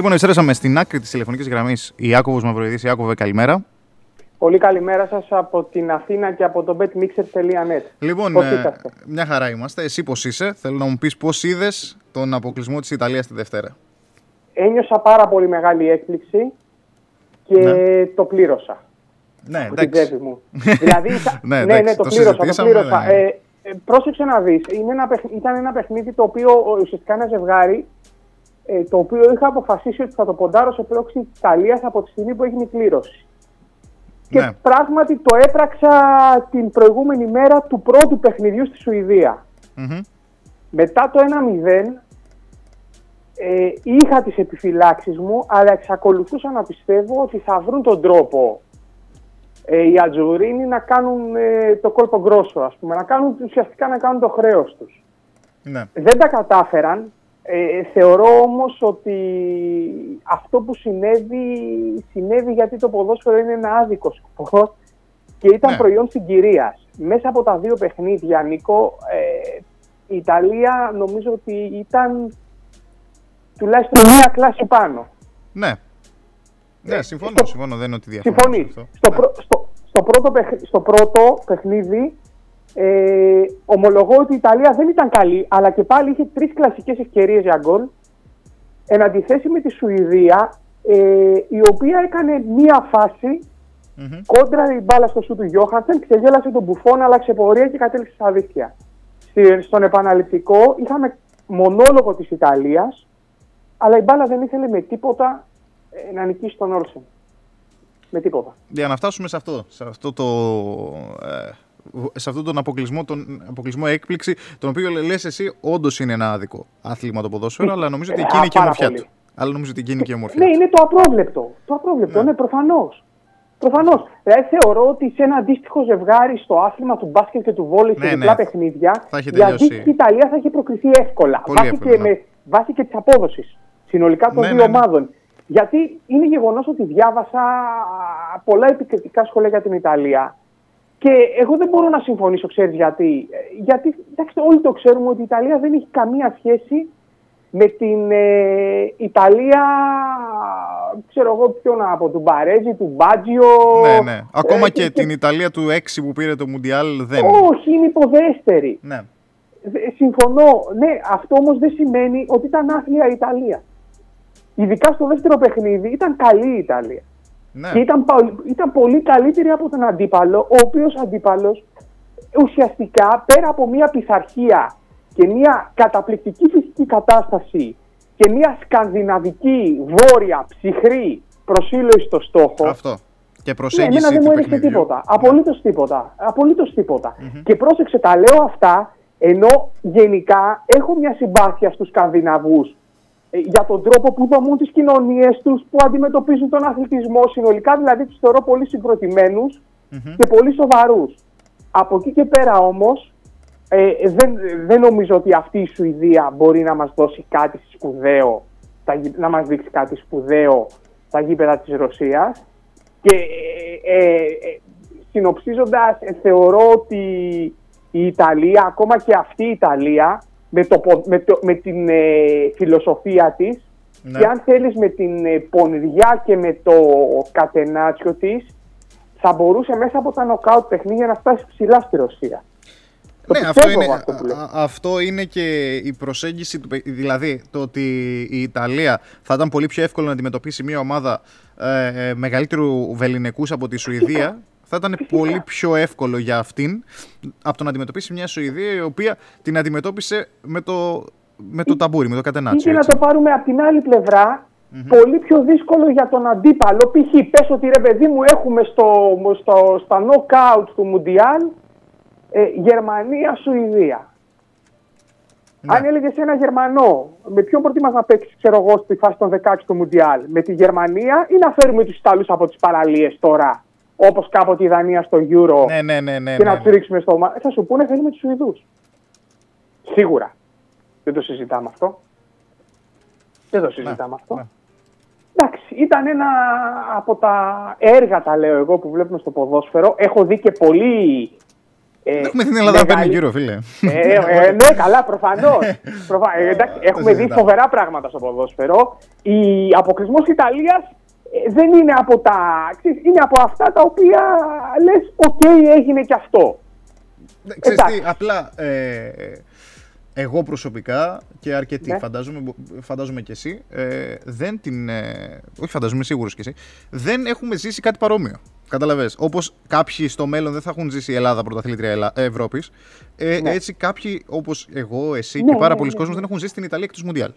Λοιπόν, επιστρέψαμε στην άκρη της τηλεφωνικής γραμμής. Ιάκωβος Μαυροειδής. Ιάκωβε, καλημέρα. Πολύ καλημέρα σας από την Αθήνα και από το betmixer.net. Λοιπόν, Πώς ε, είσαστε; μια χαρά είμαστε. Εσύ πώς είσαι, θέλω να μου πεις πώς είδες τον αποκλεισμό της Ιταλίας τη Δευτέρα. Ένιωσα πάρα πολύ μεγάλη έκπληξη και το πλήρωσα. Ναι, από την εντάξει. τσέπη μου. δηλαδή, θα- Ναι, ναι, εντάξει, ναι, το το πλήρωσα. Το συζητήσαμε, πλήρωσα. ναι. Ε, ε, πρόσεξε να δεις, είναι ένα παιχν- ήταν ένα παιχνίδι το οποίο ο- ουσιαστικά ένα ζευγάρι ε, το οποίο είχα αποφασίσει ότι θα το ποντάρω σε πρόξη της Ιταλίας από τη στιγμή που έγινε η κλήρωση. Και Ναι. πράγματι το έπραξα την προηγούμενη μέρα του πρώτου παιχνιδιού στη Σουηδία. Μμμ. Μετά το 1-0 ε, είχα τις επιφυλάξεις μου, αλλά εξακολουθούσα να πιστεύω ότι θα βρουν τον τρόπο ε, οι Ατζουρίνοι να κάνουν ε, το κόλπο γκρόσο, ας πούμε, να κάνουν, ουσιαστικά να κάνουν το χρέος τους. Ναι. Δεν τα κατάφεραν. Ε, θεωρώ όμως ότι αυτό που συνέβη, συνέβη γιατί το ποδόσφαιρο είναι ένα άδικο σπορ και ήταν Ναι. προϊόν συγκυρίας. Μέσα από τα δύο παιχνίδια, Νίκο, ε, η Ιταλία νομίζω ότι ήταν τουλάχιστον μία κλάση πάνω. Ναι. Ναι, συμφωνώ, συμφωνώ. Δεν είναι ότι διαφωνώ. Συμφωνείς. σε αυτό. Στο, πρω- στο, στο, πρώτο, παιχν- στο πρώτο παιχνίδι ε, ομολογώ ότι η Ιταλία δεν ήταν καλή, αλλά και πάλι είχε τρεις κλασικές ευκαιρίες για γκολ. Εν αντιθέσει με τη Σουηδία, ε, η οποία έκανε μία φάση κόντρα η μπάλα στο σου του Γιώχανσεν, ξεγέλασε τον Μπουφόν, άλλαξε πορεία και κατέληξε στα δίχτυα. Στη- Στον επαναληπτικό είχαμε μονόλογο της Ιταλίας, αλλά η μπάλα δεν ήθελε με τίποτα ε, να νικήσει τον Όλσεν. Με τίποτα. Για να φτάσουμε σε αυτό, σε αυτό το. ε, σε αυτόν τον αποκλεισμό, τον αποκλεισμό έκπληξη, τον οποίο λε εσύ, όντως είναι ένα άδικο άθλημα το ποδόσφαιρο, αλλά νομίζω ότι Ε, εκεί είναι και η πάρα ομορφιά πολύ. του. Αλλά νομίζω ότι εκεί είναι και η ομορφιά Ναι, του. είναι το απρόβλεπτο. Το απρόβλεπτο, ναι, προφανώς. Προφανώς. Δηλαδή θεωρώ ότι σε ένα αντίστοιχο ζευγάρι στο άθλημα του μπάσκετ και του βόλεϊ σε Ναι, διπλά ναι. παιχνίδια, Θα έχει η τελειώσει. αντίστοιχη Ιταλία θα έχει προκριθεί εύκολα. Πολύ βάσει, εύκολα, και ναι. με, βάσει και της απόδοσης συνολικά των Ναι, δύο ναι, ναι. ομάδων. Γιατί είναι γεγονός ότι διάβασα πολλά επικριτικά σχόλια για την Ιταλία. Και εγώ δεν μπορώ να συμφωνήσω, ξέρεις γιατί. Ε, Γιατί, εντάξει, όλοι το ξέρουμε ότι η Ιταλία δεν έχει καμία σχέση με την ε, Ιταλία, ξέρω εγώ ποιον να πω, του Μπαρέζη, του Μπάτζιο. Ναι, ναι. Ακόμα ε, και την Ιταλία του 6 που πήρε το Μουντιάλ δεν. Όχι, είναι υποδέστερη. Ναι. Δε- Συμφωνώ. Ναι, αυτό όμως δεν σημαίνει ότι ήταν άθλια η Ιταλία. Ειδικά στο δεύτερο παιχνίδι ήταν καλή η Ιταλία. Ναι. Και ήταν, πα- ήταν πολύ καλύτερη από τον αντίπαλο, ο οποίος αντίπαλος ουσιαστικά πέρα από μια πειθαρχία και μια καταπληκτική φυσική κατάσταση και μια σκανδιναβική, βόρεια, ψυχρή προσήλωση στο στόχο. Αυτό. Και Ναι, προσέγγιση εμένα δεν του μου έδειξε παιχνιδιού. τίποτα. Απολύτως τίποτα. Απολύτως τίποτα. Και πρόσεξε, τα λέω αυτά ενώ γενικά έχω μια συμπάθεια στους Σκανδιναβούς ε, για τον τρόπο που δομούν τις κοινωνίες τους, που αντιμετωπίζουν τον αθλητισμό συνολικά, δηλαδή τους θεωρώ πολύ συγκροτημένους και πολύ σοβαρούς. Από εκεί και πέρα όμως, ε, δεν, δεν νομίζω ότι αυτή η Σουηδία μπορεί να μας δώσει κάτι σπουδαίο, στα γη- να μας δείξει κάτι σπουδαίο στα γήπεδα της Ρωσίας. Και ε, ε, ε, συνοψίζοντας, ε, θεωρώ ότι η Ιταλία, ακόμα και αυτή η Ιταλία, με, το, πο- με, το, με την ε, φιλοσοφία της Ναι. και αν θέλεις με την ε, πονηριά και με το κατενάτσιο της, θα μπορούσε μέσα από τα νοκάουτ παιχνίδια να φτάσει ψηλά στη Ρωσία. Το Ναι, αυτό πιστεύω είναι, αυτό που λέω. α- αυτό είναι και η προσέγγιση του παι- Δηλαδή, το ότι η Ιταλία θα ήταν πολύ πιο εύκολο να αντιμετωπίσει μια ομάδα ε, ε, μεγαλύτερου βεληνικού από τη Σουηδία, θα ήταν πολύ πιο εύκολο για αυτήν από το να αντιμετωπίσει μια Σουηδία η οποία την αντιμετώπισε με το, με το ταμπούρι, με το Ή κατενάτσιο. και να έτσι. το πάρουμε από την άλλη πλευρά, πολύ πιο δύσκολο για τον αντίπαλο. Π.χ. πες ότι ρε παιδί μου έχουμε στο, στο, στα knockout του Μουντιάλ ε, Γερμανία-Σουηδία. Αν έλεγες ένα Γερμανό, με ποιον προτιμάς να παίξεις, ξέρω εγώ, στη φάση των 16 του Μουντιάλ, με τη Γερμανία ή να φέρουμε τους Ιταλούς από τις παραλίες τώρα, όπως κάποτε η Δανία στο Euro, Ναι, ναι, ναι, ναι, και να ναι, τους ρίξουμε στο μάτι. Θα σου πούνε θέλουμε τους Σουηδούς. Σίγουρα. Δεν το συζητάμε αυτό. Δεν το συζητάμε αυτό. Εντάξει, ήταν ένα από τα έργα, τα λέω εγώ, που βλέπουμε στο ποδόσφαιρο. Έχω δει και πολύ Ε, Έχουμε την Ελλάδα να παίρνει μεγάλη- γύρω, φίλε. ε, ε, ναι, καλά, προφανώς. έχουμε δει συζητάμε. φοβερά πράγματα στο ποδόσφαιρο. Η αποκλεισμός Ιταλίας δεν είναι από τα. ξέρεις, είναι από αυτά τα οποία λες, οκ, έγινε και αυτό. Ξέρεις τι, Εντάξει. απλά ε, εγώ προσωπικά και αρκετοί, Ναι. φαντάζομαι, φαντάζομαι και εσύ, ε, δεν την. Ε, όχι, φαντάζομαι, σίγουρος και εσύ, δεν έχουμε ζήσει κάτι παρόμοιο. Καταλαβες. Όπως κάποιοι στο μέλλον δεν θα έχουν ζήσει η Ελλάδα πρωταθλήτρια Ελλά- Ευρώπης, ε, Ναι. έτσι κάποιοι όπως εγώ, εσύ Ναι, και πάρα ναι, πολλοί ναι, κόσμος ναι. δεν έχουν ζήσει την Ιταλία εκτός Μουντιάλ.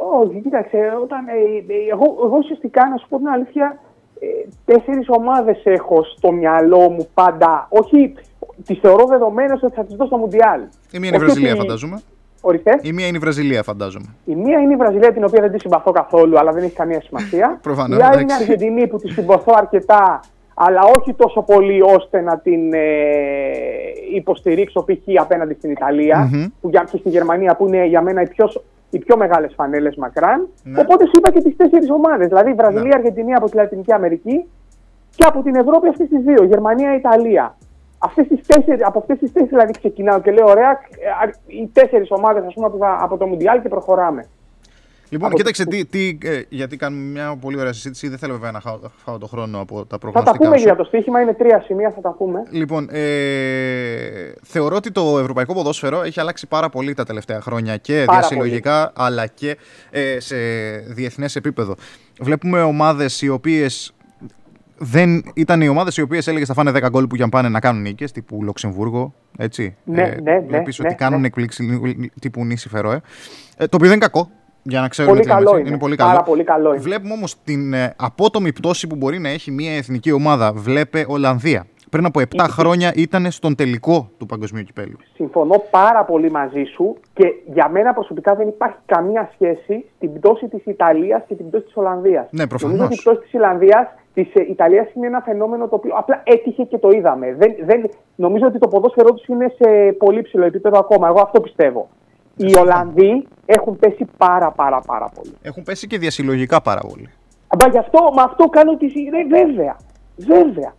Όχι, κοίταξε, όταν, ε, ε, εγώ, εγώ ουσιαστικά να σου πω την αλήθεια, ε, τέσσερις ομάδες έχω στο μυαλό μου πάντα. Όχι, τις θεωρώ δεδομένες ότι θα τις δω στο Μουντιάλ. Η μία είναι η Όχι Βραζιλία, ότι- φαντάζομαι. Ορίστε. Η μία είναι η Βραζιλία, φαντάζομαι. Η μία είναι η Βραζιλία, την οποία δεν τη συμπαθώ καθόλου, αλλά δεν έχει καμία σημασία. Προφανώς, η άλλη είναι η εντάξει. Αργεντινή που τη συμπαθώ αρκετά, αλλά όχι τόσο πολύ ώστε να την ε, υποστηρίξω π.χ. απέναντι στην Ιταλία Μμμ. που για, και στη Γερμανία που είναι για μένα οι πιο, οι πιο μεγάλες φανέλες μακράν. Ναι. Οπότε σου είπα και τις τέσσερις ομάδες, δηλαδή η Βραζιλία, Αργεντινή από τη Λατινική Αμερική και από την Ευρώπη αυτές τις δύο, Γερμανία, Ιταλία. Αυτές τις τέσσερις, από αυτές τις τέσσερις δηλαδή ξεκινάω και λέω ωραία, ε, α, οι τέσσερις ομάδες ας πούμε, από, τα- από το Μουντιάλ και προχωράμε. Λοιπόν, Από- κοίταξε, τι, τι, ε, γιατί κάνουμε μια πολύ ωραία συζήτηση. Δεν θέλω βέβαια να χάω, φάω το χρόνο από τα Θα τα προγνωστικά πούμε σου. για το στοίχημα, είναι τρία σημεία, θα τα πούμε. Λοιπόν, ε, θεωρώ ότι το ευρωπαϊκό ποδόσφαιρο έχει αλλάξει πάρα πολύ τα τελευταία χρόνια και Πάρα διασυλλογικά αλλά και ε, σε διεθνές επίπεδο. Βλέπουμε ομάδες οι οποίες δεν ήταν οι ομάδες οι οποίες έλεγες θα φάνε 10 γκολ που για να πάνε να κάνουν νίκες, τύπου Λοξεμβούργο, έτσι. Ναι, ναι, ναι, Βλέπεις ναι, ότι κάνουν ναι. εκπλήξεις τύπου νήσι Φερόε. Ε, το οποίο δεν είναι κακό, για να ξέρουμε Πολύ τι λέμε, καλό έτσι. είναι. πολύ Πάρα καλό. πολύ καλό είναι. Βλέπουμε όμως την ε, απότομη πτώση που μπορεί να έχει μια εθνική ομάδα. Βλέπε Ολλανδία. Πριν από 7 χρόνια ήταν στον τελικό του παγκοσμίου κυπέλου. Συμφωνώ πάρα πολύ μαζί σου και για μένα προσωπικά δεν υπάρχει καμία σχέση στην πτώση της Ιταλίας και την πτώση της Ολλανδίας. Ναι, προφανώς. Νομίζω ότι η πτώση της Ιλλανδίας, της ε, Ιταλίας είναι ένα φαινόμενο το οποίο απλά έτυχε και το είδαμε. Δεν, δεν, νομίζω ότι το ποδόσφαιρό τους είναι σε πολύ ψηλό επίπεδο ακόμα. Εγώ αυτό πιστεύω. Οι Ολλανδοί έχουν πέσει πάρα πάρα πάρα πολύ. Έχουν πέσει και διασυλλογικά πάρα πολύ. Αμπά, γι' αυτό, με αυτό κάνω τη σι- ναι, Βέβαια. Βέβαια.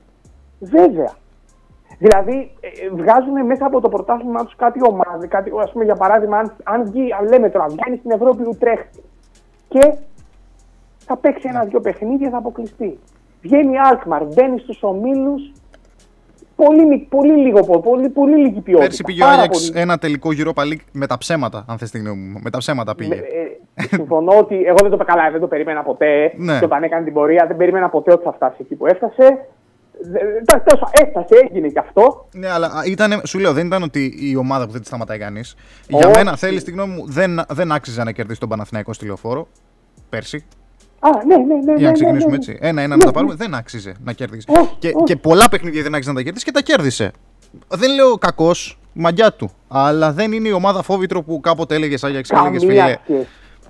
Βέβαια. Δηλαδή, ε, ε, βγάζουν μέσα από το πρωτάθλημά τους κάτι ομάδες. Κάτι, ας πούμε, για παράδειγμα, αν, αν, βγει, αν λέμε τώρα, βγαίνει στην Ευρώπη Ουτρέχτη και θα παίξει ένα-δυο παιχνίδια, θα αποκλειστεί. Βγαίνει η Αλκμαρ, μπαίνει στους ομίλους. Πολύ, μι- πολύ λίγο, πο- πολύ, πολύ λίγη ποιότητα. Πέρσι πήγε ο Πάρα Άγιαξ πολύ. ένα τελικό Europa League με τα ψέματα, αν θες τη γνώμη μου. Με τα ψέματα πήγε. Ε, συμφωνώ ότι εγώ δεν το καλά, δεν το περίμενα ποτέ. Ναι. Και όταν έκανε την πορεία, δεν περίμενα ποτέ ότι θα φτάσει εκεί που έφτασε. Δε- εντάξει, τέλος πάντων, έφτασε, έγινε και αυτό. Ναι, αλλά α, ήτανε, σου λέω, δεν ήταν ότι η ομάδα που δεν τη σταματάει κανείς. Όχι. Για μένα, θέλεις τη γνώμη μου, δεν, δεν άξιζε να κερδίσει τον Παναθηναϊκό στη λεωφόρο. Πέρσι. Α, ναι, ναι, ναι. Για ναι, να ναι, ξεκινήσουμε ναι, έτσι. ναι. Ένα-ένα Ναι, να τα πάρουμε. ναι. Δεν άξιζε να κερδίσει. Όχι, Και, όχι. και πολλά παιχνίδια δεν άξιζε να τα κερδίσει και τα κέρδισε. Δεν λέω κακός, μαγιά του. Αλλά δεν είναι η ομάδα φόβητρο που κάποτε έλεγε Άγιαξ και έλεγε Καμία φίλε. σχέση.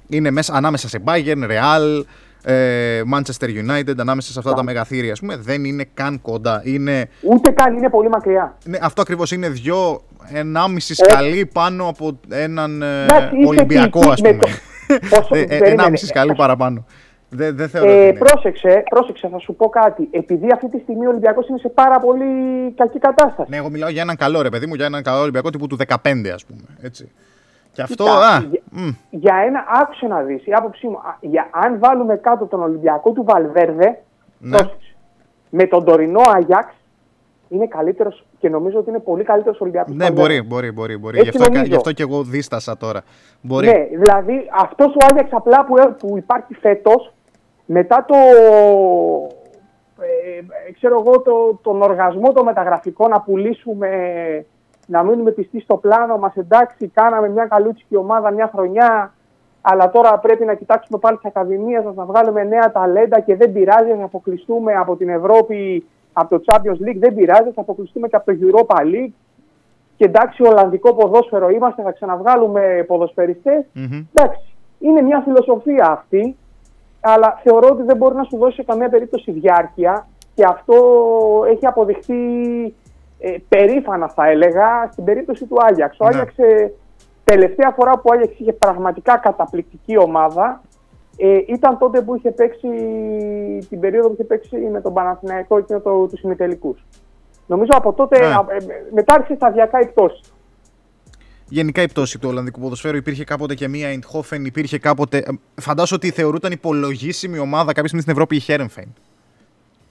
Είναι μέσα, ανάμεσα σε Bayern, Real, ε, Manchester United, ανάμεσα σε αυτά τα μεγαθύρια. Ας πούμε, δεν είναι καν κοντά. Είναι, Ούτε καν είναι πολύ μακριά. ναι, αυτό ακριβώς είναι δυο, ενάμιση σκαλί πάνω από έναν ε, Εντάξει, είσαι Ολυμπιακό, εκεί ας με πούμε. Πόσο- Ε, ε, περίμενε. Ενάμιση σκαλί παραπάνω. Δεν, δεν θεωρώ ότι Ε, είναι. πρόσεξε, πρόσεξε, θα σου πω κάτι. Επειδή αυτή τη στιγμή ο Ολυμπιακός είναι σε πάρα πολύ κακή κατάσταση. Ναι, εγώ μιλάω για έναν καλό ρε παιδί μου, για έναν καλό Ολυμπιακό τύπου του 15, ας πούμε. Έτσι. Και αυτό. Κοίτα, α, για- μ, Για ένα, άκουσε να δεις, η άποψή μου, α, για, αν βάλουμε κάτω τον Ολυμπιακό του Βαλβέρδε, ναι. πρόσεξε, με τον τωρινό Αγιάξ, είναι καλύτερος και νομίζω ότι είναι πολύ καλύτερος Ολυμπιακός Ναι, του μπορεί, μπορεί, μπορεί. μπορεί. Έτσι Γι, αυτό, νομίζω. γι' αυτό και εγώ δίστασα τώρα. Μπορεί. Ναι, δηλαδή αυτός ο Άγιαξ απλά που, που υπάρχει φέτος, μετά το, ε, ξέρω εγώ, το, τον οργασμό των μεταγραφικών να πουλήσουμε, να μείνουμε πιστοί στο πλάνο μας, εντάξει, κάναμε μια καλούτσικη ομάδα μια χρονιά, αλλά τώρα πρέπει να κοιτάξουμε πάλι τις ακαδημίες μας, να βγάλουμε νέα ταλέντα και δεν πειράζει να αποκλειστούμε από την Ευρώπη, από το Champions League, δεν πειράζει, θα αποκλειστούμε και από το Europa League. Και εντάξει, Ολλανδικό ποδόσφαιρο είμαστε, θα ξαναβγάλουμε ποδοσφαιριστές. Μμμ. Εντάξει, είναι μια φιλοσοφία αυτή, αλλά θεωρώ ότι δεν μπορεί να σου δώσει σε καμία περίπτωση διάρκεια και αυτό έχει αποδειχθεί ε, περήφανα θα έλεγα στην περίπτωση του Άγιαξ. Ο Ναι. Άγιαξ ε, τελευταία φορά που ο Άγιαξ είχε πραγματικά καταπληκτική ομάδα ε, ήταν τότε που είχε παίξει την περίοδο που είχε παίξει με τον Παναθηναϊκό και το, τους ημιτελικούς. Νομίζω από τότε Ναι. α, ε, μετά άρχισε σταδιακά η πτώση. Γενικά η πτώση του Ολλανδικού ποδοσφαίρου υπήρχε κάποτε και μία Eindhoven, υπήρχε κάποτε. ε, Φαντάζομαι ότι θεωρούταν υπολογίσιμη ομάδα κάποια στιγμή στην Ευρώπη η Χέρενφεν.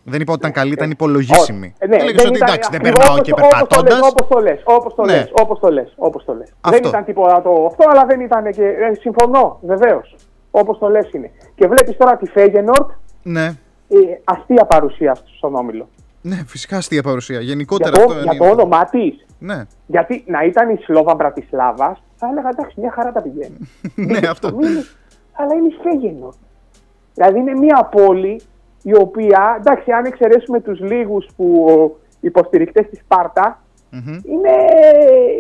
Δεν είπα ότι ήταν καλή, ήταν υπολογίσιμη. Ε, ναι, Έλεγες ότι ήταν εντάξει, δεν ακριβώς περνάω όπως και το- όπως το λες, περπατώντα. Όπως το λες, όπως το Ναι. λες, όπως το λες, όπως το λες. Δεν Αυτό. ήταν τίποτα το αυτό, αλλά δεν ήταν και... ε, συμφωνώ, βεβαίως. Όπως το λες είναι. Και βλέπεις τώρα τη Φέγενορτ, Ναι. ε, αστεία παρουσία στον Όμιλο. ναι, φυσικά αστεία παρουσία. Για Γενικότερα το, αυτό για είναι- το όνομά της. Ναι, Γιατί να ήταν η Σλόβα Μπρατισλάβας, θα έλεγα εντάξει, μια χαρά τα πηγαίνει. ναι, αυτό. αλλά είναι η Φέγενορ. Δηλαδή είναι μια πόλη η οποία, εντάξει, αν εξαιρέσουμε τους λίγους που υποστηρικτές της Σπάρτα, Μμμ. είναι,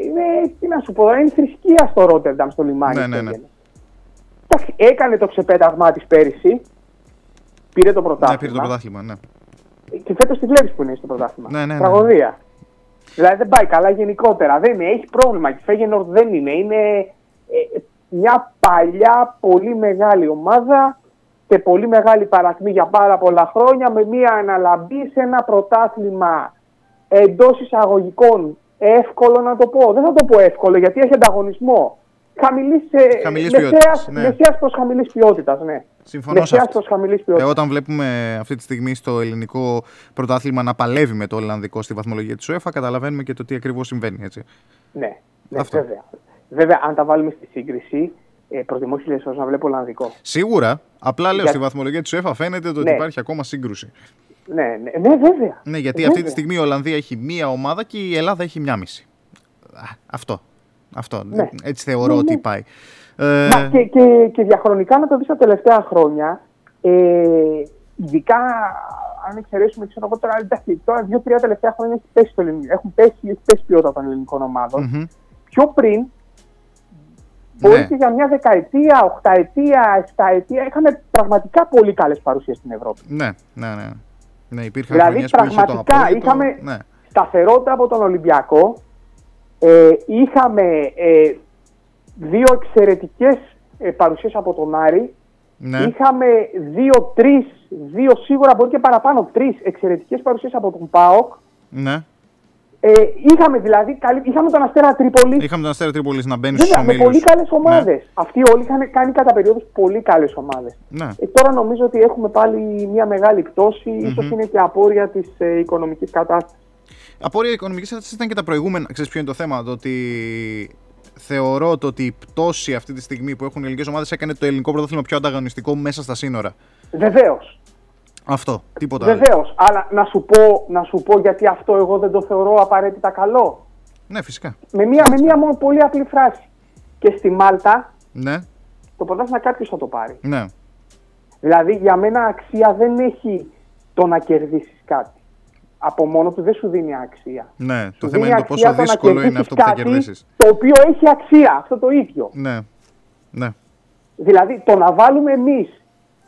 είναι, τι να σου πω, είναι θρησκεία στο Ρότερνταμ, στο λιμάνι. Ναι, η ναι, ναι. Φέγενορ. Εντάξει, έκανε το ξεπέταγμά της πέρυσι, πήρε το πρωτάθλημα. Ναι, πήρε το πρωτάθλημα, ναι. Και φέτος τη βλέπεις που είναι στο πρωτάθλημα. Ναι, ναι, ναι. Τραγωδία. Δηλαδή δεν πάει καλά γενικότερα. Δεν είναι, έχει πρόβλημα. Και η Φέγενορ δεν είναι. Είναι ε, μια παλιά, πολύ μεγάλη ομάδα και πολύ μεγάλη παρακμή για πάρα πολλά χρόνια με μια αναλαμπή σε ένα πρωτάθλημα εντός εισαγωγικών. Εύκολο να το πω. Δεν θα το πω εύκολο γιατί έχει ανταγωνισμό. Χαμηλής, ε, Χαμηλής μεσαίας- ποιότητας, ναι. μεσαίας προς χαμηλής ποιότητας, ναι. Συμφωνώ σε Μεσαίας αυτό. προς χαμηλής Ε, ποιότητας. όταν βλέπουμε αυτή τη στιγμή στο ελληνικό πρωτάθλημα να παλεύει με το Ολλανδικό στη βαθμολογία της UEFA, καταλαβαίνουμε και το τι ακριβώς συμβαίνει. Έτσι. Ναι, ναι Αυτό. βέβαια. Βέβαια, αν τα βάλουμε στη σύγκριση, ε, προτιμώ χίλιε φορέ να βλέπω Ολλανδικό. Σίγουρα, απλά λέω Για- στη βαθμολογία της UEFA φαίνεται το ότι Ναι. υπάρχει ακόμα σύγκρουση. Ναι, ναι, ναι, βέβαια. Ναι, γιατί Βέβαια. αυτή τη στιγμή η Ολλανδία έχει μία ομάδα και η Ελλάδα έχει μία μισή. Α, Αυτό. Αυτό. Ναι. Έτσι θεωρώ Ναι, ότι ναι. πάει. Ε, Μα και, και, και διαχρονικά να το δεις τα τελευταία χρόνια, ε, ειδικά αν εξαιρέσουμε ξέρω εγώ τώρα, εντάξει, τώρα δύο-τρία τελευταία χρόνια έχει πέσει το ελληνικό, έχουν πέσει, έχει πέσει ποιότητα των ελληνικών ομάδων. μμμ. Πιο πριν, μπορεί Ναι. και για μια δεκαετία, οχταετία, εφταετία, είχαμε πραγματικά πολύ καλές παρουσίες στην Ευρώπη. Ναι, ναι, ναι. Ναι, υπήρχαν Δηλαδή χρονιές που είχε το πραγματικά απόλυτο. είχαμε Ναι. σταθερότητα από τον Ολυμπιακό. Ε, είχαμε ε, δύο εξαιρετικές ε, παρουσίες από τον Άρη. Ναι. Είχαμε δύο-τρεις, δύο σίγουρα μπορεί και παραπάνω, τρεις εξαιρετικές παρουσίες από τον ΠΑΟΚ. ναι. Ε, είχαμε δηλαδή, καλή, είχαμε τον Αστέρα Τρίπολη. Είχαμε τον Αστέρα Τρίπολης να μπαίνει στους Βέβαια, με ομίλους. πολύ καλέ ομάδες. Αυτοί όλοι είχαν κάνει κατά περίοδους πολύ καλές ομάδες. Ναι. Ε, τώρα νομίζω ότι έχουμε πάλι μια μεγάλη πτώση. Ίσως είναι και απόρρια της ε, οικονομικής κατάστασης. Απόρρια οικονομικής κατάσταση ήταν και τα προηγούμενα. Ξέρεις ποιο είναι το θέμα, το ότι θεωρώ το ότι η πτώση αυτή τη στιγμή που έχουν οι ελληνικές ομάδες έκανε το ελληνικό πρωτάθλημα πιο ανταγωνιστικό μέσα στα σύνορα. Βεβαίως. Αυτό. Τίποτα άλλο. Βεβαίως. Αλλά να σου, πω, να σου πω γιατί αυτό εγώ δεν το θεωρώ απαραίτητα καλό. Ναι, φυσικά. Με μια, με μια μόνο πολύ απλή φράση. Και στη Μάλτα Ναι, το πρωτάθλημα κάποιος θα το πάρει. ναι. Δηλαδή για μένα αξία δεν έχει το να κερδίσεις κάτι. Από μόνο του δεν σου δίνει αξία. ναι. Το Σου θέμα δίνει είναι το αξία πόσο να δύσκολο είναι κερδίσεις αυτό που θα κάτι κερδίσεις. Το οποίο έχει αξία, αυτό το ίδιο. Ναι. Ναι. Δηλαδή το να βάλουμε εμείς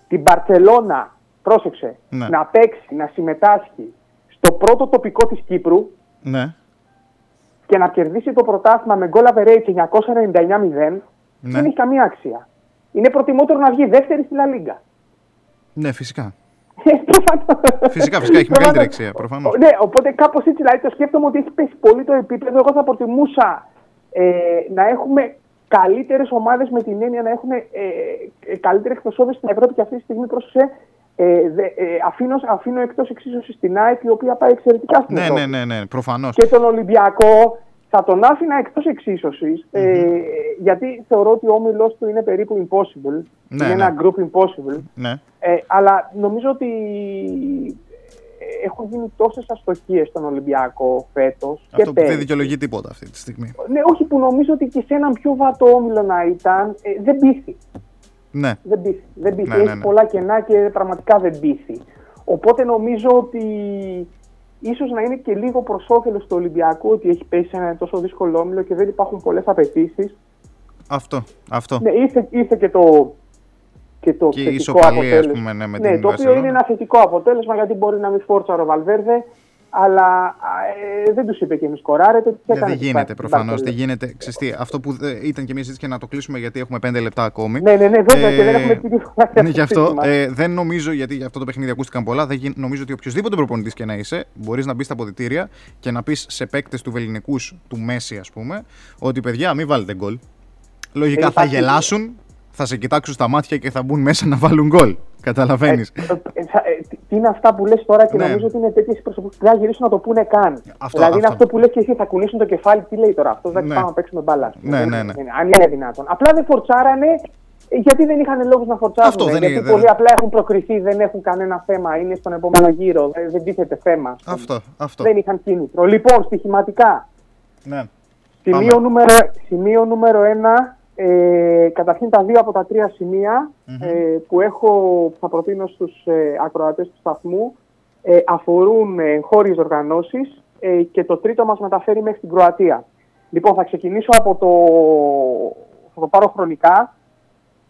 την Μπαρσελόνα, πρόσεξε, Ναι. να παίξει, να συμμετάσχει στο πρώτο τοπικό της Κύπρου Ναι. και να κερδίσει το πρωτάθλημα με γκολ average 999-0 Ναι. δεν έχει καμία αξία. Είναι προτιμότερο να βγει δεύτερη στη Λα Λίγκα. Ναι, φυσικά. Ε, Φυσικά, φυσικά έχει μεγαλύτερη αξία προφανώς. Ναι, οπότε κάπως έτσι δηλαδή το σκέφτομαι ότι έχει πέσει πολύ το επίπεδο. Εγώ θα προτιμούσα ε, να έχουμε καλύτερες ομάδες με την έννοια να έχουν ε, ε, καλύτερη εκπροσώπησης στην Ευρώπη και αυτή τη στιγμή πρόσεξε. Ε, δε, ε, αφήνω, αφήνω εκτός εξίσωση την ΑΕΚ η οποία πάει εξαιρετικά στην Ναι, Ευρώπη. ναι, ναι, ναι, προφανώς. Και τον Ολυμπιακό θα τον άφηνα εκτός εξίσωσης ε, γιατί θεωρώ ότι ο όμιλο του είναι περίπου impossible. Ναι, είναι ναι. ένα group impossible. Ναι. Ε, αλλά νομίζω ότι ε, έχουν γίνει τόσες αστοχίες στον Ολυμπιακό φέτος. Αυτό που δεν δικαιολογεί τίποτα αυτή τη στιγμή. Ναι, όχι που νομίζω ότι και σε έναν πιο βατό όμιλο να ήταν, ε, δεν πείθει. Ναι. Δεν πείθει. Δεν πείθει. Ναι, ναι, Έχει ναι. πολλά κενά και πραγματικά δεν πείθει. Οπότε νομίζω ότι ίσως να είναι και λίγο προς όφελος του Ολυμπιακού ότι έχει πέσει σε ένα τόσο δύσκολο όμιλο και δεν υπάρχουν πολλές απαιτήσεις. Αυτό. Αυτό. Ναι, ήρθε, ήρθε και το, και το Και η θετικό ισοπαλία, ας αποτέλεσμα. πούμε, ναι, με ναι, την το οποίο Βαρσελόνα. είναι ένα θετικό αποτέλεσμα γιατί μπορεί να μην φόρτσα ο Βαλβέρδε αλλά ε, δεν τους είπε και μη σκοράρετε. τους Δεν, έκανε δεν την γίνεται την προφανώς. Μπαρσελόνα. Δεν γίνεται. Ξέρεις τι, αυτό που ε, ήταν και μια συζήτηση και να το κλείσουμε γιατί έχουμε πέντε λεπτά ακόμη. Ναι, ναι, ναι, βέβαια και δεν έχουμε πει τίποτα. Ναι, γι' αυτό ε, δεν νομίζω, γιατί για αυτό το παιχνίδι ακούστηκαν πολλά, δεν γι- νομίζω ότι οποιοδήποτε προπονητής και να είσαι, μπορείς να μπεις στα αποδητήρια και να πεις σε παίκτες του Βεληνικού του Μέση, ας πούμε, ότι παιδιά, μην βάλετε γκολ. Λογικά Ε, θα υπάρχει- γελάσουν, θα σε κοιτάξουν στα μάτια και θα μπουν μέσα να βάλουν γκολ. Καταλαβαίνεις. Ε, θα- ε, τι- τι είναι αυτά που λες τώρα και Ναι. νομίζω ότι είναι τέτοιες προσωπικές που δεν θα γυρίσουν να το πούνε καν. Αυτό, δηλαδή είναι αυτό. αυτό που λες και εσύ, θα κουνήσουν το κεφάλι, τι λέει τώρα αυτός, δεν Ναι. πάμε να παίξουμε μπάλα. ας πούμε. Ναι, Δεν ναι, είναι- ναι. είναι- Αν είναι δυνατόν. Απλά δεν φορτσάρανε ε, γιατί δεν είχαν λόγους να φορτσάρουν. Αυτό δεν γιατί είναι, πολλοί δεν- απλά έχουν προκριθεί, δεν έχουν κανένα θέμα, είναι στον επόμενο γύρο, δεν, δεν τίθεται θέμα. ας πούμε. Αυτό, αυτό. Δεν είχαν κίνητρο. Λοιπόν, στοιχηματικά. Ναι. Σημείο Πάμε. νούμερο, σημείο νούμερο ένα, ε, καταρχήν τα δύο από τα τρία σημεία, Μμμ. ε, που έχω, που θα προτείνω στους ε, ακροατές του σταθμού ε, αφορούν ε, χώριες οργανώσεις ε, και το τρίτο μας μεταφέρει μέχρι την Κροατία. Λοιπόν, θα ξεκινήσω από το, θα το πάρω χρονικά.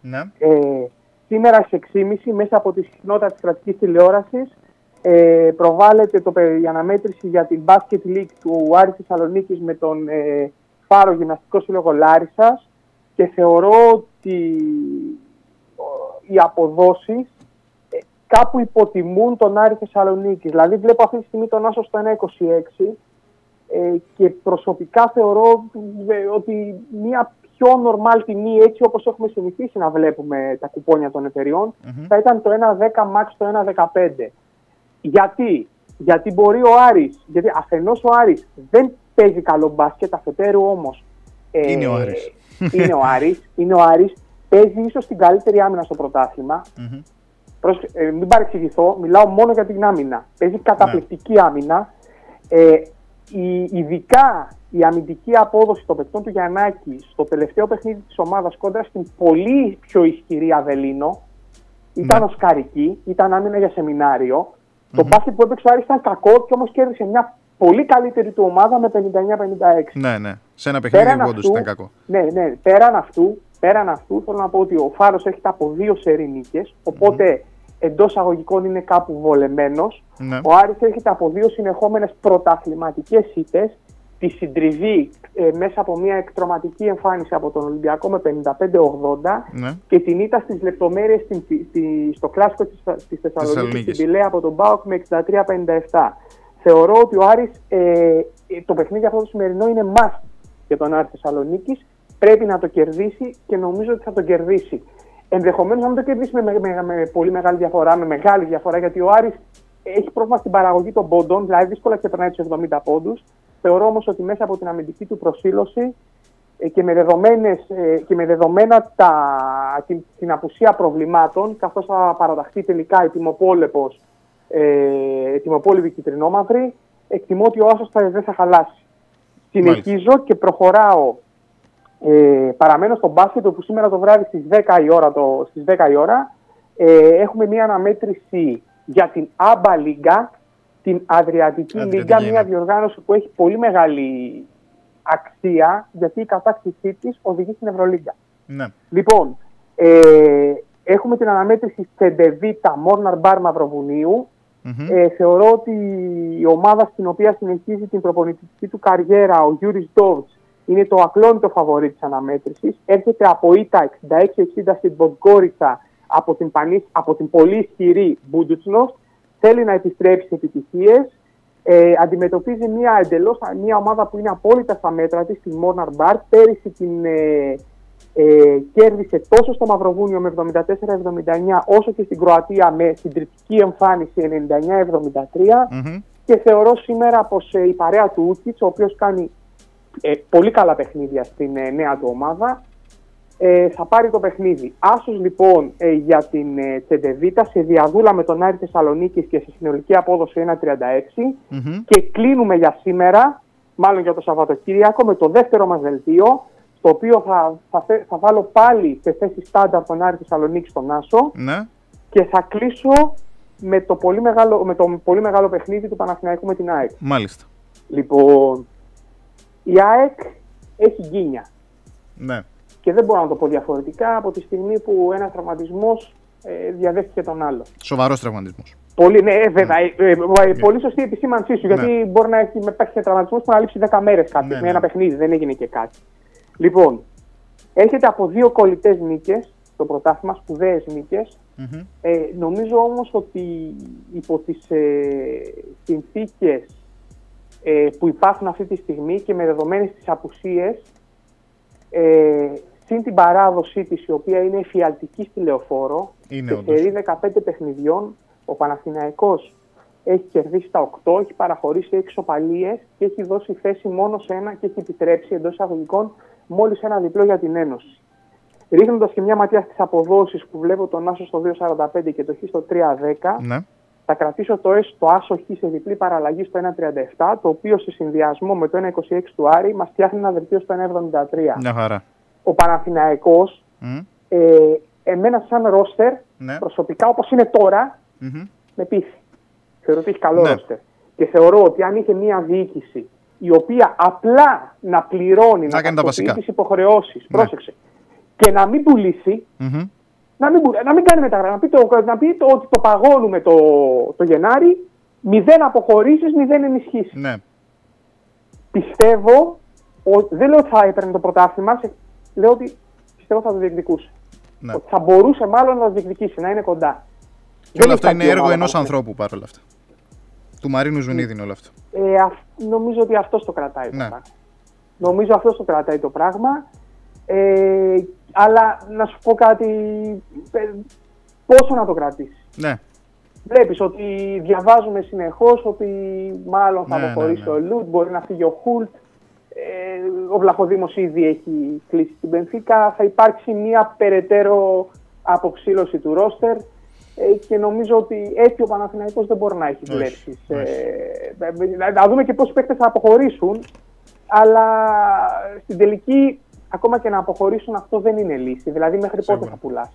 Ναι. Ε, σήμερα στις 6.30 μέσα από τη συχνότητα της κρατικής τηλεόρασης ε, προβάλλεται το, πε- η αναμέτρηση για την Basket League του Άρη Θεσσαλονίκης με τον ε, Φάρο Γυμναστικό Σύλλογο Λάρισας και θεωρώ ότι ο, οι αποδόσεις ε, κάπου υποτιμούν τον Άρη Θεσσαλονίκης. Δηλαδή βλέπω αυτή τη στιγμή τον Άσο στο 1.26 ε, και προσωπικά θεωρώ ε, ότι μια πιο νορμάλ τιμή έτσι όπως έχουμε συνηθίσει να βλέπουμε τα κουπόνια των εταιριών θα ήταν το 1.10 max το 1.15. Γιατί; Γιατί μπορεί ο Άρης, γιατί αφενός ο Άρης δεν παίζει καλό μπάσκετ, αφετέρου όμως ε, Είναι ο Άρης. Είναι ο Άρης, είναι ο Άρης, παίζει ίσως την καλύτερη άμυνα στο πρωτάθλημα. Πρόσεχε, ε, μην παρεξηγηθώ, μιλάω μόνο για την άμυνα. Παίζει καταπληκτική άμυνα. Ε, η, ειδικά η αμυντική απόδοση των παικτών του Γιαννάκη στο τελευταίο παιχνίδι της ομάδας κόντρα στην πολύ πιο ισχυρή Αβελίνο ήταν οσκαρική, ήταν άμυνα για σεμινάριο. Το μπάσκετ που έπαιξε ο Άρης ήταν κακό και όμως κέρδισε μια πολύ καλύτερη του ομάδα με 59-56. Ναι, ναι. Σε ένα παιχνίδι Πέραν όντω αυτού- ήταν κακό. Ναι, ναι. Πέραν αυτού, πέραν αυτού θέλω να πω ότι ο Φάρος έχετε από δύο σερή νίκες, οπότε εντός αγωγικών είναι κάπου βολεμένος. Ναι. Ο Άρης έρχεται από δύο συνεχόμενες πρωταθληματικές ήττες, τη συντριβή ε, μέσα από μια εκτροματική εμφάνιση από τον Ολυμπιακό με 55-80 Ναι. και την ήττα στις λεπτομέρειες στην, στη- στο κλάσικο της, της Θεσσαλονίκης Θεσσαλονίκης. στην Πηλαία από τον ΠΑΟΚ με 63-57. Θεωρώ ότι ο Άρης, ε, ε, το παιχνίδι αυτό το σημερινό είναι must για τον Άρη Θεσσαλονίκης. Πρέπει να το κερδίσει και νομίζω ότι θα το κερδίσει. Ενδεχομένως να μην το κερδίσει με, με- με- με πολύ μεγάλη διαφορά, με μεγάλη διαφορά, γιατί ο Άρης έχει πρόβλημα στην παραγωγή των πόντων, δηλαδή δύσκολα ξεπερνάει τους 70 πόντους. Θεωρώ όμως ότι μέσα από την αμυντική του προσήλωση ε, και με, δεδομένες, ε, και με δεδομένα τα, την, την απουσία προβλημάτων, καθώς θα παραταχθεί τελικά η τιμοπόλεπος, ε, τιμοπόλευη κυτρινόμαυρη, εκτιμώ ότι ο Άσος θα, δεν θα χαλάσει. Συνεχίζω και προχωράω. Ε, παραμένω στο μπάσκετ όπου σήμερα το βράδυ στις 10 η ώρα, το, στις 10 η ώρα ε, έχουμε μια αναμέτρηση για την Άμπα Λίγκα, την Αδριατική Αδριατική, Λίγκα, ναι. μια διοργάνωση που έχει πολύ μεγάλη αξία γιατί η κατάκτησή της οδηγεί στην Ευρωλίγκα. Ναι. Λοιπόν, ε, έχουμε την αναμέτρηση Τσεντεβίτα Μόρναρ Μπάρ Μαυροβουνίου. Ε, θεωρώ ότι η ομάδα στην οποία συνεχίζει την προπονητική του καριέρα, ο Γιούρι Ζντοβτς, είναι το ακλόνητο φαβορή της αναμέτρησης. Έρχεται από ήττα 66-60 στην Ποντγκόριτσα από την, πανί- από την πολύ ισχυρή Μπούντουτσνοστ. Θέλει να επιστρέψει σε επιτυχίες. Ε, αντιμετωπίζει μια εντελώς μια ομάδα που είναι απόλυτα στα μέτρα της, την Μόρναρ Μπάρ. Πέρυσι την ε, ε, κέρδισε τόσο στο Μαυροβούνιο με 74-79 όσο και στην Κροατία με συντριπτική εμφάνιση 99-73 και θεωρώ σήμερα πως ε, η παρέα του Ούκιτς, ο οποίος κάνει ε, πολύ καλά παιχνίδια στην ε, νέα του ομάδα, ε, θα πάρει το παιχνίδι. Άσος λοιπόν ε, για την ε, Τσεντεβίτα σε διαδούλα με τον Άρη Θεσσαλονίκης και σε συνολική απόδοση 1.36 και κλείνουμε για σήμερα, μάλλον για το Σαββατοκύριακο, με το δεύτερο μας δελτίο, στο οποίο θα, θα, θε- θα βάλω πάλι σε θέση στάνταρ τον Άρη Θεσσαλονίκη στον Άσο Ναι. και θα κλείσω με το πολύ μεγάλο, με το πολύ μεγάλο παιχνίδι του Παναθηναϊκού με την ΑΕΚ. Μάλιστα. Λοιπόν, η ΑΕΚ έχει γκίνια Ναι. και δεν μπορώ να το πω διαφορετικά από τη στιγμή που ένας τραυματισμός ε, διαδέχτηκε τον άλλο. Σοβαρός τραυματισμός. Πολύ, ναι, ε, βέβαια. ε, ε, ε, πολύ σωστή η επισήμανσή σου. Γιατί μπορεί να έχει υπάρχει και τραυματισμός που να λείψει 10 μέρες κάτι Ναι, με ναι. ένα παιχνίδι. Δεν έγινε και κάτι. Λοιπόν, έρχεται από δύο κολλητές νίκες στο πρωτάθλημα, σπουδαίες νίκες. Ε, νομίζω όμως ότι υπό τις ε, συνθήκες ε, που υπάρχουν αυτή τη στιγμή και με δεδομένες τις απουσίες ε, συν την παράδοσή της η οποία είναι εφιαλτική στη λεωφόρο Είναι σε όντως. σερί 15 παιχνιδιών ο Παναθηναϊκός έχει κερδίσει τα 8, έχει παραχωρήσει 6 σοπαλίες και έχει δώσει θέση μόνο σε ένα και έχει επιτρέψει εντός εισαγωγικών μόλις ένα διπλό για την Ένωση. Ρίχνοντας και μια ματιά στις αποδόσεις που βλέπω τον Άσο στο 2,45 και το Χ στο 3,10, Ναι. θα κρατήσω το, S, το Άσο Χ σε διπλή παραλλαγή στο 1,37, το οποίο σε συνδυασμό με το 1,26 του Άρη μας φτιάχνει ένα δελτίο στο 1,73. Μια χαρά. Ο Παναθηναϊκός, Μμ. ε, εμένα σαν ρόστερ, Ναι. προσωπικά όπως είναι τώρα, Μμμ. με πείθει. Θεωρώ ότι έχει καλό Ναι. ρόστερ. Και θεωρώ ότι αν είχε μια διοίκηση η οποία απλά να πληρώνει, να, κάνει τα βασικά. Ναι. τις υποχρεώσεις, πρόσεξε, και να μην πουλήσει, Μμμ. να μην, πουλ- να μην κάνει μεταγραφή, να πει, το, να πει το, ότι το παγώνουμε το, το Γενάρη, μηδέν αποχωρήσεις, μηδέν ενισχύσεις. Ναι. Πιστεύω, ο, δεν λέω ότι θα έπαιρνε το πρωτάθλημα, σε- λέω ότι πιστεύω θα το διεκδικούσε. Ναι. Ότι θα μπορούσε μάλλον να το διεκδικήσει, να είναι κοντά. Και Δεν όλο αυτό έχει είναι κακή έργο ομάδα ενός ο Παναθηναϊκός. ανθρώπου παρόλα αυτά. Του Μαρίνου Ζουνίδη είναι όλο αυτό. Ε, αυ- νομίζω ότι αυτός το κρατάει το Ναι. πράγμα. Νομίζω αυτός το κρατάει το πράγμα. Ε, αλλά να σου πω κάτι, ε, πόσο να το κρατήσει. Ναι. Βλέπεις ότι διαβάζουμε συνεχώς ότι μάλλον θα Ναι, αποχωρήσει ναι, ναι. ο Λουτ, μπορεί να φύγει ο Χουλτ. Ε, ο Βλαχοδήμος ήδη έχει κλείσει την Πενφύκα. Θα υπάρξει μια περαιτέρω αποψήλωση του ρόστερ ε, και νομίζω ότι έτσι ο Παναθηναϊκός δεν μπορεί να έχει Όχι, δουλέψει. Ε, ε, να δούμε και πόσοι παίκτες θα αποχωρήσουν, αλλά στην τελική ακόμα και να αποχωρήσουν αυτό δεν είναι λύση. Δηλαδή μέχρι πότε θα πουλάς.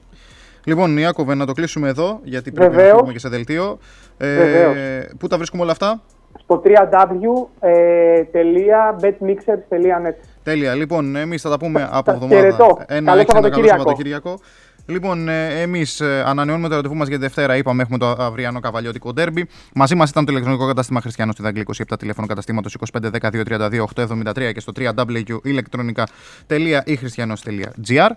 Λοιπόν, Ιάκωβε, να το κλείσουμε εδώ, γιατί πρέπει να Βεβαίως. φύγουμε και σε δελτίο. Βεβαίως. Ε, πού τα βρίσκουμε όλα αυτά; στο www.betmixers.net Τέλεια. Λοιπόν, εμείς θα τα πούμε από χαιρετώ. εβδομάδα. Ένα Καλό έξι, ένα καλό Σαββατοκύριακο. Σαββατοκύριακο. Λοιπόν, εμείς ανανεώνουμε το ραντεβού μας για τη Δευτέρα. Είπαμε, έχουμε το αυριανό καβαλιώτικο ντέρμπι. Μαζί μας ήταν το ηλεκτρονικό κατάστημα Χριστιανός στη Δαγκλή 27 τηλέφωνο καταστήματος 25 10 232 873 και στο www.ηλεκτρονικά.christianos.gr.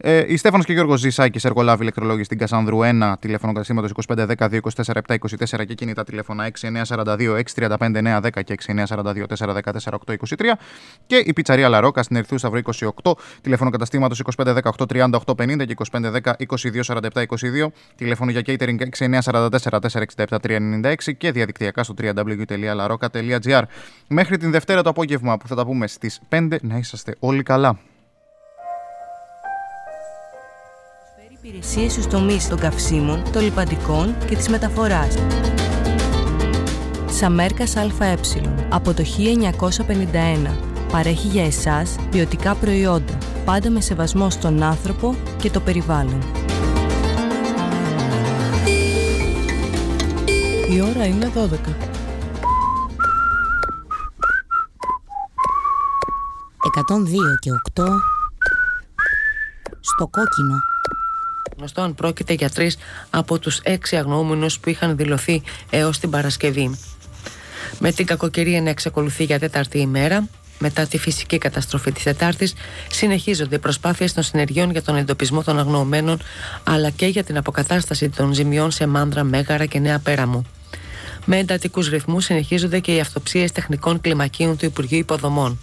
Ε, η Στέφανος και Γιώργος Ζησάκης, εργολάβη ηλεκτρολόγη στην Κασάνδρου 1, τηλέφωνο καταστήματος 25 10 224 7 24 και κινητά τηλέφωνα 6942 635 9 10 και 6942 414 823 και η πιτσαρία Λαρόκα στην Ερθού Σταυρό 28, τηλέφωνο καταστήματος 25 10 830 850 και 25 10 22 47 22, τηλέφωνο για catering 6944 467 396 και διαδικτυακά στο www.laroca.gr. Μέχρι την Δευτέρα το απόγευμα που θα τα πούμε στις 5 να είσαστε όλοι καλά. Υπηρεσίες στους τομείς των καυσίμων, των λιπαντικών και της μεταφοράς. Σαμέρκας ΑΕ. Από το 1951. Παρέχει για εσάς ποιοτικά προϊόντα. Πάντα με σεβασμό στον άνθρωπο και το περιβάλλον. Η ώρα είναι 12. 102 και 8 στο κόκκινο. Γνωστό αν πρόκειται για τρεις από τους έξι αγνοούμενους που είχαν δηλωθεί έως την Παρασκευή. Με την κακοκαιρία να εξακολουθεί για τέταρτη ημέρα, μετά τη φυσική καταστροφή της Τετάρτης, συνεχίζονται οι προσπάθειες των συνεργειών για τον εντοπισμό των αγνοωμένων, αλλά και για την αποκατάσταση των ζημιών σε Μάνδρα, Μέγαρα και Νέα Πέραμου. Με εντατικούς ρυθμούς συνεχίζονται και οι αυτοψίες τεχνικών κλιμακίων του Υπουργείου Υποδομών.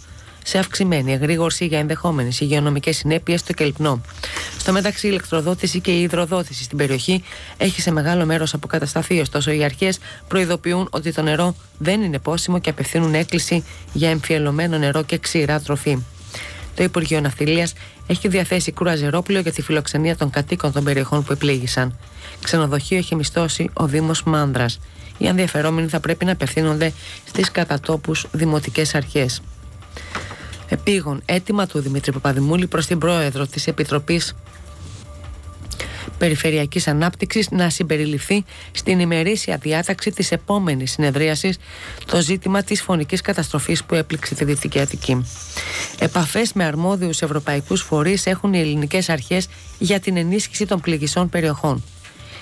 Σε αυξημένη εγρήγορση για ενδεχόμενες υγειονομικές συνέπειες στο Κελπνό. Στο μεταξύ, η ηλεκτροδότηση και η υδροδότηση στην περιοχή έχει σε μεγάλο μέρος αποκατασταθεί, ωστόσο οι αρχές προειδοποιούν ότι το νερό δεν είναι πόσιμο και απευθύνουν έκκληση για εμφιελωμένο νερό και ξηρά τροφή. Το Υπουργείο Ναυτιλίας έχει διαθέσει κρουαζερόπλαιο για τη φιλοξενία των κατοίκων των περιοχών που επλήγησαν. Ξενοδοχείο έχει μισθώσει ο Δήμος Μάνδρας. Οι ενδιαφερόμενοι θα πρέπει να απευθύνονται στις κατατόπους δημοτικές αρχές. Επίγον έτοιμα του Δημήτρη Παπαδημούλη προς την πρόεδρο της Επιτροπής Περιφερειακής Ανάπτυξης να συμπεριληφθεί στην ημερήσια διάταξη της επόμενης συνεδρίασης το ζήτημα της φωνικής καταστροφής που έπληξε τη Δυτική Αττική. Επαφές με αρμόδιους ευρωπαϊκούς φορείς έχουν οι ελληνικές αρχές για την ενίσχυση των πληγισών περιοχών.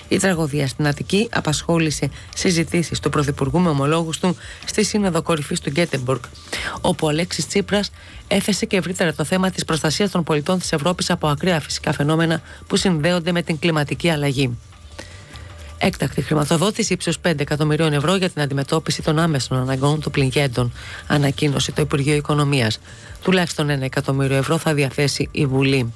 Η τραγωδία στην Αττική απασχόλησε συζητήσεις του Πρωθυπουργού με ομολόγους του στη Σύνοδο Κορυφής του Γκέτεμπορκ, όπου ο Αλέξης Τσίπρας έθεσε και ευρύτερα το θέμα της προστασίας των πολιτών της Ευρώπης από ακραία φυσικά φαινόμενα που συνδέονται με την κλιματική αλλαγή. Έκτακτη χρηματοδότηση ύψου 5 εκατομμυρίων ευρώ για την αντιμετώπιση των άμεσων αναγκών του πληγέντων, ανακοίνωσε το Υπουργείο Οικονομίας. Τουλάχιστον 1 εκατομμύριο ευρώ θα διαθέσει η Βουλή.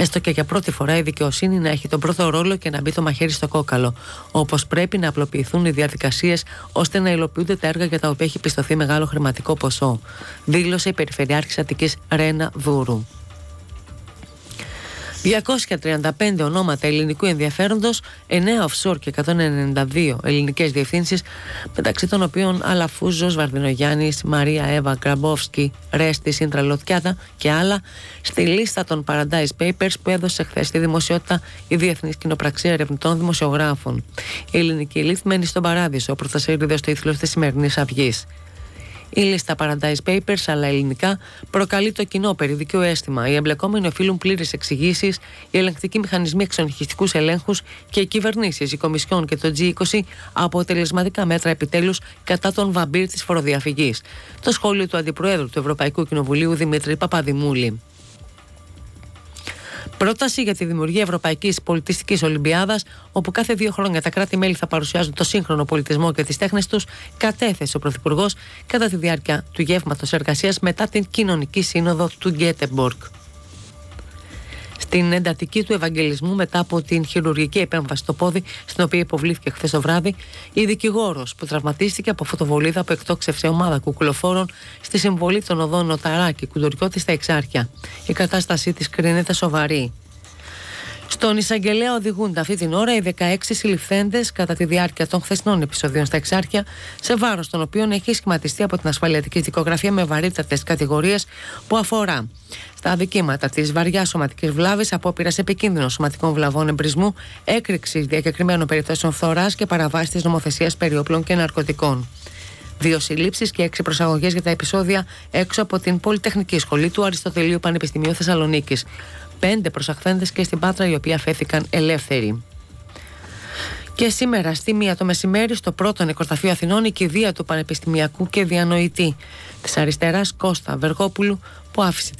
Έστω και για πρώτη φορά η δικαιοσύνη να έχει τον πρώτο ρόλο και να μπει το μαχαίρι στο κόκαλο. Όπως πρέπει να απλοποιηθούν οι διαδικασίες ώστε να υλοποιούνται τα έργα για τα οποία έχει πιστωθεί μεγάλο χρηματικό ποσό. Δήλωσε η Περιφερειάρχης Αττικής Ρένα Δούρου. 235 ονόματα ελληνικού ενδιαφέροντος, 9 offshore και 192 ελληνικές διευθύνσεις, μεταξύ των οποίων Αλαφούζος, Βαρδινογιάννης, Μαρία Εύα Γκραμπόφσκι, Ρέστη, Σύντρα Λοτκιάτα και άλλα, στη λίστα των Paradise Papers που έδωσε χθες στη δημοσιότητα η Διεθνής Κοινοπραξία Ερευνητών Δημοσιογράφων. Η ελληνική ελίτ μένει στον παράδεισο, πρωτοσέλιδο στο ήθλο της σημερινής αυγής. Η λίστα Paradise Papers, αλλά ελληνικά, προκαλεί το κοινό περιδικαίο αίσθημα. Οι εμπλεκόμενοι οφείλουν πλήρες εξηγήσεις, οι ελεγκτικοί μηχανισμοί εξονυχιστικούς ελέγχους και οι κυβερνήσεις, η Κομισιόν και το G20 αποτελεσματικά μέτρα επιτέλους κατά τον βαμπύρ της φοροδιαφυγής. Το σχόλιο του Αντιπροέδρου του Ευρωπαϊκού Κοινοβουλίου Δημήτρη Παπαδημούλη. Πρόταση για τη δημιουργία Ευρωπαϊκής Πολιτιστικής Ολυμπιάδας, όπου κάθε δύο χρόνια τα κράτη-μέλη θα παρουσιάζουν το σύγχρονο πολιτισμό και τις τέχνες τους, κατέθεσε ο Πρωθυπουργός κατά τη διάρκεια του γεύματος εργασίας μετά την κοινωνική σύνοδο του Γκέτεμπορκ. Στην εντατική του Ευαγγελισμού, μετά από την χειρουργική επέμβαση στο πόδι, στην οποία υποβλήθηκε χθες το βράδυ, η δικηγόρος που τραυματίστηκε από φωτοβολίδα που εκτόξευσε ομάδα κουκουλοφόρων στη συμβολή των οδών Νοταράκη, Κουντουριώτη στα Εξάρχεια. Η κατάστασή της κρίνεται σοβαρή. Στον εισαγγελέα οδηγούνται αυτή την ώρα οι 16 συλληφθέντες κατά τη διάρκεια των χθεσινών επεισοδίων στα Εξάρχεια, σε βάρος των οποίων έχει σχηματιστεί από την ασφαλιατική δικογραφία με βαρύτατε κατηγορίε που αφορά στα αδικήματα της βαριάς σωματικής βλάβης, απόπειρα επικίνδυνων σωματικών βλαβών εμπρισμού, έκρηξη διακεκριμένων περιπτώσεων φθοράς και παραβάση της νομοθεσίας περιόπλων και ναρκωτικών. Δύο συλλήψεις και έξι προσαγωγές για τα επεισόδια έξω από την Πολυτεχνική Σχολή του Αριστοτελείου Πανεπιστημίου Θεσσαλονίκης. Πέντε προσαχθέντες και στην Πάτρα, οι οποίοι αφέθηκαν ελεύθεροι. Και σήμερα στη μία το μεσημέρι στο πρώτο νεκροταφείο Αθηνών η κηδεία του Πανεπιστημιακού και διανοητή της αριστεράς Κώστα Βεργόπουλου που άφησε τη